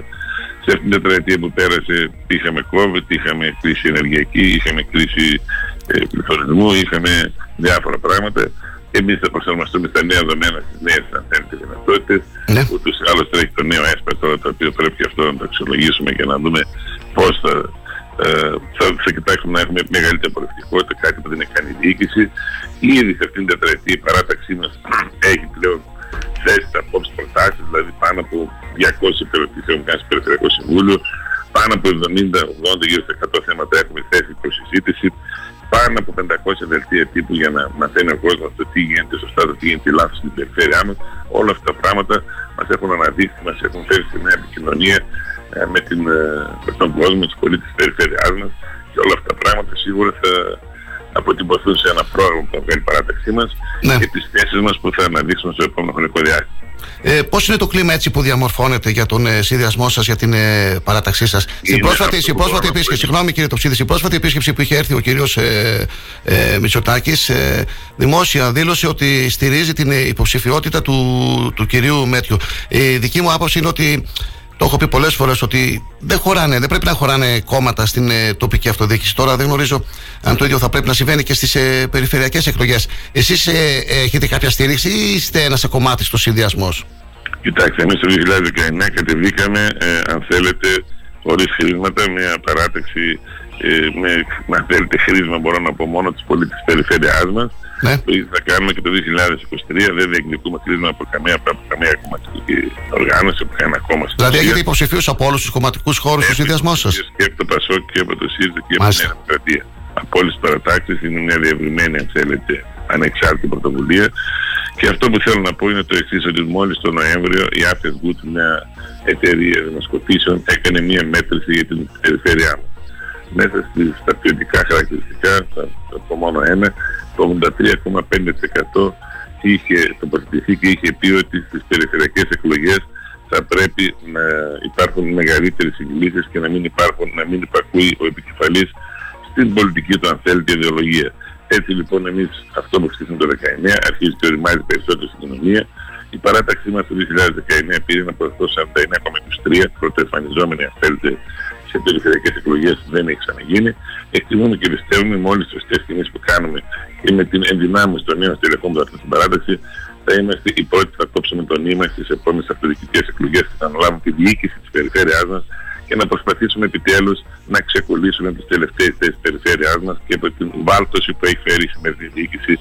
Σε αυτήν την τετραετία που πέρασε είχαμε COVID, είχαμε κρίση ενεργειακή, είχαμε κρίση ε, πληθωρισμού, είχαμε διάφορα πράγματα. Εμείς θα προσαρμοστούμε στα νέα δεδομένα, στις νέες αν θέλετε δυνατότητες. Ναι. Ούτως ή άλλως τρέχει το νέο ΕΣΠΕ τώρα, το οποίο πρέπει και αυτό να το αξιολογήσουμε και να δούμε πώς θα, ε, θα, θα κοιτάξουμε να έχουμε μεγαλύτερη απορροφητικότητα, κάτι που δεν έχει κάνει η διοίκηση. Ήδη σε αυτήν την τετραετία η παράταξή μας έχει πλέον θέσει τα απόψεις προτάσεις, δηλαδή πάνω από 200 υπηρετήσει έχουν κάνει στο Περιφερειακό Συμβούλιο, πάνω από 70-80 γύρω στα 100 θέματα έχουμε θέσει προς συζήτηση, πάνω από 500 δελτία τύπου για να μαθαίνει ο κόσμος το τι γίνεται σωστά, το τι γίνεται λάθος στην περιφέρειά μας. Όλα αυτά τα πράγματα μας έχουν αναδείξει, μας έχουν φέρει σε μια επικοινωνία ε, με, την, ε, με τον κόσμο, τους πολίτες της περιφέρειάς μας και όλα αυτά τα πράγματα σίγουρα θα αποτυπωθούν σε ένα πρόγραμμα που θα βγάλει η παράταξή μας Ναι. και τις θέσεις μας που θα αναδείξουμε στο επόμενο χρονικό διάστημα. Ε, Πώς είναι το κλίμα έτσι που διαμορφώνεται για τον ε, συνδυασμό σας, για την ε, παράταξή σας; Στην Είναι πρόσφατη, αυτό στην που πρόσφατη μπορώ να επίσκεψη, πω. συγγνώμη κύριε Τοψίδης, στην πρόσφατη επίσκεψη που είχε έρθει ο κύριος ε, ε, Μητσοτάκης, ε, δημόσια δήλωσε ότι στηρίζει την ε, υποψηφιότητα του, του κυρίου Μέτιου. Η δική μου άποψη είναι ότι το έχω πει πολλές φορές ότι δεν χωράνε, δεν πρέπει να χωράνε κόμματα στην ε, τοπική αυτοδιοίκηση. Τώρα δεν γνωρίζω αν το ίδιο θα πρέπει να συμβαίνει και στις ε, περιφερειακές εκλογές. Εσείς ε, έχετε κάποια στήριξη ή είστε ένας κομμάτι στο συνδυασμός; Κοιτάξτε, εμείς το 2019 κατεβήκαμε, ε, αν θέλετε, χωρίς χρήματα, μια παράταξη ε, με, αν θέλετε, χρήσμα μπορώ να πω μόνο της πολίτης της περιφέρειάς μας. Ναι. Το ίδιο θα κάνουμε και το 2023, δεν διεκδικούμε χρήσμα από καμία, από καμία κομματική οργάνωση, από κανένα κόμμα. στην Δηλαδή ουσία. έχετε υποψηφίους από όλους τους κομματικούς χώρους στο συνδυασμός σας; Και από το Πασόκ και από το ΣΥΡΙΖΑ και από τη Νέα Δημοκρατία. Από όλες τις παρατάξεις είναι μια διευρυμένη, αν θέλετε, ανεξάρτητη πρωτοβουλία. Και αυτό που θέλω να πω είναι το εξής, ότι μόλις το Νοέμβριο η After Good, μια εταιρεία δημοσκοπήσεων, έκανε μια μέτρηση για την περιφέρειά μας. Μέσα στις, στα ποιοτικά χαρακτηριστικά, θα θα πω μόνο ένα, το 83,5% είχε τοποθετηθεί και είχε πει ότι στις περιφερειακές εκλογές θα πρέπει να υπάρχουν μεγαλύτερες συγκλήσεις και να μην, υπάρχουν, να μην υπακούει ο επικεφαλής στην πολιτική του αν θέλετε ιδεολογία. Έτσι λοιπόν εμείς αυτό που ξεκίνησαμε το 19 αρχίζει και οριμάζει περισσότερο στην κοινωνία. Η παράταξή μας το 2019 πήρε ένα ποσοστό 49,23 πρωτοεμφανιζόμενη αν θέλετε σε περιφερειακές εκλογές δεν έχει ξαναγίνει. Εκτιμούμε και πιστεύουμε με όλες τις σωστές κινήσεις που κάνουμε και με την ενδυνάμωση των νέων στελεχών που θα έρθουν στην παράταξη θα είμαστε οι πρώτοι που θα κόψουμε το νήμα στις επόμενες αυτοδιοικητικές εκλογές και θα αναλάβουμε τη διοίκηση της περιφέρειάς μας και να προσπαθήσουμε επιτέλους να ξεκολλήσουμε τις τελευταίες θέσεις της περιφέρειάς μας και από την βάλτωση που έχει φέρει η σημερινή διοίκηση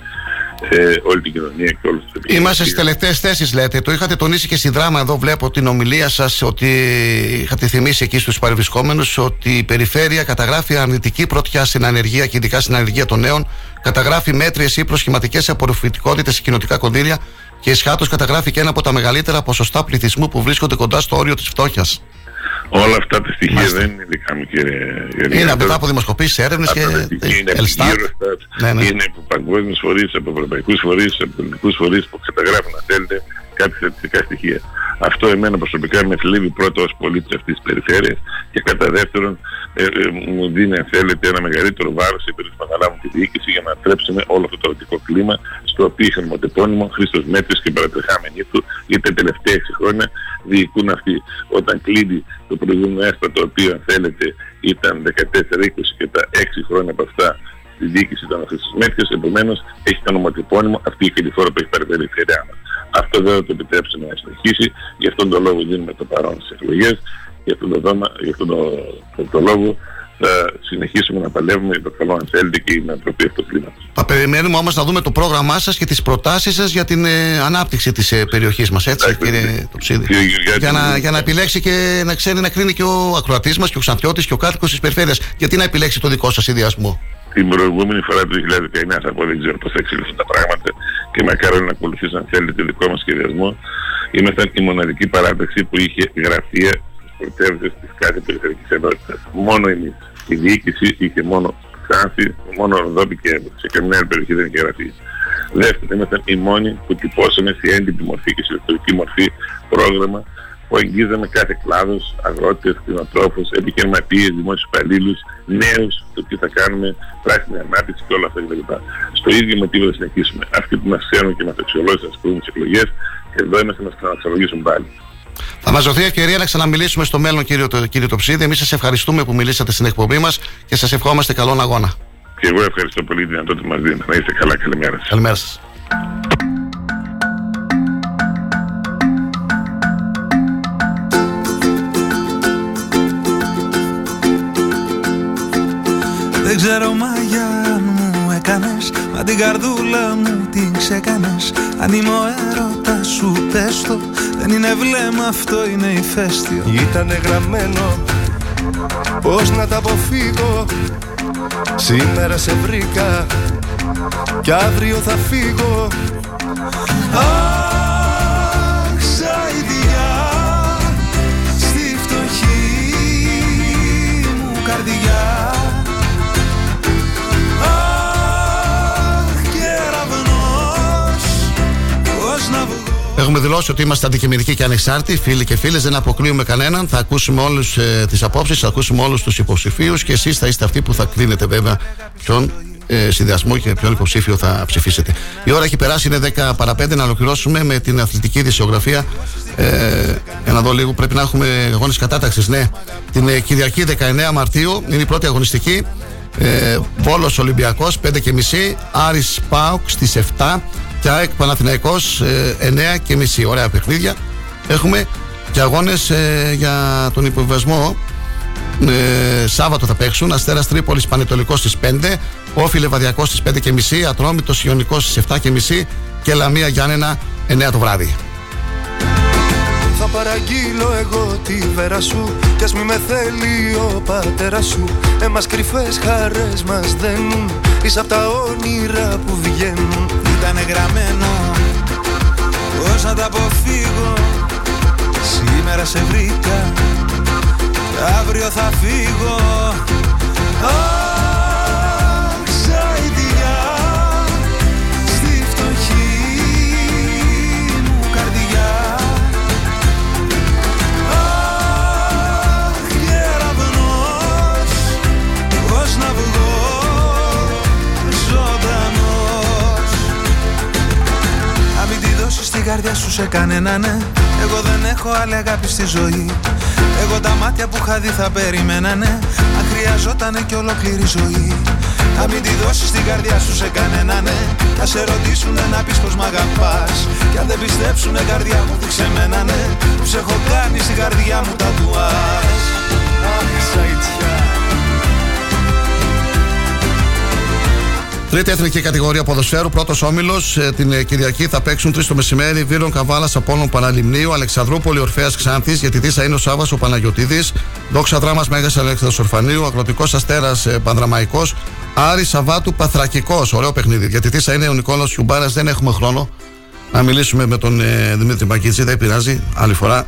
ε, όλη την κοινωνία και όλους τους Είμαστε στις τελευταίες θέσεις, λέτε. Το είχατε τονίσει και στη δράμα. Εδώ βλέπω την ομιλία σας ότι είχατε θυμίσει εκεί στους παρευρισκόμενους ότι η περιφέρεια καταγράφει αρνητική πρωτιά στην ανεργία και ειδικά στην ανεργία των νέων. Καταγράφει μέτριες ή προσχηματικές απορροφητικότητες σε κοινοτικά κονδύλια και εσχάτως καταγράφει και ένα από τα μεγαλύτερα ποσοστά πληθυσμού που βρίσκονται κοντά στο όριο της φτώχειας. Όλα αυτά τα στοιχεία δεν είναι δικά μου κύριε Γιάννη. Είναι μετά από δημοσκοπήσεις, έρευνες και Αυτά τα στοιχεία είναι από Ελστάτ. Eurostat, Ναι, ναι. είναι από παγκόσμιους φορείς, από ευρωπαϊκούς φορείς, από ελληνικούς φορείς που καταγράφουν, αν θέλετε, κάποια στατιστικά στοιχεία. Αυτό εμένα προσωπικά με θλίβει πρώτα ως πολίτης αυτής της περιφέρειας και κατά δεύτερον ε, ε, μου δίνει αν θέλετε ένα μεγαλύτερο βάρος σε περίπτωση που αναλάβουν τη διοίκηση για να τρέψουμε όλο αυτό το ερωτικό κλίμα στο οποίο είχαν μοτεπώνυμο Χρήστος Μέτρης και παρατρεχάμενοι του για τα τελευταία 6 χρόνια διοικούν αυτοί. Όταν κλείνει το προηγούμενο έσπα το οποίο αν θέλετε ήταν 14-20 και τα 6 χρόνια από αυτά στη διοίκηση ήταν ο Χρήστος Μέτρης, επομένως έχει το νομοτυπώνυμο αυτή η χώρα που έχει πάρει η περιφέρειά μας. Αυτό δεν θα το επιτρέψουμε να συνεχίσει. Γι' αυτόν τον λόγο δίνουμε το παρόν στις εκλογές. Γι' αυτόν τον, δόμα- γι' αυτόν τον, τον, τον λόγο θα συνεχίσουμε να παλεύουμε για το καλό αν θέλετε και την ανθρωπή αυτού του κλίματος. Θα περιμένουμε όμως να δούμε το πρόγραμμά σας και τις προτάσεις σας για την ε, ανάπτυξη της ε, περιοχής μας, έτσι, κύριε Τοψίδη. Κύριε Γεωργιάτη, Για να, ναι. για να επιλέξει και να ξέρει να κρίνει και ο ακροατής μας και ο Ξανθιώτης και ο κάτοικος της περιφέρειας. Γιατί να επιλέξει το δικό σας συνδυασμό. Την προηγούμενη φορά του 2019 θα πω δεν ξέρω πώς θα εξελιχθούν τα πράγματα και μακάρι να ακολουθήσει αν θέλετε το δικό μας σχεδιασμό. Ήμασταν η μοναδική παράταξη που είχε γραφεία στους πρωτεύουσες της κάθε περιφερειακής ενότητας. Μόνο εμείς. Η διοίκηση είχε μόνο Ξάνθη, μόνο Ροδόπη και σε καμιά άλλη περιοχή δεν είχε γραφεία. Δεύτερον, ήμασταν οι μόνοι που τυπώσαμε σε έντυπη μορφή και σε ηλεκτρονική μορφή πρόγραμμα που αγγίζαμε κάθε κλάδος, αγρότες, κτηνοτρόφους, επιχειρηματίες, δημόσιους υπαλλήλους, νέους, το τι θα κάνουμε, πράσινη ανάπτυξη και όλα αυτά κτλ. Στο ίδιο μοτίβο θα συνεχίσουμε. Αυτοί που μας ξέρουν και μας αξιολόγησαν στις προηγούμενες εκλογές και εδώ είμαστε να μας ξαναξιολογήσουν πάλι. Θα μας δοθεί ευκαιρία να ξαναμιλήσουμε στο μέλλον, κύριο, κύριε Τοψίδη. Εμείς σας ευχαριστούμε που μιλήσατε στην εκπομπή μας και σας ευχόμαστε καλό αγώνα. Και εγώ ευχαριστώ πολύ την δυνατότητα που μας δίνετε. Να είστε καλά. Καλημέρα σας. Καλημέρα σας. Δεν ξέρω μαγιά μου έκανες. Μα την καρδούλα μου την ξεκάνες Αν είμαι ο έρωτας σου πες το Δεν είναι βλέμμα αυτό είναι ηφαίστειο. Ήτανε γραμμένο. Πώς να τα αποφύγω; Σήμερα σε βρήκα. Κι αύριο θα φύγω. Αχ, σαϊδιά Στη φτωχή μου καρδιά Έχουμε δηλώσει ότι είμαστε αντικειμενικοί και ανεξάρτητοι, φίλοι και φίλες. Δεν αποκλείουμε κανέναν. Θα ακούσουμε όλε τις απόψεις, θα ακούσουμε όλους τους υποψηφίους και εσείς θα είστε αυτοί που θα κρίνετε βέβαια ποιον ε, συνδυασμό και ποιον υποψήφιο θα ψηφίσετε. Η ώρα έχει περάσει, είναι 10 παρα 5. Να ολοκληρώσουμε με την αθλητική δισιογραφία. Ε, για να δω λίγο, πρέπει να έχουμε αγώνες κατάταξης. Ναι, την ε, Κυριακή 19 Μαρτίου είναι η πρώτη αγωνιστική. Ε, Βόλος Ολυμπιακός 5 και μισή Άρης Πάουκ στις 7 και ΑΕΚ Παναθηναϊκός ε, 9 και μισή. Ωραία παιχνίδια. Έχουμε και αγώνες ε, για τον υποβιβασμό. Ε, Σάββατο θα παίξουν. Αστέρας Τρίπολης Πανετολικός στις 5 Όφι Λεβαδιακός στις 5 και μισή. Ατρόμητος Ιωνικός στις 7 και μισή. Και Λαμία Γιάννενα 9 το βράδυ Θα παραγγείλω εγώ τη βέρα σου. Κι ας μη με θέλει ο πατέρας σου. Εμάς κρυφές χαρές μας δένουν. Είσαι απ' τα όνειρα που βγαίνουν. Ήτανε γραμμένο Πώς να τα αποφύγω. Σήμερα σε βρήκα και αύριο θα φύγω τη δώσεις την καρδιά σου σε κανένα ναι. Εγώ δεν έχω άλλη αγάπη στη ζωή. Εγώ τα μάτια που είχα δει θα περιμένανε Αν χρειαζότανε και ολόκληρη ζωή. Να μην τη δώσεις την καρδιά σου σε κανένα ναι. Θα σε ρωτήσουνε να πεις πως μ' αγαπάς. Κι αν δεν πιστέψουνε καρδιά μου δείξε μένα ναι. Τους έχω κάνει στην καρδιά μου τα τουάς Τρίτη εθνική κατηγορία ποδοσφαίρου, πρώτος όμιλος. Την ε, Κυριακή θα παίξουν 3 το μεσημέρι. Βίρον Καβάλας Απόλων Παραλιμνίου. Αλεξανδρούπολη Ορφαία Ξάνθης. Γιατί τίσα είναι ο Σάβα ο Παναγιοτήδη. Δόξα Δράμας Μέγας Αλέξανδρος Ορφανίου. Αγροτικός Αστέρας Πανδραμαϊκός. Άρη Σαββάτου Παθρακικός. Ωραίο παιχνίδι. Γιατί τίσα είναι ο Νικόλας Χιουμπάρας. Δεν έχουμε χρόνο να μιλήσουμε με τον ε, Δημήτρη Μακίτζη. Δεν πειράζει. Άλλη φορά.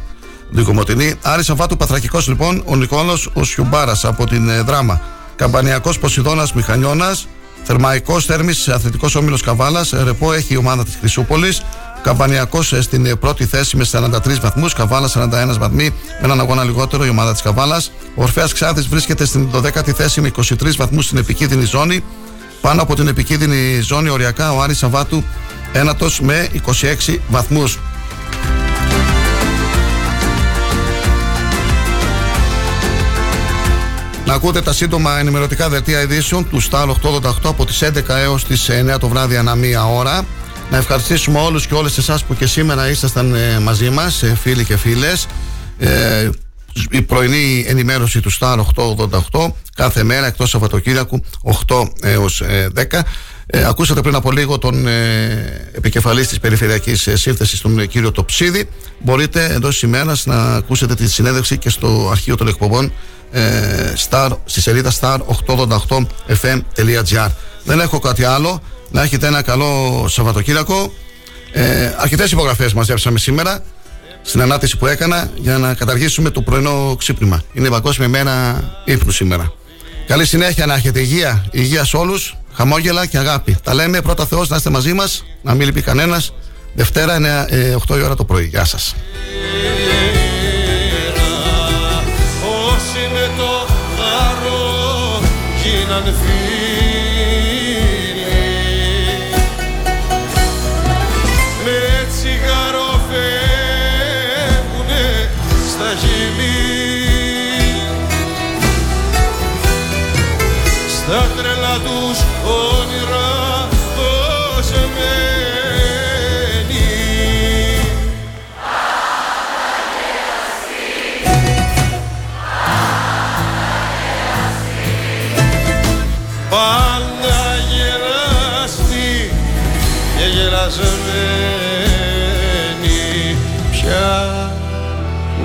Δικομοτινή. Άρη Σαββάτου Παθρακικός λοιπόν. Ο Νικόλας ο Σιουμπάρα από την ε, Δράμα. Καμπανιακός Ποσειδώνας Μηχανιώνας. Θερμαϊκός Θέρμης, Αθλητικός Όμιλος Καβάλας. Ρεπό έχει η ομάδα της Χρυσούπολης. Καμπανιακό στην ε, πρώτη θέση με 43 βαθμούς. Καβάλας 41 βαθμοί με έναν αγώνα λιγότερο η ομάδα της Καβάλας. Ο Ορφαία Ξάδη βρίσκεται στην 12η θέση με 23 βαθμούς στην επικίνδυνη ζώνη. Πάνω από την επικίνδυνη ζώνη οριακά ο Άρης Σαββάτου ένατος με 26 βαθμούς. Να ακούτε τα σύντομα ενημερωτικά δελτία ειδήσεων του Star 888 από τις 11 έως τις 9 το βράδυ ανά μία ώρα. Να ευχαριστήσουμε όλους και όλες εσάς που και σήμερα ήσασταν ε, μαζί μας, ε, φίλοι και φίλες. Ε, η πρωινή ενημέρωση του Star 888 κάθε μέρα εκτός Σαββατοκύριακου 8 έως 10. Ε, ακούσατε πριν από λίγο τον ε, επικεφαλής της Περιφερειακής ε, Σύνθεσης, τον ε, κύριο Τοψίδη. Μπορείτε εντός ημέρας να ακούσετε τη συνέντευξη και στο αρχείο των εκπομπών ε, star, στη σελίδα star888fm.gr. Δεν έχω κάτι άλλο. Να έχετε ένα καλό Σαββατοκύριακο. Ε, Αρκετές υπογραφές μαζέψαμε σήμερα στην ανάθεση που έκανα για να καταργήσουμε το πρωινό ξύπνημα. Είναι η Παγκόσμια ημέρα ύπνου σήμερα. Καλή συνέχεια να έχετε υγεία, υγεία σε όλους, χαμόγελα και αγάπη. Τα λέμε πρώτα Θεός να είστε μαζί μας, να μην λείπει κανένας. Δευτέρα 9, ε, 8 η ώρα το πρωί. Γεια σας. Γίναν φίλοι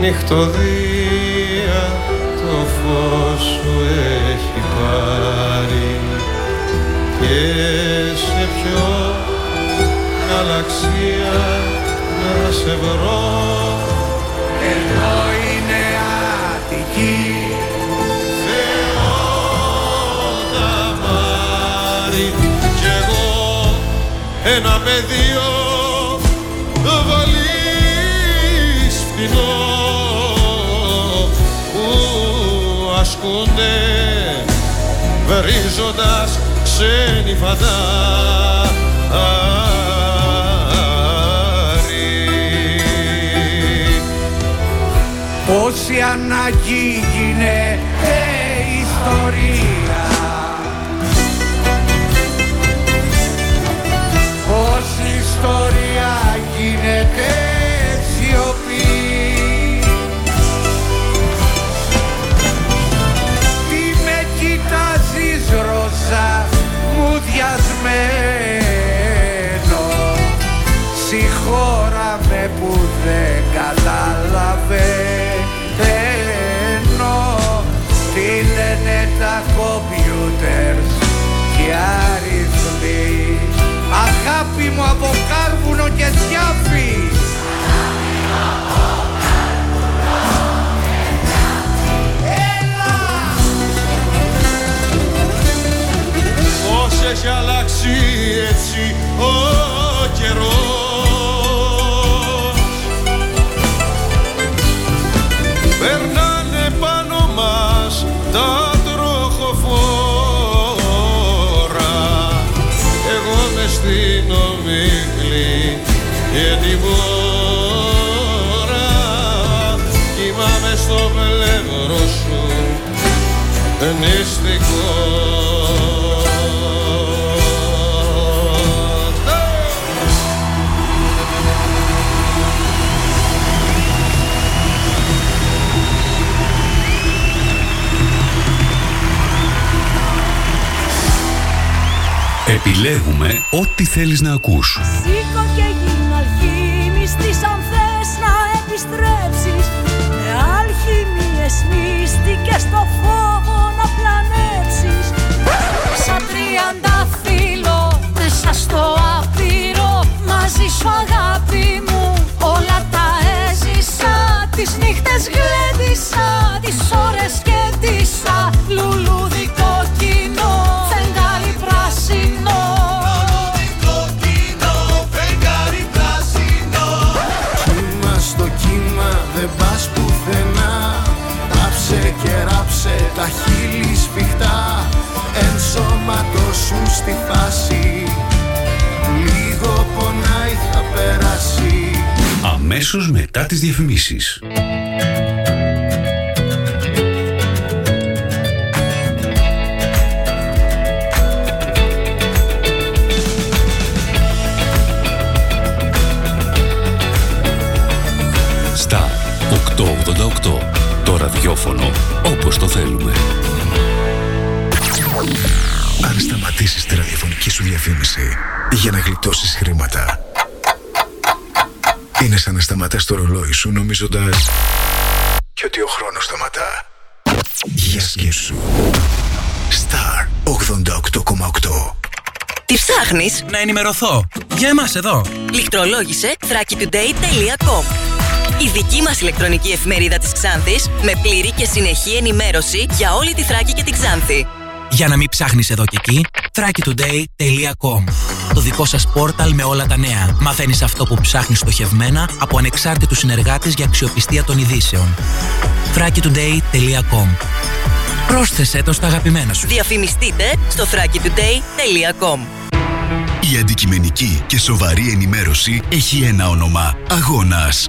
νυχτωδία το φως σου έχει πάρει και σε ποιο γαλαξία να σε βρω. Εδώ είναι Αττική. Μάρι κι εγώ ένα πεδίο ασκούνται βρίζοντας ξένοι φαντάρι. Πόση ανάγκη γίνεται ιστορία. Πόση ιστορία γίνεται που δεν καταλαβαίνω. Τι λένε τα κομπιούτερς και αριθμοί Αγάπη μου από κάρβουνο και τσιάφι Πώς έχει αλλάξει έτσι ο καιρός; Νηστικό Επιλέγουμε ό,τι θέλεις να ακούς. Μαζί σου αγάπη μου όλα τα έζησα. Τις νύχτες γλέντισα, τις ώρες κέντησα Λουλούδι κόκκινο, φεγγάρι πράσινο. Κύμα στο κύμα δεν πας πουθενά. Πάψε και ράψε τα χείλη σφιχτά. Ενσωματώσου στη φάση Αμέσως μετά τις διαφημίσεις. Star 888. Το ραδιόφωνο όπως το θέλουμε. Αν σταματήσεις τη ραδιοφωνική σου διαφήμιση για να γλιτώσεις χρήματα, είναι σαν να σταματάς το ρολόι σου νομίζοντας και ότι ο χρόνος σταματά. σκέψου. Star 88,8 Τι ψάχνεις; Να ενημερωθώ. Για εμάς εδώ. Λιχτρολόγησε thrakitoday.com Η δική μας ηλεκτρονική εφημερίδα της Ξάνθης με πλήρη και συνεχή ενημέρωση για όλη τη Θράκη και την Ξάνθη. Για να μην ψάχνεις εδώ και εκεί, thrakitoday.com Το δικό σας πόρταλ με όλα τα νέα. Μαθαίνεις αυτό που ψάχνεις στοχευμένα από ανεξάρτητους συνεργάτες για αξιοπιστία των ειδήσεων. thrakitoday.com Πρόσθεσέ το στα αγαπημένα σου. Διαφημιστείτε στο thrakitoday.com Η αντικειμενική και σοβαρή ενημέρωση έχει ένα όνομα. Αγώνας.